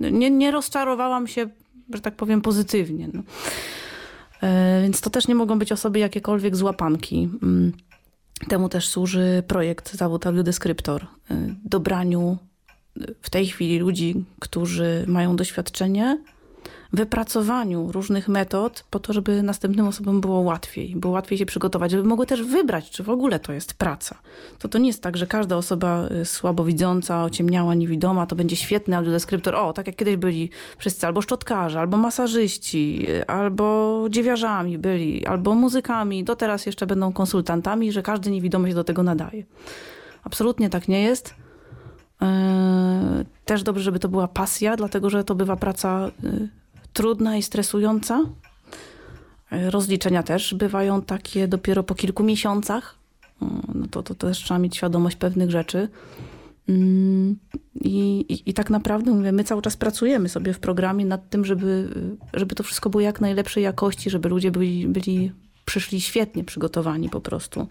No, nie, nie rozczarowałam się, że tak powiem, pozytywnie. No. E, więc to też nie mogą być osoby jakiekolwiek z łapanki. Mm, temu też służy projekt Zawód Audiodeskryptor. E, dobraniu w tej chwili ludzi, którzy mają doświadczenie wypracowaniu różnych metod po to, żeby następnym osobom było łatwiej, było łatwiej się przygotować, żeby mogły też wybrać, czy w ogóle to jest praca. To to nie jest tak, że każda osoba y, słabowidząca, ociemniała, niewidoma, to będzie świetny audiodeskryptor. O, tak jak kiedyś byli wszyscy albo szczotkarze, albo masażyści, y, albo dziewiarzami byli, albo muzykami, do teraz jeszcze będą konsultantami, że każdy niewidomy się do tego nadaje. Absolutnie tak nie jest. Y, też dobrze, żeby to była pasja, dlatego że to bywa praca trudna i stresująca. Rozliczenia też bywają takie dopiero po kilku miesiącach. No to, to też trzeba mieć świadomość pewnych rzeczy. Mm, I, i, I, tak naprawdę mówię, my cały czas pracujemy sobie w programie nad tym, żeby, żeby to wszystko było jak najlepszej jakości, żeby ludzie byli, byli przyszli świetnie przygotowani po prostu.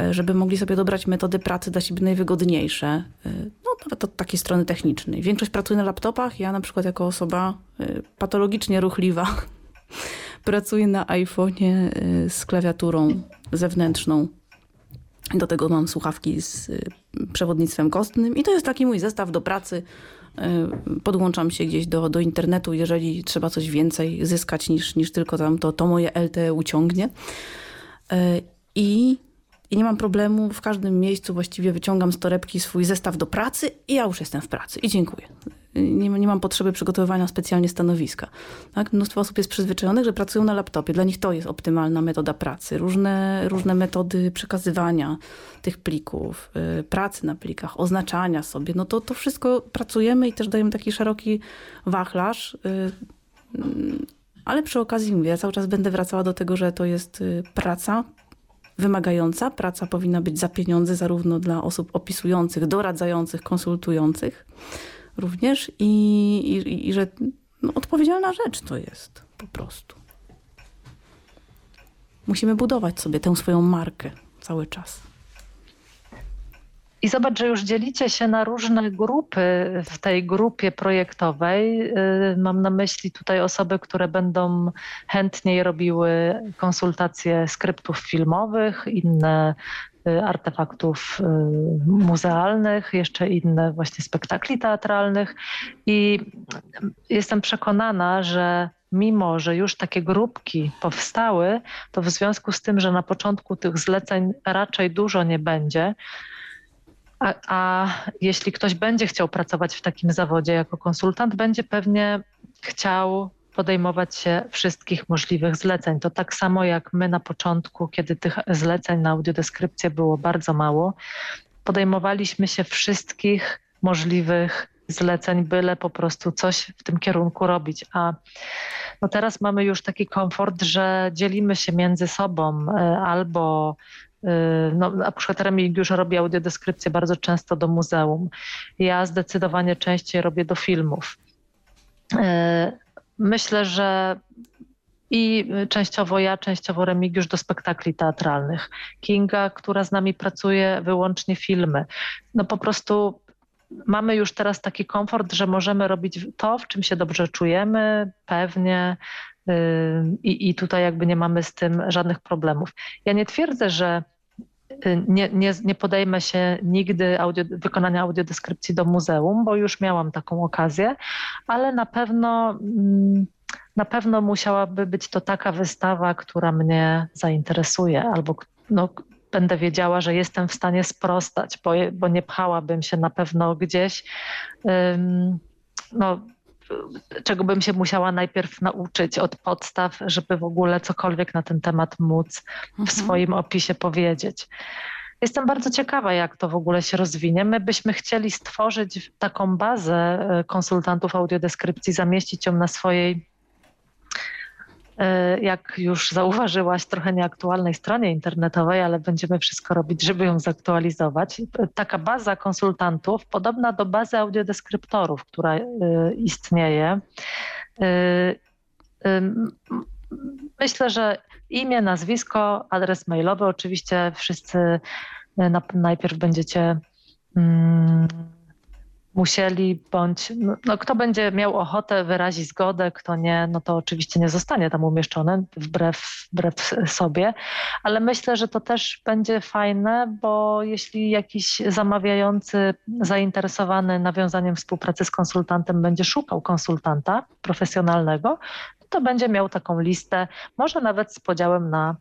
E, żeby mogli sobie dobrać metody pracy dla siebie najwygodniejsze. E, no nawet od takiej strony technicznej. Większość pracuje na laptopach. Ja na przykład jako osoba e, patologicznie ruchliwa pracuję na iPhone'ie z klawiaturą zewnętrzną. Do tego mam słuchawki z przewodnictwem kostnym i to jest taki mój zestaw do pracy. Podłączam się gdzieś do, do internetu, jeżeli trzeba coś więcej zyskać niż, niż tylko tam to, to moje LTE uciągnie. I i nie mam problemu, w każdym miejscu właściwie wyciągam z torebki swój zestaw do pracy i ja już jestem w pracy i dziękuję. Nie, nie mam potrzeby przygotowywania specjalnie stanowiska. Tak? Mnóstwo osób jest przyzwyczajonych, że pracują na laptopie. Dla nich to jest optymalna metoda pracy. Różne, różne metody przekazywania tych plików, yy, pracy na plikach, oznaczania sobie. No to, to wszystko pracujemy i też dajemy taki szeroki wachlarz. Yy, ale przy okazji mówię, ja cały czas będę wracała do tego, że to jest y, praca, wymagająca. Praca powinna być za pieniądze zarówno dla osób opisujących, doradzających, konsultujących również i, i, i że no, odpowiedzialna rzecz to jest po prostu. Musimy budować sobie tę swoją markę cały czas. I zobacz, że już dzielicie się na różne grupy w tej grupie projektowej. Y, mam na myśli tutaj osoby, które będą chętniej robiły konsultacje skryptów filmowych, inne y, artefaktów y, muzealnych, jeszcze inne właśnie spektakli teatralnych. I jestem przekonana, że mimo, że już takie grupki powstały, to w związku z tym, że na początku tych zleceń raczej dużo nie będzie, a, a, jeśli ktoś będzie chciał pracować w takim zawodzie jako konsultant, będzie pewnie chciał podejmować się wszystkich możliwych zleceń. To tak samo jak my na początku, kiedy tych zleceń na audiodeskrypcję było bardzo mało, podejmowaliśmy się wszystkich możliwych zleceń, byle po prostu coś w tym kierunku robić. A no teraz mamy już taki komfort, że dzielimy się między sobą e, albo no, na przykład Remigiusz robi audiodeskrypcję bardzo często do muzeum. Ja zdecydowanie częściej robię do filmów. E, myślę, że i częściowo ja, częściowo Remigiusz do spektakli teatralnych. Kinga, która z nami pracuje wyłącznie filmy. No po prostu mamy już teraz taki komfort, że możemy robić to, w czym się dobrze czujemy, pewnie. I, I tutaj jakby nie mamy z tym żadnych problemów. Ja nie twierdzę, że yy, nie, nie, nie podejmę się nigdy audio, wykonania audiodeskrypcji do muzeum, bo już miałam taką okazję, ale na pewno, mm, na pewno musiałaby być to taka wystawa, która mnie zainteresuje albo no, będę wiedziała, że jestem w stanie sprostać, bo, bo nie pchałabym się na pewno gdzieś, no, czego bym się musiała najpierw nauczyć od podstaw, żeby w ogóle cokolwiek na ten temat móc w mhm. swoim opisie powiedzieć. Jestem bardzo ciekawa, jak to w ogóle się rozwinie. My byśmy chcieli stworzyć taką bazę e, konsultantów audiodeskrypcji, zamieścić ją na swojej jak już zauważyłaś, trochę nieaktualnej stronie internetowej, ale będziemy wszystko robić, żeby ją zaktualizować. Taka baza konsultantów, podobna do bazy audiodeskryptorów, która e, istnieje. E, myślę, że imię, nazwisko, adres mailowy, oczywiście wszyscy najpierw będziecie mm, musieli bądź, no, no, kto będzie miał ochotę wyrazić zgodę, kto nie, no to oczywiście nie zostanie tam umieszczony wbrew, wbrew sobie, ale myślę, że to też będzie fajne, bo jeśli jakiś zamawiający zainteresowany nawiązaniem współpracy z konsultantem będzie szukał konsultanta profesjonalnego, to będzie miał taką listę, może nawet z podziałem na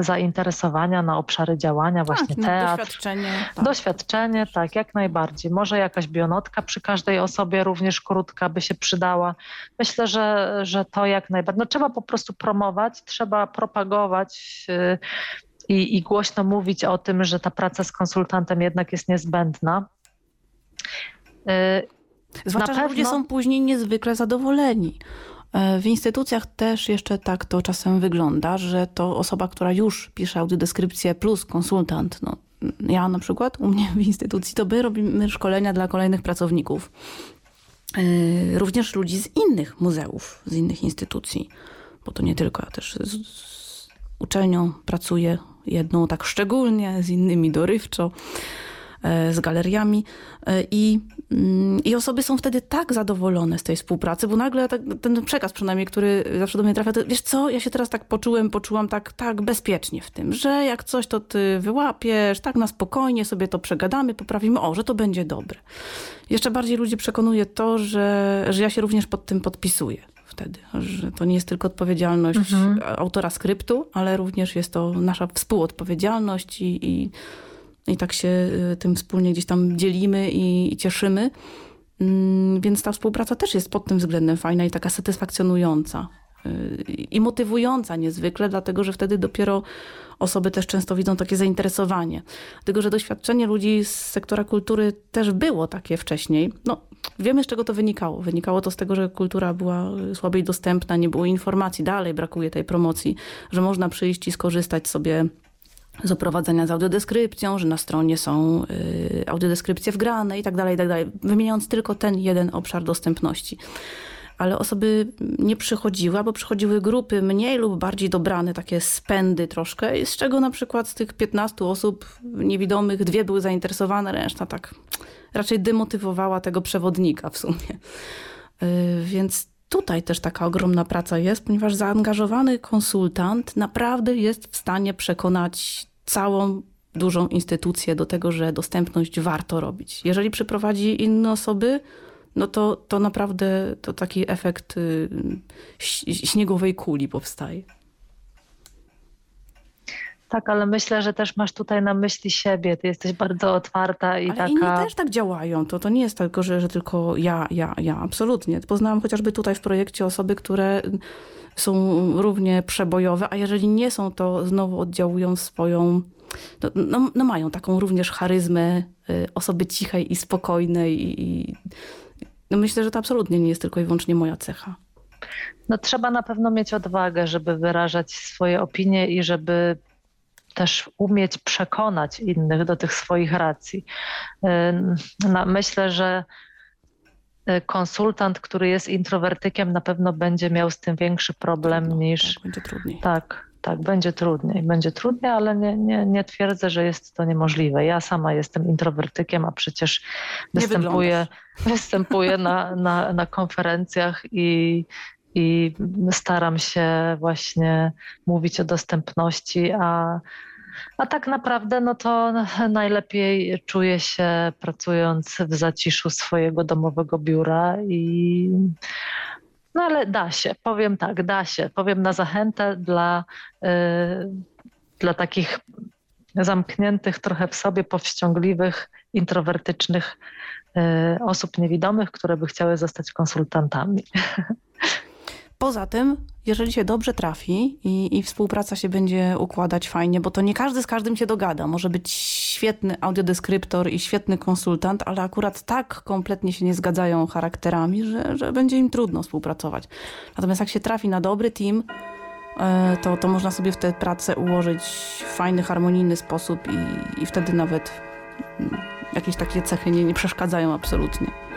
zainteresowania na obszary działania, właśnie tak, teatr. Doświadczenie. Tak. Doświadczenie, tak, jak najbardziej. Może jakaś bionotka przy każdej osobie również krótka by się przydała. Myślę, że, że to jak najbardziej. No, trzeba po prostu promować, trzeba propagować e, i, i głośno mówić o tym, że ta praca z konsultantem jednak jest niezbędna. E, Zwłaszcza, że ludzie są później niezwykle zadowoleni. E, w instytucjach też jeszcze tak to czasem wygląda, że to osoba, która już pisze audiodeskrypcję plus konsultant, no, ja na przykład u mnie w instytucji, to my robimy szkolenia dla kolejnych pracowników. E, również ludzi z innych muzeów, z innych instytucji, bo to nie tylko, ja też z, z uczelnią pracuję jedną tak szczególnie, z innymi dorywczo. E, z galeriami e, i, mm, i osoby są wtedy tak zadowolone z tej współpracy, bo nagle tak, ten przekaz przynajmniej, który zawsze do mnie trafia, to wiesz co, ja się teraz tak poczułem, poczułam tak, tak bezpiecznie w tym, że jak coś to ty wyłapiesz, tak na spokojnie sobie to przegadamy, poprawimy, o, że to będzie dobre. Jeszcze bardziej ludzi przekonuje to, że, że ja się również pod tym podpisuję wtedy, że to nie jest tylko odpowiedzialność mhm. autora skryptu, ale również jest to nasza współodpowiedzialność i, i i tak się y, tym wspólnie gdzieś tam dzielimy i, i cieszymy. Mm, więc ta współpraca też jest pod tym względem fajna i taka satysfakcjonująca y, i motywująca niezwykle, dlatego że wtedy dopiero osoby też często widzą takie zainteresowanie. Dlatego, że doświadczenie ludzi z sektora kultury też było takie wcześniej. No, wiemy z czego to wynikało. Wynikało to z tego, że kultura była słabiej dostępna, nie było informacji, dalej brakuje tej promocji, że można przyjść i skorzystać sobie z oprowadzenia z audiodeskrypcją, że na stronie są y, audiodeskrypcje wgrane i tak dalej, i tak dalej. Wymieniając tylko ten jeden obszar dostępności. Ale osoby nie przychodziły, albo przychodziły grupy mniej lub bardziej dobrane, takie spędy troszkę, z czego na przykład z tych 15 osób niewidomych dwie były zainteresowane, reszta tak raczej demotywowała tego przewodnika w sumie. Y, więc tutaj też taka ogromna praca jest, ponieważ zaangażowany konsultant naprawdę jest w stanie przekonać całą dużą instytucję do tego, że dostępność warto robić. Jeżeli przyprowadzi inne osoby, no to, to naprawdę to taki efekt y, śniegowej kuli powstaje. Tak, ale myślę, że też masz tutaj na myśli siebie. Ty jesteś bardzo otwarta i ale taka. Inni też tak działają. To, to nie jest tylko, że, że tylko ja, ja, ja. Absolutnie. Poznałam chociażby tutaj w projekcie osoby, które są równie przebojowe, a jeżeli nie są, to znowu oddziałują swoją. No, no, no mają taką również charyzmę y, osoby cichej i spokojnej. I, no myślę, że to absolutnie nie jest tylko i wyłącznie moja cecha. No trzeba na pewno mieć odwagę, żeby wyrażać swoje opinie i żeby też umieć przekonać innych do tych swoich racji. Myślę, że y, konsultant, który jest introwertykiem, na pewno będzie miał z tym większy problem Trudno, niż. Tak, będzie trudniej. Tak, tak, będzie trudniej. Będzie trudniej, ale nie, nie, nie twierdzę, że jest to niemożliwe. Ja sama jestem introwertykiem, a przecież Nie występuję, występuję na, na, na konferencjach i, i staram się właśnie mówić o dostępności, a, a tak naprawdę no to najlepiej czuję się pracując w zaciszu swojego domowego biura i no ale da się, powiem tak, da się. Powiem na zachętę dla, y, dla takich zamkniętych trochę w sobie, powściągliwych, introwertycznych y, osób niewidomych, które by chciały zostać konsultantami. Poza tym, jeżeli się dobrze trafi i, i, współpraca się będzie układać fajnie, bo to nie każdy z każdym się dogada. Może być świetny audiodeskryptor i świetny konsultant, ale akurat tak kompletnie się nie zgadzają charakterami, że, że będzie im trudno współpracować. Natomiast jak się trafi na dobry team, e, to, to można sobie w tę pracę ułożyć w fajny, harmonijny sposób i, i wtedy nawet mm, jakieś takie cechy nie, nie przeszkadzają absolutnie.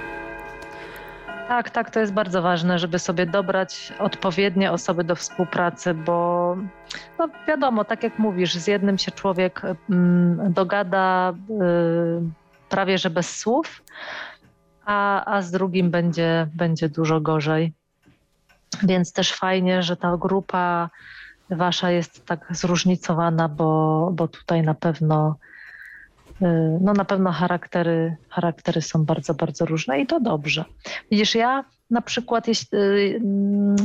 Tak, tak, to jest bardzo ważne, żeby sobie dobrać odpowiednie osoby do współpracy, bo no wiadomo, tak jak mówisz, z jednym się człowiek mm, dogada y, prawie że bez słów, a, a z drugim będzie, będzie dużo gorzej. Więc też fajnie, że ta grupa wasza jest tak zróżnicowana, bo, bo tutaj na pewno no na pewno charaktery, charaktery są bardzo, bardzo różne i to dobrze. Widzisz, ja na przykład jeśli, y, mm,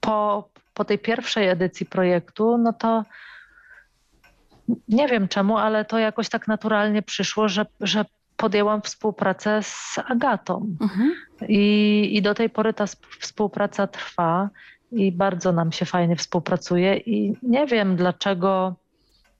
po, po tej pierwszej edycji projektu, no to nie wiem czemu, ale to jakoś tak naturalnie przyszło, że, że podjęłam współpracę z Agatą. Mhm. I, I do tej pory ta współpraca trwa i bardzo nam się fajnie współpracuje i nie wiem dlaczego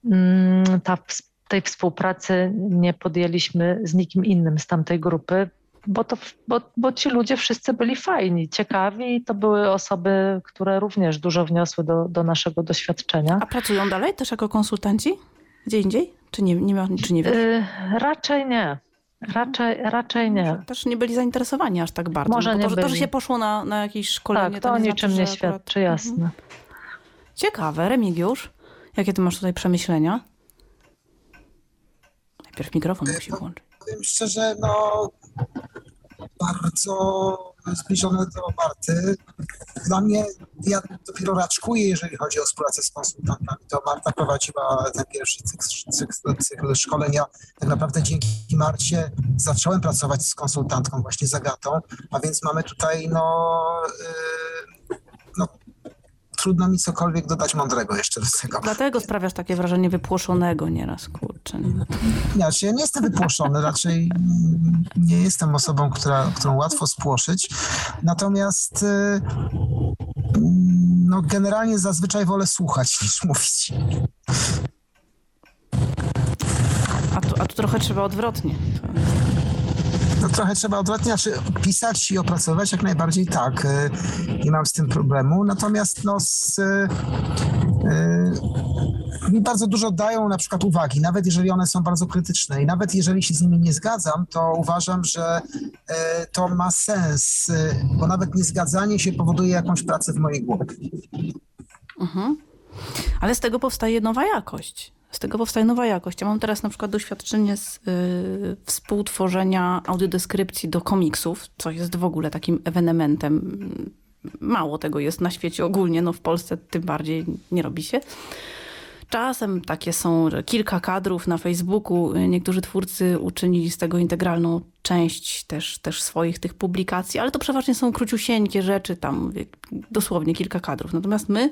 mm, ta współpraca tej współpracy nie podjęliśmy z nikim innym z tamtej grupy, bo, to, bo, bo ci ludzie wszyscy byli fajni, ciekawi i to były osoby, które również dużo wniosły do, do naszego doświadczenia. A pracują dalej też jako konsultanci? Gdzie indziej? Czy nie, nie, ma, czy nie wiesz? Yy, raczej nie. Raczej, raczej nie. Może też nie byli zainteresowani aż tak bardzo. Może no nie to, byli. to, że się poszło na, na jakieś szkolenie, tak, to, to nie niczym znaczy, nie świadczy, akurat... jasne. Mhm. Ciekawe. Remigiusz, jakie ty masz tutaj przemyślenia? Najpierw mikrofon musi włączyć. Powiem szczerze, no bardzo zbliżone do Marty. Dla mnie, ja dopiero raczkuję, jeżeli chodzi o współpracę z konsultantami. To Marta prowadziła ten pierwszy cykl, cykl, cykl szkolenia. Tak naprawdę dzięki Marcie zacząłem pracować z konsultantką, właśnie z Agatą, a więc mamy tutaj no, yy, trudno mi cokolwiek dodać mądrego jeszcze do tego. Dlatego sprawiasz takie wrażenie wypłoszonego nieraz, kurczę. Nie, znaczy, ja nie jestem wypłoszony, raczej nie jestem osobą, która, którą łatwo spłoszyć. Natomiast y, no, generalnie zazwyczaj wolę słuchać niż mówić. A tu, a tu trochę trzeba odwrotnie. No trochę trzeba odwrotnie, znaczy pisać i opracować jak najbardziej tak. Y, nie mam z tym problemu. Natomiast no z, y, y, mi bardzo dużo dają na przykład uwagi, nawet jeżeli one są bardzo krytyczne i nawet jeżeli się z nimi nie zgadzam, to uważam, że to ma sens, bo nawet niezgadzanie się powoduje jakąś pracę w mojej głowie. Mhm. Ale z tego powstaje nowa jakość. Z tego powstaje nowa jakość. Ja mam teraz na przykład doświadczenie z y, współtworzenia audiodeskrypcji do komiksów, co jest w ogóle takim ewenementem. Mało tego jest na świecie ogólnie, no w Polsce tym bardziej nie robi się. Czasem takie są kilka kadrów na Facebooku. Niektórzy twórcy uczynili z tego integralną część też, też swoich tych publikacji, ale to przeważnie są króciusieńkie rzeczy, tam dosłownie kilka kadrów. Natomiast my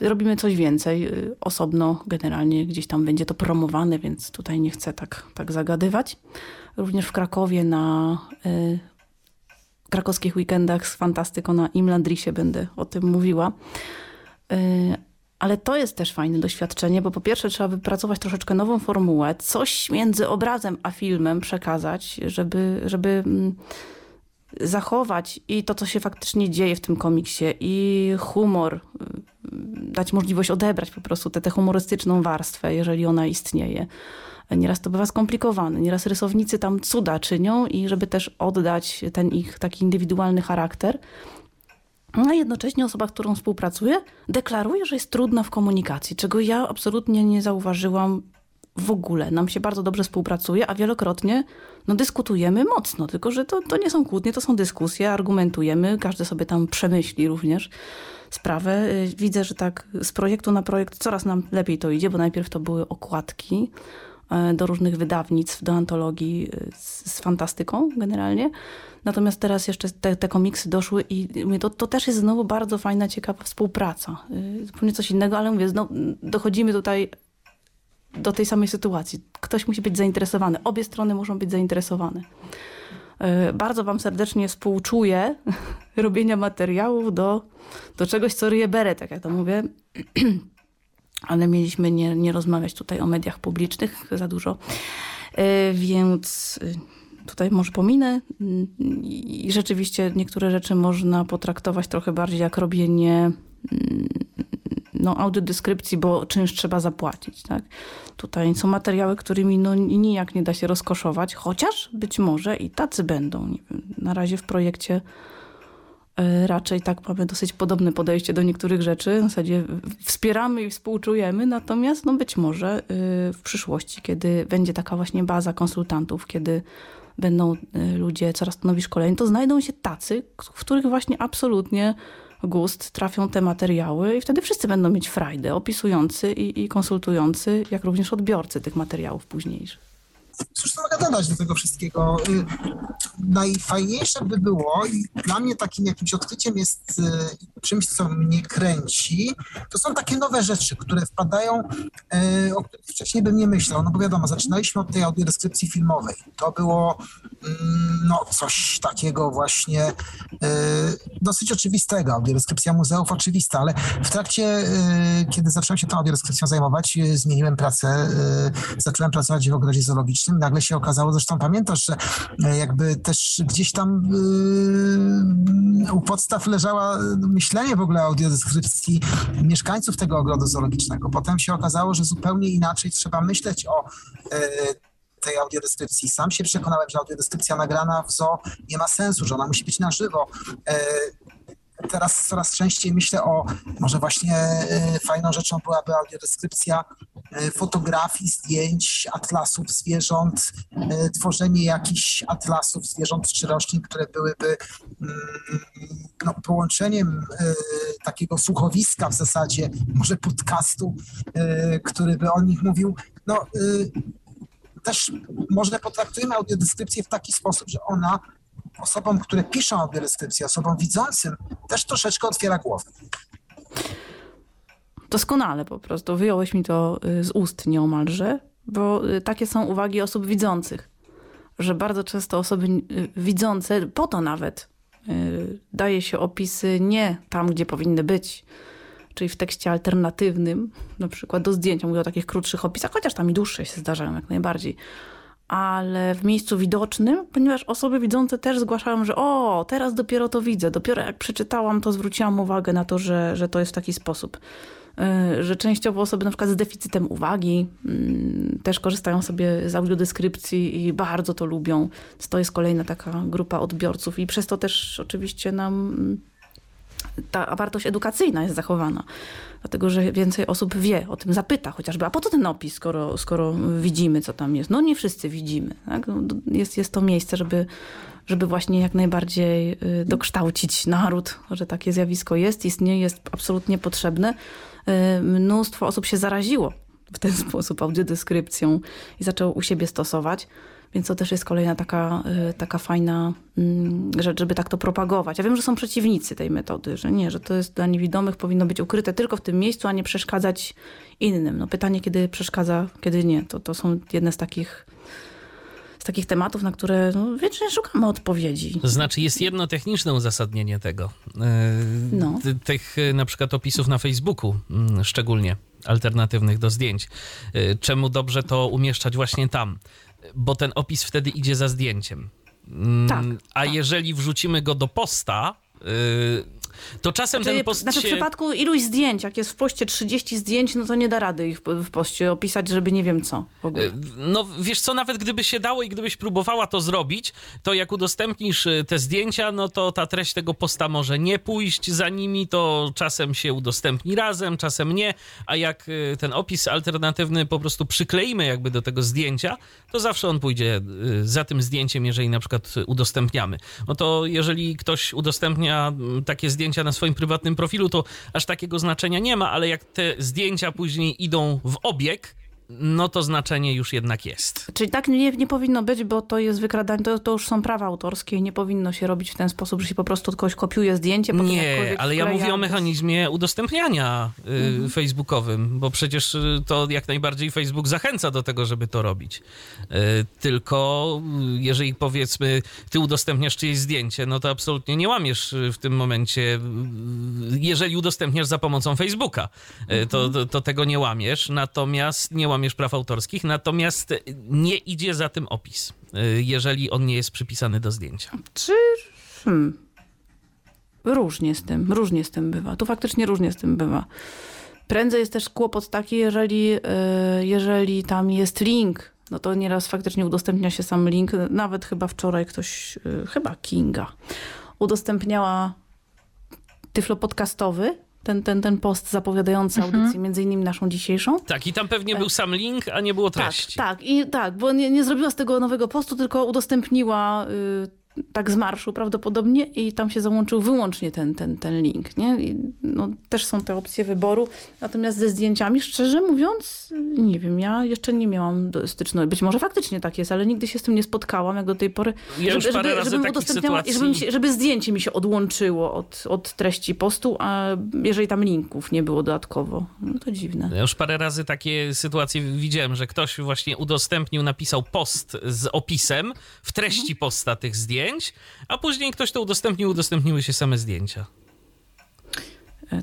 robimy coś więcej. Y, osobno generalnie gdzieś tam będzie to promowane, więc tutaj nie chcę tak, tak zagadywać. Również w Krakowie na y, krakowskich weekendach z fantastyką na Imlandrisie będę o tym mówiła. Y, ale to jest też fajne doświadczenie, bo po pierwsze trzeba wypracować troszeczkę nową formułę, coś między obrazem a filmem przekazać, żeby, żeby mm, zachować i to, co się faktycznie dzieje w tym komiksie, i humor, dać możliwość odebrać po prostu tę humorystyczną warstwę, jeżeli ona istnieje. Nieraz to bywa skomplikowane, nieraz rysownicy tam cuda czynią i żeby też oddać ten ich taki indywidualny charakter, a jednocześnie osoba, którą współpracuję, deklaruje, że jest trudna w komunikacji, czego ja absolutnie nie zauważyłam w ogóle. Nam się bardzo dobrze współpracuje, a wielokrotnie no, dyskutujemy mocno, tylko że to, to nie są kłótnie, to są dyskusje, argumentujemy, każdy sobie tam przemyśli również sprawę. Y, widzę, że tak z projektu na projekt coraz nam lepiej to idzie, bo najpierw to były okładki y, do różnych wydawnictw, do antologii y, z, z fantastyką generalnie. Natomiast teraz jeszcze te, te komiksy doszły i mówię, to, to też jest znowu bardzo fajna, ciekawa współpraca. Zupełnie coś innego, ale mówię, no, dochodzimy tutaj do tej samej sytuacji. Ktoś musi być zainteresowany. Obie strony muszą być zainteresowane. E, bardzo Wam serdecznie współczuję robienia materiałów do, do czegoś, co ryje beret, jak to mówię. Ale mieliśmy nie, nie rozmawiać tutaj o mediach publicznych za dużo. E, więc e, tutaj może pominę. I rzeczywiście niektóre rzeczy można potraktować trochę bardziej jak robienie mm, no, audiodeskrypcji, bo czynsz trzeba zapłacić. Tak? Tutaj są materiały, którymi no, nijak nie da się rozkoszować, chociaż być może i tacy będą. Nie wiem, na razie w projekcie e, raczej tak mamy dosyć podobne podejście do niektórych rzeczy. W zasadzie wspieramy i współczujemy, natomiast no być może e, w przyszłości, kiedy będzie taka właśnie baza konsultantów, kiedy będą e, ludzie coraz to nowi szkoleni, to znajdą się tacy, w których właśnie absolutnie gust trafią te materiały i wtedy wszyscy będą mieć frajdę, opisujący i, i konsultujący, jak również odbiorcy tych materiałów późniejszych. Cóż mogę dodać do tego wszystkiego? Y, najfajniejsze by było i dla mnie takim jakimś odkryciem jest y, czymś, co mnie kręci, to są takie nowe rzeczy, które wpadają, y, o których wcześniej bym nie myślał. No bo wiadomo, zaczynaliśmy od tej audiodeskrypcji filmowej. To było mm, no, coś takiego właśnie dosyć oczywistego. Audiodeskrypcja muzeów oczywista, ale w trakcie, kiedy zacząłem się tą audiodeskrypcją zajmować, zmieniłem pracę, zacząłem pracować w ogrodzie zoologicznym nagle się okazało, zresztą pamiętasz, że e, jakby też gdzieś tam yy, u podstaw leżała myślenie w ogóle o audiodeskrypcji mieszkańców tego ogrodu zoologicznego. Potem się okazało, że zupełnie inaczej trzeba myśleć o tej audiodeskrypcji. Sam się przekonałem, że audiodeskrypcja nagrana w zoo nie ma sensu, że ona musi być na żywo teraz coraz częściej myślę o, może właśnie e, fajną rzeczą byłaby audiodeskrypcja e, fotografii, zdjęć, atlasów zwierząt, e, tworzenie jakichś atlasów zwierząt czy roślin, które byłyby mm, no, połączeniem takiego słuchowiska w zasadzie, może podcastu, który by o nich mówił. No, też może potraktujemy audiodeskrypcję w taki sposób, że ona osobom, które piszą audiodeskrypcję, osobom widzącym, też troszeczkę otwiera głowę. Doskonale po prostu. Wyjąłeś mi to y, z ust nieomalże, bo y, takie są uwagi osób widzących, że bardzo często osoby y, widzące, po to nawet daje się opisy nie tam, gdzie powinny być, czyli w tekście alternatywnym, na przykład do zdjęcia, mówię o takich krótszych opisach, chociaż tam i dłuższe się zdarzają jak najbardziej, ale w miejscu widocznym, ponieważ osoby widzące też zgłaszają, że o, teraz dopiero to widzę. Dopiero jak przeczytałam, to zwróciłam uwagę na to, że, że to jest w taki sposób. E, że częściowo osoby na przykład z deficytem uwagi mm, też korzystają sobie z audiodeskrypcji i bardzo to lubią. To jest kolejna taka grupa odbiorców i przez to też oczywiście nam mm, ta wartość edukacyjna jest zachowana. Dlatego, że więcej osób wie, o tym zapyta chociażby, a po co ten opis, skoro, skoro widzimy, co tam jest? No nie wszyscy widzimy. Tak? No, jest, jest to miejsce, żeby, żeby właśnie jak najbardziej y, dokształcić naród, że takie zjawisko jest, istnieje, jest absolutnie potrzebne. Y, mnóstwo osób się zaraziło w ten sposób audiodeskrypcją i zaczęło u siebie stosować. Więc to też jest kolejna taka, y, taka fajna mm, rzecz, żeby tak to propagować. Ja wiem, że są przeciwnicy tej metody, że nie, że to jest dla niewidomych, powinno być ukryte tylko w tym miejscu, a nie przeszkadzać innym. No pytanie, kiedy przeszkadza, kiedy nie. To, to są jedne z takich z takich tematów, na które no, wiecznie szukamy odpowiedzi. Znaczy jest jedno techniczne uzasadnienie tego. E, no. Tych e, na przykład opisów na Facebooku mm, szczególnie alternatywnych do zdjęć. E, czemu dobrze to umieszczać właśnie tam? Bo ten opis wtedy idzie za zdjęciem. Mm, tak. A tak. jeżeli wrzucimy go do posta, to czasem znaczy, ten post znaczy się... w przypadku iluś zdjęć, jak jest w poście 30 zdjęć, no to nie da rady ich w poście opisać, żeby nie wiem co w ogóle. E, no wiesz co, nawet gdyby się dało i gdybyś próbowała to zrobić, to jak udostępnisz e, te zdjęcia, no to ta treść tego posta może nie pójść za nimi, to czasem się udostępni razem, czasem nie, a jak e, ten opis alternatywny po prostu przykleimy jakby do tego zdjęcia, to zawsze on pójdzie za tym zdjęciem, jeżeli na przykład udostępniamy. No to jeżeli ktoś udostępnia takie zdjęcia, zdjęcia na swoim prywatnym profilu, to aż takiego znaczenia nie ma, ale jak te zdjęcia później idą w obieg, no to znaczenie już jednak jest. Czyli tak nie, nie powinno być, bo to jest wykradanie, to, to już są prawa autorskie i nie powinno się robić w ten sposób, że się po prostu kogoś kopiuje zdjęcie. Nie, ale ja mówię o mechanizmie udostępniania y, mhm. facebookowym, bo przecież y, to jak najbardziej Facebook zachęca do tego, żeby to robić. Y, tylko jeżeli powiedzmy ty udostępniasz czyjeś zdjęcie, no to absolutnie nie łamiesz w tym momencie, jeżeli udostępniasz za pomocą Facebooka, mhm. to, to, to tego nie łamiesz, natomiast nie łamiesz praw autorskich, natomiast nie idzie za tym opis, y, jeżeli on nie jest przypisany do zdjęcia. Czy... Hmm. Różnie z tym, różnie z tym bywa. Tu faktycznie różnie z tym bywa. Prędzej jest też kłopot taki, jeżeli, y, jeżeli tam jest link, no to nieraz faktycznie udostępnia się sam link. Nawet chyba wczoraj ktoś, y, chyba Kinga, udostępniała tyflo podcastowy ten, ten, ten post zapowiadający mhm. audycję, między innymi naszą dzisiejszą. Tak, i tam pewnie był sam link, a nie było tak, treści. Tak, tak, i, tak bo nie, nie zrobiła z tego nowego postu, tylko udostępniła y, tak z marszu prawdopodobnie i tam się załączył wyłącznie ten, ten, ten link. Nie? I no, też są te opcje wyboru. Natomiast ze zdjęciami, szczerze mówiąc, nie wiem, ja jeszcze nie miałam styczności. Być może faktycznie tak jest, ale nigdy się z tym nie spotkałam, jak do tej pory. Ja żeby, żeby, żebym udostępniała, żeby, żeby zdjęcie mi się odłączyło od, od treści postu, a jeżeli tam linków nie było dodatkowo. No to dziwne. Ja już parę razy takie sytuacje widziałem, że ktoś właśnie udostępnił, napisał post z opisem w treści mhm. posta tych zdjęć zdjęć, a później ktoś to udostępnił, udostępniły się same zdjęcia.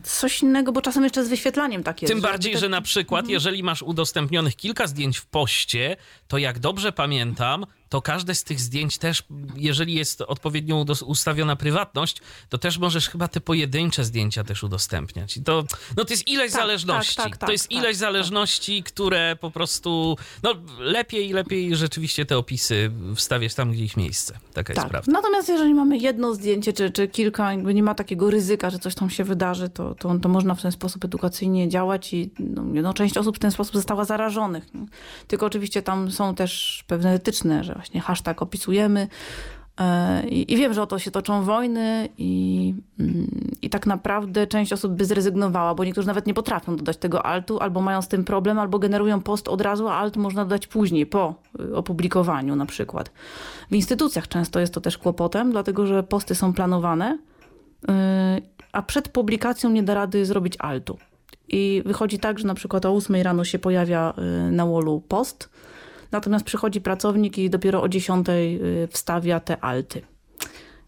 Coś innego, bo czasem jeszcze z wyświetlaniem tak jest. Tym bardziej, że na przykład, mhm. jeżeli masz udostępnionych kilka zdjęć w poście, to jak dobrze pamiętam, to każde z tych zdjęć też, jeżeli jest odpowiednio ustawiona prywatność, to też możesz chyba te pojedyncze zdjęcia też udostępniać. I to, no to jest ileś tak, zależności. Tak, tak, to jest tak, ileś tak. zależności, które po prostu, no lepiej, lepiej rzeczywiście te opisy wstawiać tam, gdzie ich miejsce. Taka jest tak. prawda. Natomiast jeżeli mamy jedno zdjęcie, czy, czy kilka, jakby nie ma takiego ryzyka, że coś tam się wydarzy, to, to, to można w ten sposób edukacyjnie działać i no, no, część osób w ten sposób została zarażonych. Tylko oczywiście tam są też pewne etyczne, że właśnie hashtag opisujemy. E, I, I, wiem, że o to się toczą wojny i, mm, i tak naprawdę część osób by zrezygnowała, bo niektórzy nawet nie potrafią dodać tego altu, albo mają z tym problem, albo generują post od razu, a alt można dodać później, po y, opublikowaniu na przykład. W instytucjach często jest to też kłopotem, dlatego że posty są planowane, y, a przed publikacją nie da rady zrobić altu. I wychodzi tak, że na przykład o 8 rano się pojawia y, na wallu post, Natomiast przychodzi pracownik i dopiero o 10 y, wstawia te alty.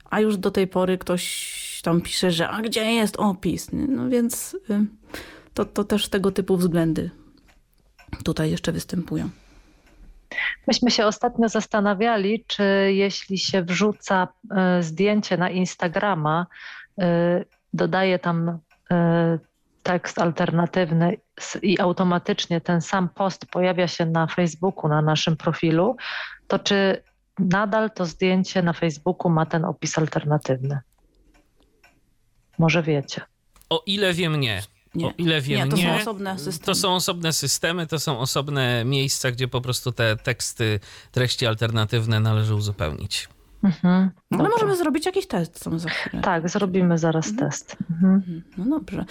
A już do tej pory ktoś tam pisze, że a gdzie jest opis? No więc y, to, to też tego typu względy tutaj jeszcze występują. Myśmy się ostatnio zastanawiali, czy jeśli się wrzuca y, zdjęcie na Instagrama, dodaje tam tekst alternatywny i automatycznie ten sam post pojawia się na Facebooku, na naszym profilu, to czy nadal to zdjęcie na Facebooku ma ten opis alternatywny? Może wiecie. O ile wiem, nie. Nie. O ile wiem, nie. To nie. są osobne systemy. To są osobne systemy, to są osobne miejsca, gdzie po prostu te teksty, treści alternatywne należy uzupełnić. Mhm, Ale możemy zrobić jakiś test sam za chwilę. Tak, zrobimy zaraz mhm. test. Mhm. No dobrze.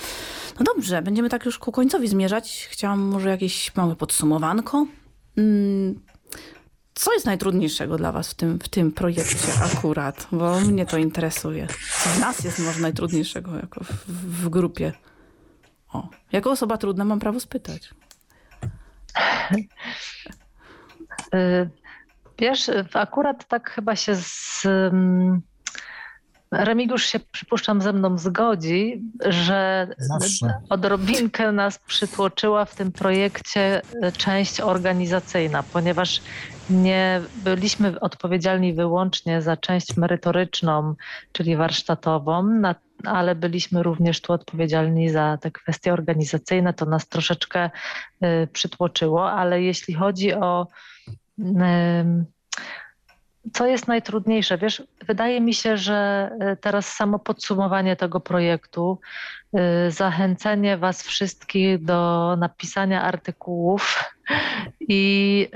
No dobrze, będziemy tak już ku końcowi zmierzać. Chciałam może jakieś małe podsumowanko. Mm, Co jest najtrudniejszego dla Was w tym, w tym projekcie akurat? Bo mnie to interesuje. Co w nas jest może najtrudniejszego jako w, w grupie? O, jako osoba trudna mam prawo spytać. Wiesz, akurat tak chyba się z. Um, Remigiusz się, przypuszczam, ze mną zgodzi, że Zawsze. odrobinkę nas przytłoczyła w tym projekcie część organizacyjna, ponieważ nie byliśmy odpowiedzialni wyłącznie za część merytoryczną, czyli warsztatową, ale byliśmy również tu odpowiedzialni za te kwestie organizacyjne. To nas troszeczkę y, przytłoczyło, ale jeśli chodzi o co jest najtrudniejsze? Wiesz, wydaje mi się, że y, teraz samo podsumowanie tego projektu, y, zachęcenie Was wszystkich do napisania artykułów i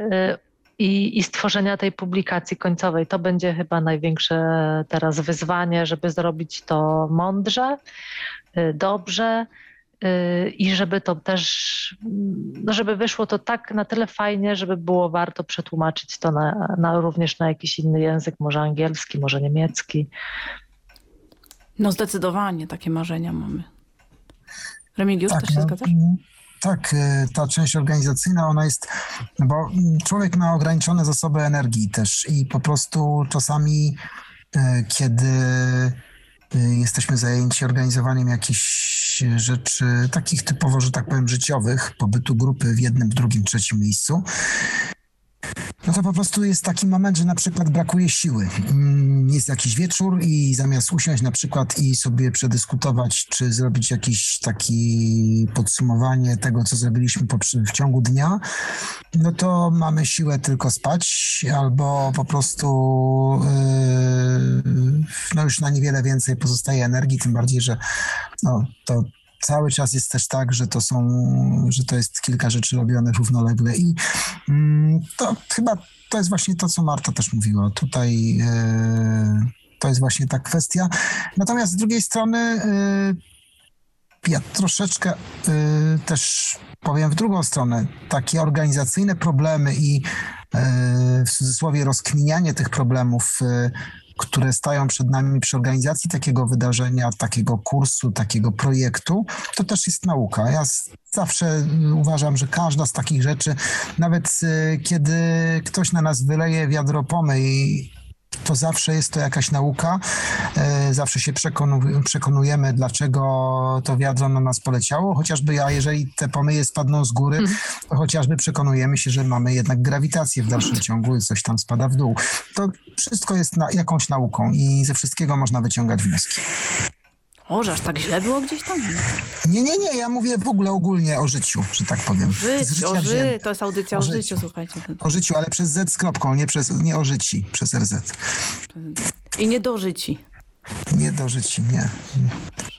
i, i stworzenia tej publikacji końcowej. To będzie chyba największe teraz wyzwanie, żeby zrobić to mądrze, dobrze i żeby to też, no żeby wyszło to tak na tyle fajnie, żeby było warto przetłumaczyć to na, na również na jakiś inny język, może angielski, może niemiecki. No zdecydowanie takie marzenia mamy. Remigiusz, tak, też się no, zgadzasz? tak, y, ta część organizacyjna, ona jest, bo człowiek ma ograniczone zasoby energii też i po prostu czasami, y, kiedy y, jesteśmy zajęci organizowaniem jakichś rzeczy takich typowo, że tak powiem, życiowych, pobytu grupy w jednym, drugim, trzecim miejscu, no to po prostu jest taki moment, że na przykład brakuje siły. Mm, jest jakiś wieczór i zamiast usiąść na przykład i sobie przedyskutować, czy zrobić jakieś takie podsumowanie tego, co zrobiliśmy w ciągu dnia, no to mamy siłę tylko spać albo po prostu yy, no już na niewiele więcej pozostaje energii, tym bardziej, że no, to cały czas jest też tak, że to są, że to jest kilka rzeczy robione równolegle i mm, to chyba to jest właśnie to, co Marta też mówiła. Tutaj e, to jest właśnie ta kwestia. Natomiast z drugiej strony e, ja troszeczkę e, też powiem w drugą stronę. Takie organizacyjne problemy i w cudzysłowie rozkminianie tych problemów które stają przed nami przy organizacji takiego wydarzenia, takiego kursu, takiego projektu, to też jest nauka. Ja zawsze uważam, że każda z takich rzeczy, nawet y, kiedy ktoś na nas wyleje wiadro pomyj to zawsze jest to jakaś nauka. E, zawsze się przekonujemy, dlaczego to wiadro na nas poleciało, chociażby, a jeżeli te pomyje spadną z góry, mhm. to chociażby przekonujemy się, że mamy jednak grawitację w dalszym ciągu i coś tam spada w dół. To wszystko jest na, jakąś nauką i ze wszystkiego można wyciągać wnioski. O, że aż tak źle było gdzieś tam? Nie, nie, nie, ja mówię w ogóle ogólnie o życiu, że tak powiem. Żyć, o ży, to jest audycja o, życiu, życiu, słuchajcie. O życiu, ale przez Z z kropką, nie, przez, nie o życi, przez RZ. I nie do życi. Nie do życi, nie.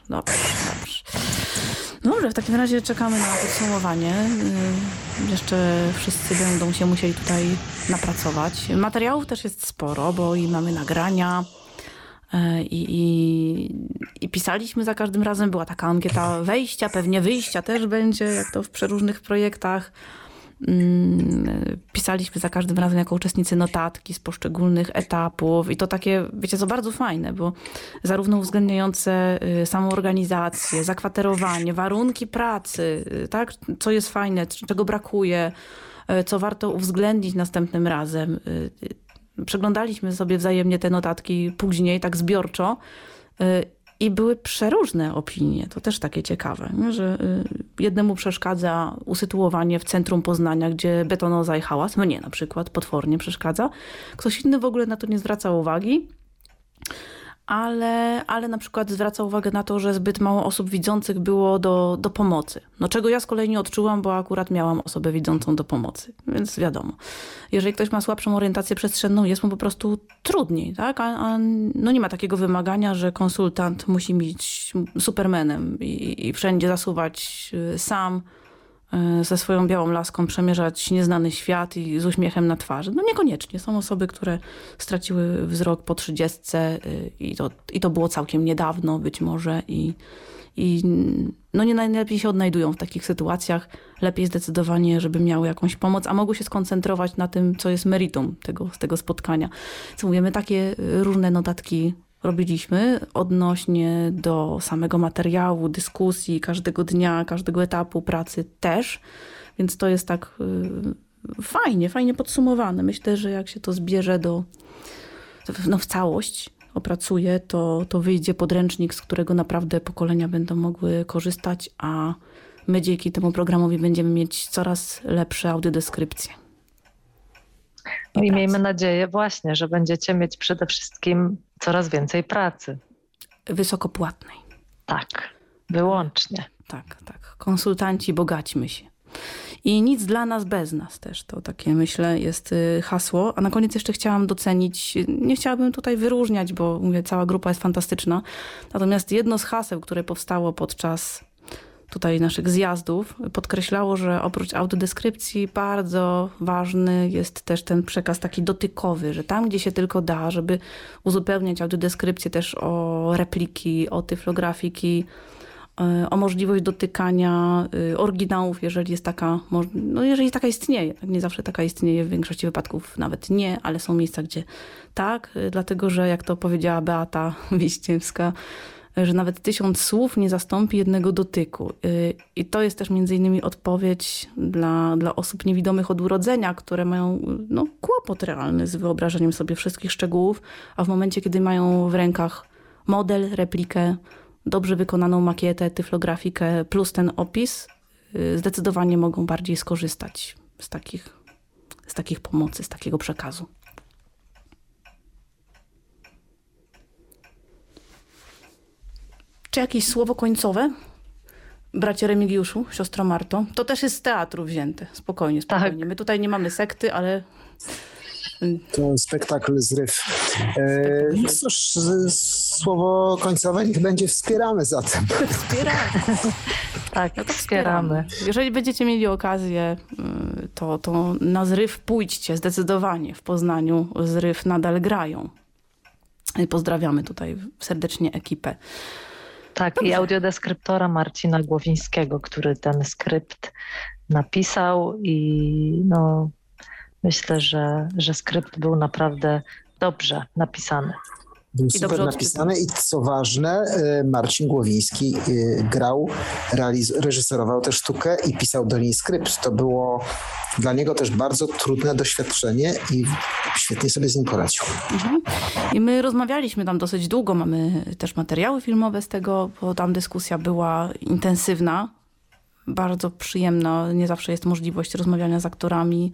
Dobrze, dobrze. Dobrze, w takim razie czekamy na podsumowanie. Y, jeszcze wszyscy będą się musieli tutaj napracować. Materiałów też jest sporo, bo i mamy nagrania, I, i, I, pisaliśmy za każdym razem, była taka ankieta wejścia, pewnie wyjścia też będzie, jak to w przeróżnych projektach. Mm, pisaliśmy za każdym razem jako uczestnicy notatki z poszczególnych etapów. I to takie, wiecie co, bardzo fajne, bo zarówno uwzględniające y, samą organizację, zakwaterowanie, warunki pracy, y, tak, co jest fajne, czego brakuje, y, co warto uwzględnić następnym razem przeglądaliśmy sobie wzajemnie te notatki później, tak zbiorczo. Y, I były przeróżne opinie, to też takie ciekawe, że y, jednemu przeszkadza usytuowanie w centrum Poznania, gdzie betonoza i hałas, mnie na przykład potwornie przeszkadza. Ktoś inny w ogóle na to nie zwraca uwagi ale, ale na przykład zwraca uwagę na to, że zbyt mało osób widzących było do, do pomocy. No czego ja z kolei nie odczułam, bo akurat miałam osobę widzącą do pomocy, więc wiadomo. Jeżeli ktoś ma słabszą orientację przestrzenną, jest mu po prostu trudniej, tak? A, a no nie ma takiego wymagania, że konsultant musi być supermenem i, i wszędzie zasuwać y, sam ze swoją białą laską przemierzać nieznany świat i z uśmiechem na twarzy. No niekoniecznie. Są osoby, które straciły wzrok po trzydziestce e, i to, i to było całkiem niedawno być może i, i no nie najlepiej się odnajdują w takich sytuacjach. Lepiej zdecydowanie, żeby miały jakąś pomoc, a mogły się skoncentrować na tym, co jest meritum tego, tego spotkania. Co mówimy, takie różne notatki robiliśmy odnośnie do samego materiału, dyskusji, każdego dnia, każdego etapu pracy też. Więc to jest tak y, fajnie, fajnie podsumowane. Myślę, że jak się to zbierze do, no w całość, opracuje, to, to wyjdzie podręcznik, z którego naprawdę pokolenia będą mogły korzystać, a my dzięki temu programowi będziemy mieć coraz lepsze audiodeskrypcje. No i miejmy nadzieję właśnie, że będziecie mieć przede wszystkim coraz więcej pracy. Wysokopłatnej. Tak, wyłącznie. Tak, tak. Konsultanci, bogaćmy się. I nic dla nas bez nas też. To takie, myślę, jest y, hasło. A na koniec jeszcze chciałam docenić, nie chciałabym tutaj wyróżniać, bo mówię, cała grupa jest fantastyczna. Natomiast jedno z haseł, które powstało podczas tutaj naszych zjazdów podkreślało, że oprócz autodeskrypcji bardzo ważny jest też ten przekaz taki dotykowy, że tam, gdzie się tylko da, żeby uzupełniać autodeskrypcję też o repliki, o tyflografiki, e, o możliwość dotykania e, oryginałów, jeżeli jest taka, no jeżeli taka istnieje. Tak, nie zawsze taka istnieje, w większości wypadków nawet nie, ale są miejsca, gdzie tak, e, dlatego że jak to powiedziała Beata Wiściewska, że nawet tysiąc słów nie zastąpi jednego dotyku. Y, I to jest też między innymi odpowiedź dla, dla osób niewidomych od urodzenia, które mają no, kłopot realny z wyobrażeniem sobie wszystkich szczegółów, a w momencie, kiedy mają w rękach model, replikę, dobrze wykonaną makietę, tyflografikę plus ten opis, y, zdecydowanie mogą bardziej skorzystać z takich, z takich pomocy, z takiego przekazu. Czy jakieś słowo końcowe? Bracie Remigiuszu, siostro Marto. To też jest z teatru wzięte. Spokojnie, spokojnie. Tak. My tutaj nie mamy sekty, ale... To spektakl zryw. E, no cóż, słowo końcowe niech będzie wspieramy zatem. Wspieramy. tak, no to wspieramy. Jeżeli będziecie mieli okazję, y, to, to na zryw pójdźcie zdecydowanie. W Poznaniu zryw nadal grają. Pozdrawiamy tutaj serdecznie ekipę. Tak, Dobrze. i audiodeskryptora Marcina Głowińskiego, który ten skrypt napisał i no, myślę, że, że skrypt był naprawdę dobrze napisany. Był super napisany i co ważne, e, Marcin Głowiński e, grał, reżyserował tę sztukę i pisał do niej skrypt. To było dla niego też bardzo trudne doświadczenie i świetnie sobie z nim poradził. Mhm. I my rozmawialiśmy tam dosyć długo, mamy też materiały filmowe z tego, bo tam dyskusja była intensywna, bardzo przyjemna. Nie zawsze jest możliwość rozmawiania z aktorami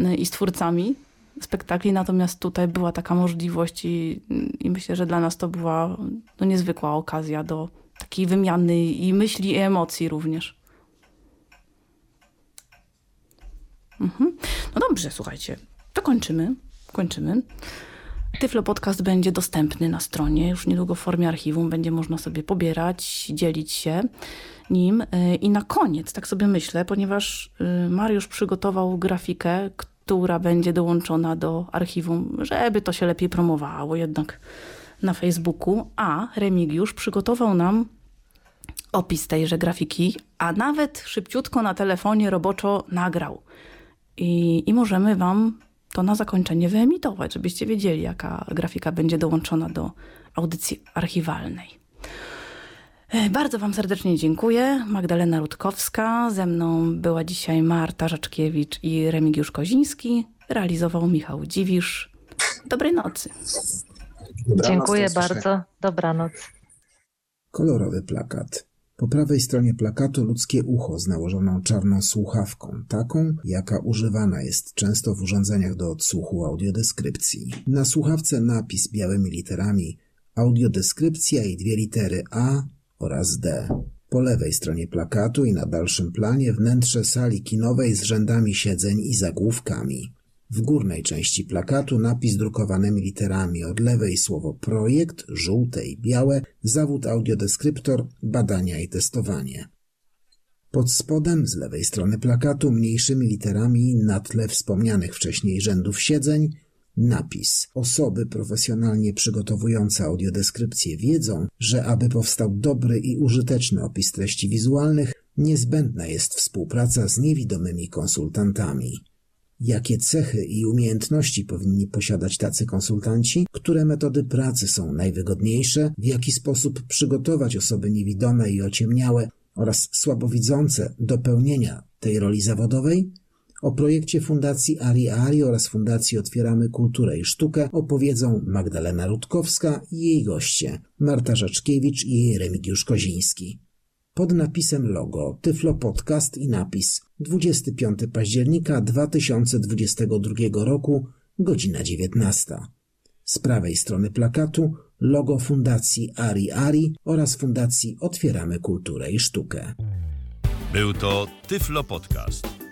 y, i z twórcami spektakli, natomiast tutaj była taka możliwość i, i myślę, że dla nas to była no, niezwykła okazja do takiej wymiany i myśli i emocji również. Mhm. No dobrze, słuchajcie, to kończymy. Kończymy. Tyflo Podcast będzie dostępny na stronie, już niedługo w formie archiwum. Będzie można sobie pobierać, dzielić się nim. Y, I na koniec, tak sobie myślę, ponieważ y, Mariusz przygotował grafikę, która będzie dołączona do archiwum, żeby to się lepiej promowało jednak na Facebooku, a Remigiusz przygotował nam opis tejże grafiki, a nawet szybciutko na telefonie roboczo nagrał. I, I możemy Wam to na zakończenie wyemitować, żebyście wiedzieli, jaka grafika będzie dołączona do audycji archiwalnej. E, bardzo Wam serdecznie dziękuję. Magdalena Rutkowska, ze mną była dzisiaj Marta Żaczkiewicz i Remigiusz Koziński. Realizował Michał Dziwisz. Dobrej nocy. Dobranoc, dziękuję bardzo. Dobranoc. Kolorowy plakat. Po prawej stronie plakatu ludzkie ucho z nałożoną czarną słuchawką, taką, jaka używana jest często w urządzeniach do odsłuchu audiodeskrypcji. Na słuchawce napis białymi literami audiodeskrypcja i dwie litery A oraz D. Po lewej stronie plakatu i na dalszym planie wnętrze sali kinowej z rzędami siedzeń i zagłówkami. W górnej części plakatu napis drukowanymi literami od lewej słowo projekt, żółte i białe, zawód audiodeskryptor, badania i testowanie. Pod spodem, z lewej strony plakatu, mniejszymi literami na tle wspomnianych wcześniej rzędów siedzeń, napis. Osoby profesjonalnie przygotowujące audiodeskrypcje wiedzą, że aby powstał dobry i użyteczny opis treści wizualnych, niezbędna jest współpraca z niewidomymi konsultantami. Jakie cechy i umiejętności powinni posiadać tacy konsultanci? Które metody pracy są najwygodniejsze? W jaki sposób przygotować osoby niewidome i ociemniałe oraz słabowidzące do pełnienia tej roli zawodowej? O projekcie Fundacji Ari Ari oraz Fundacji Otwieramy Kulturę i Sztukę opowiedzą Magdalena Rutkowska i jej goście Marta Rzeczkiewicz i Remigiusz Koziński. Pod napisem logo Tyflo Podcast i napis 25 października 2022 roku, godzina 19. Z prawej strony plakatu logo Fundacji Ari Ari oraz Fundacji Otwieramy Kulturę i Sztukę. Był to Tyflo Podcast.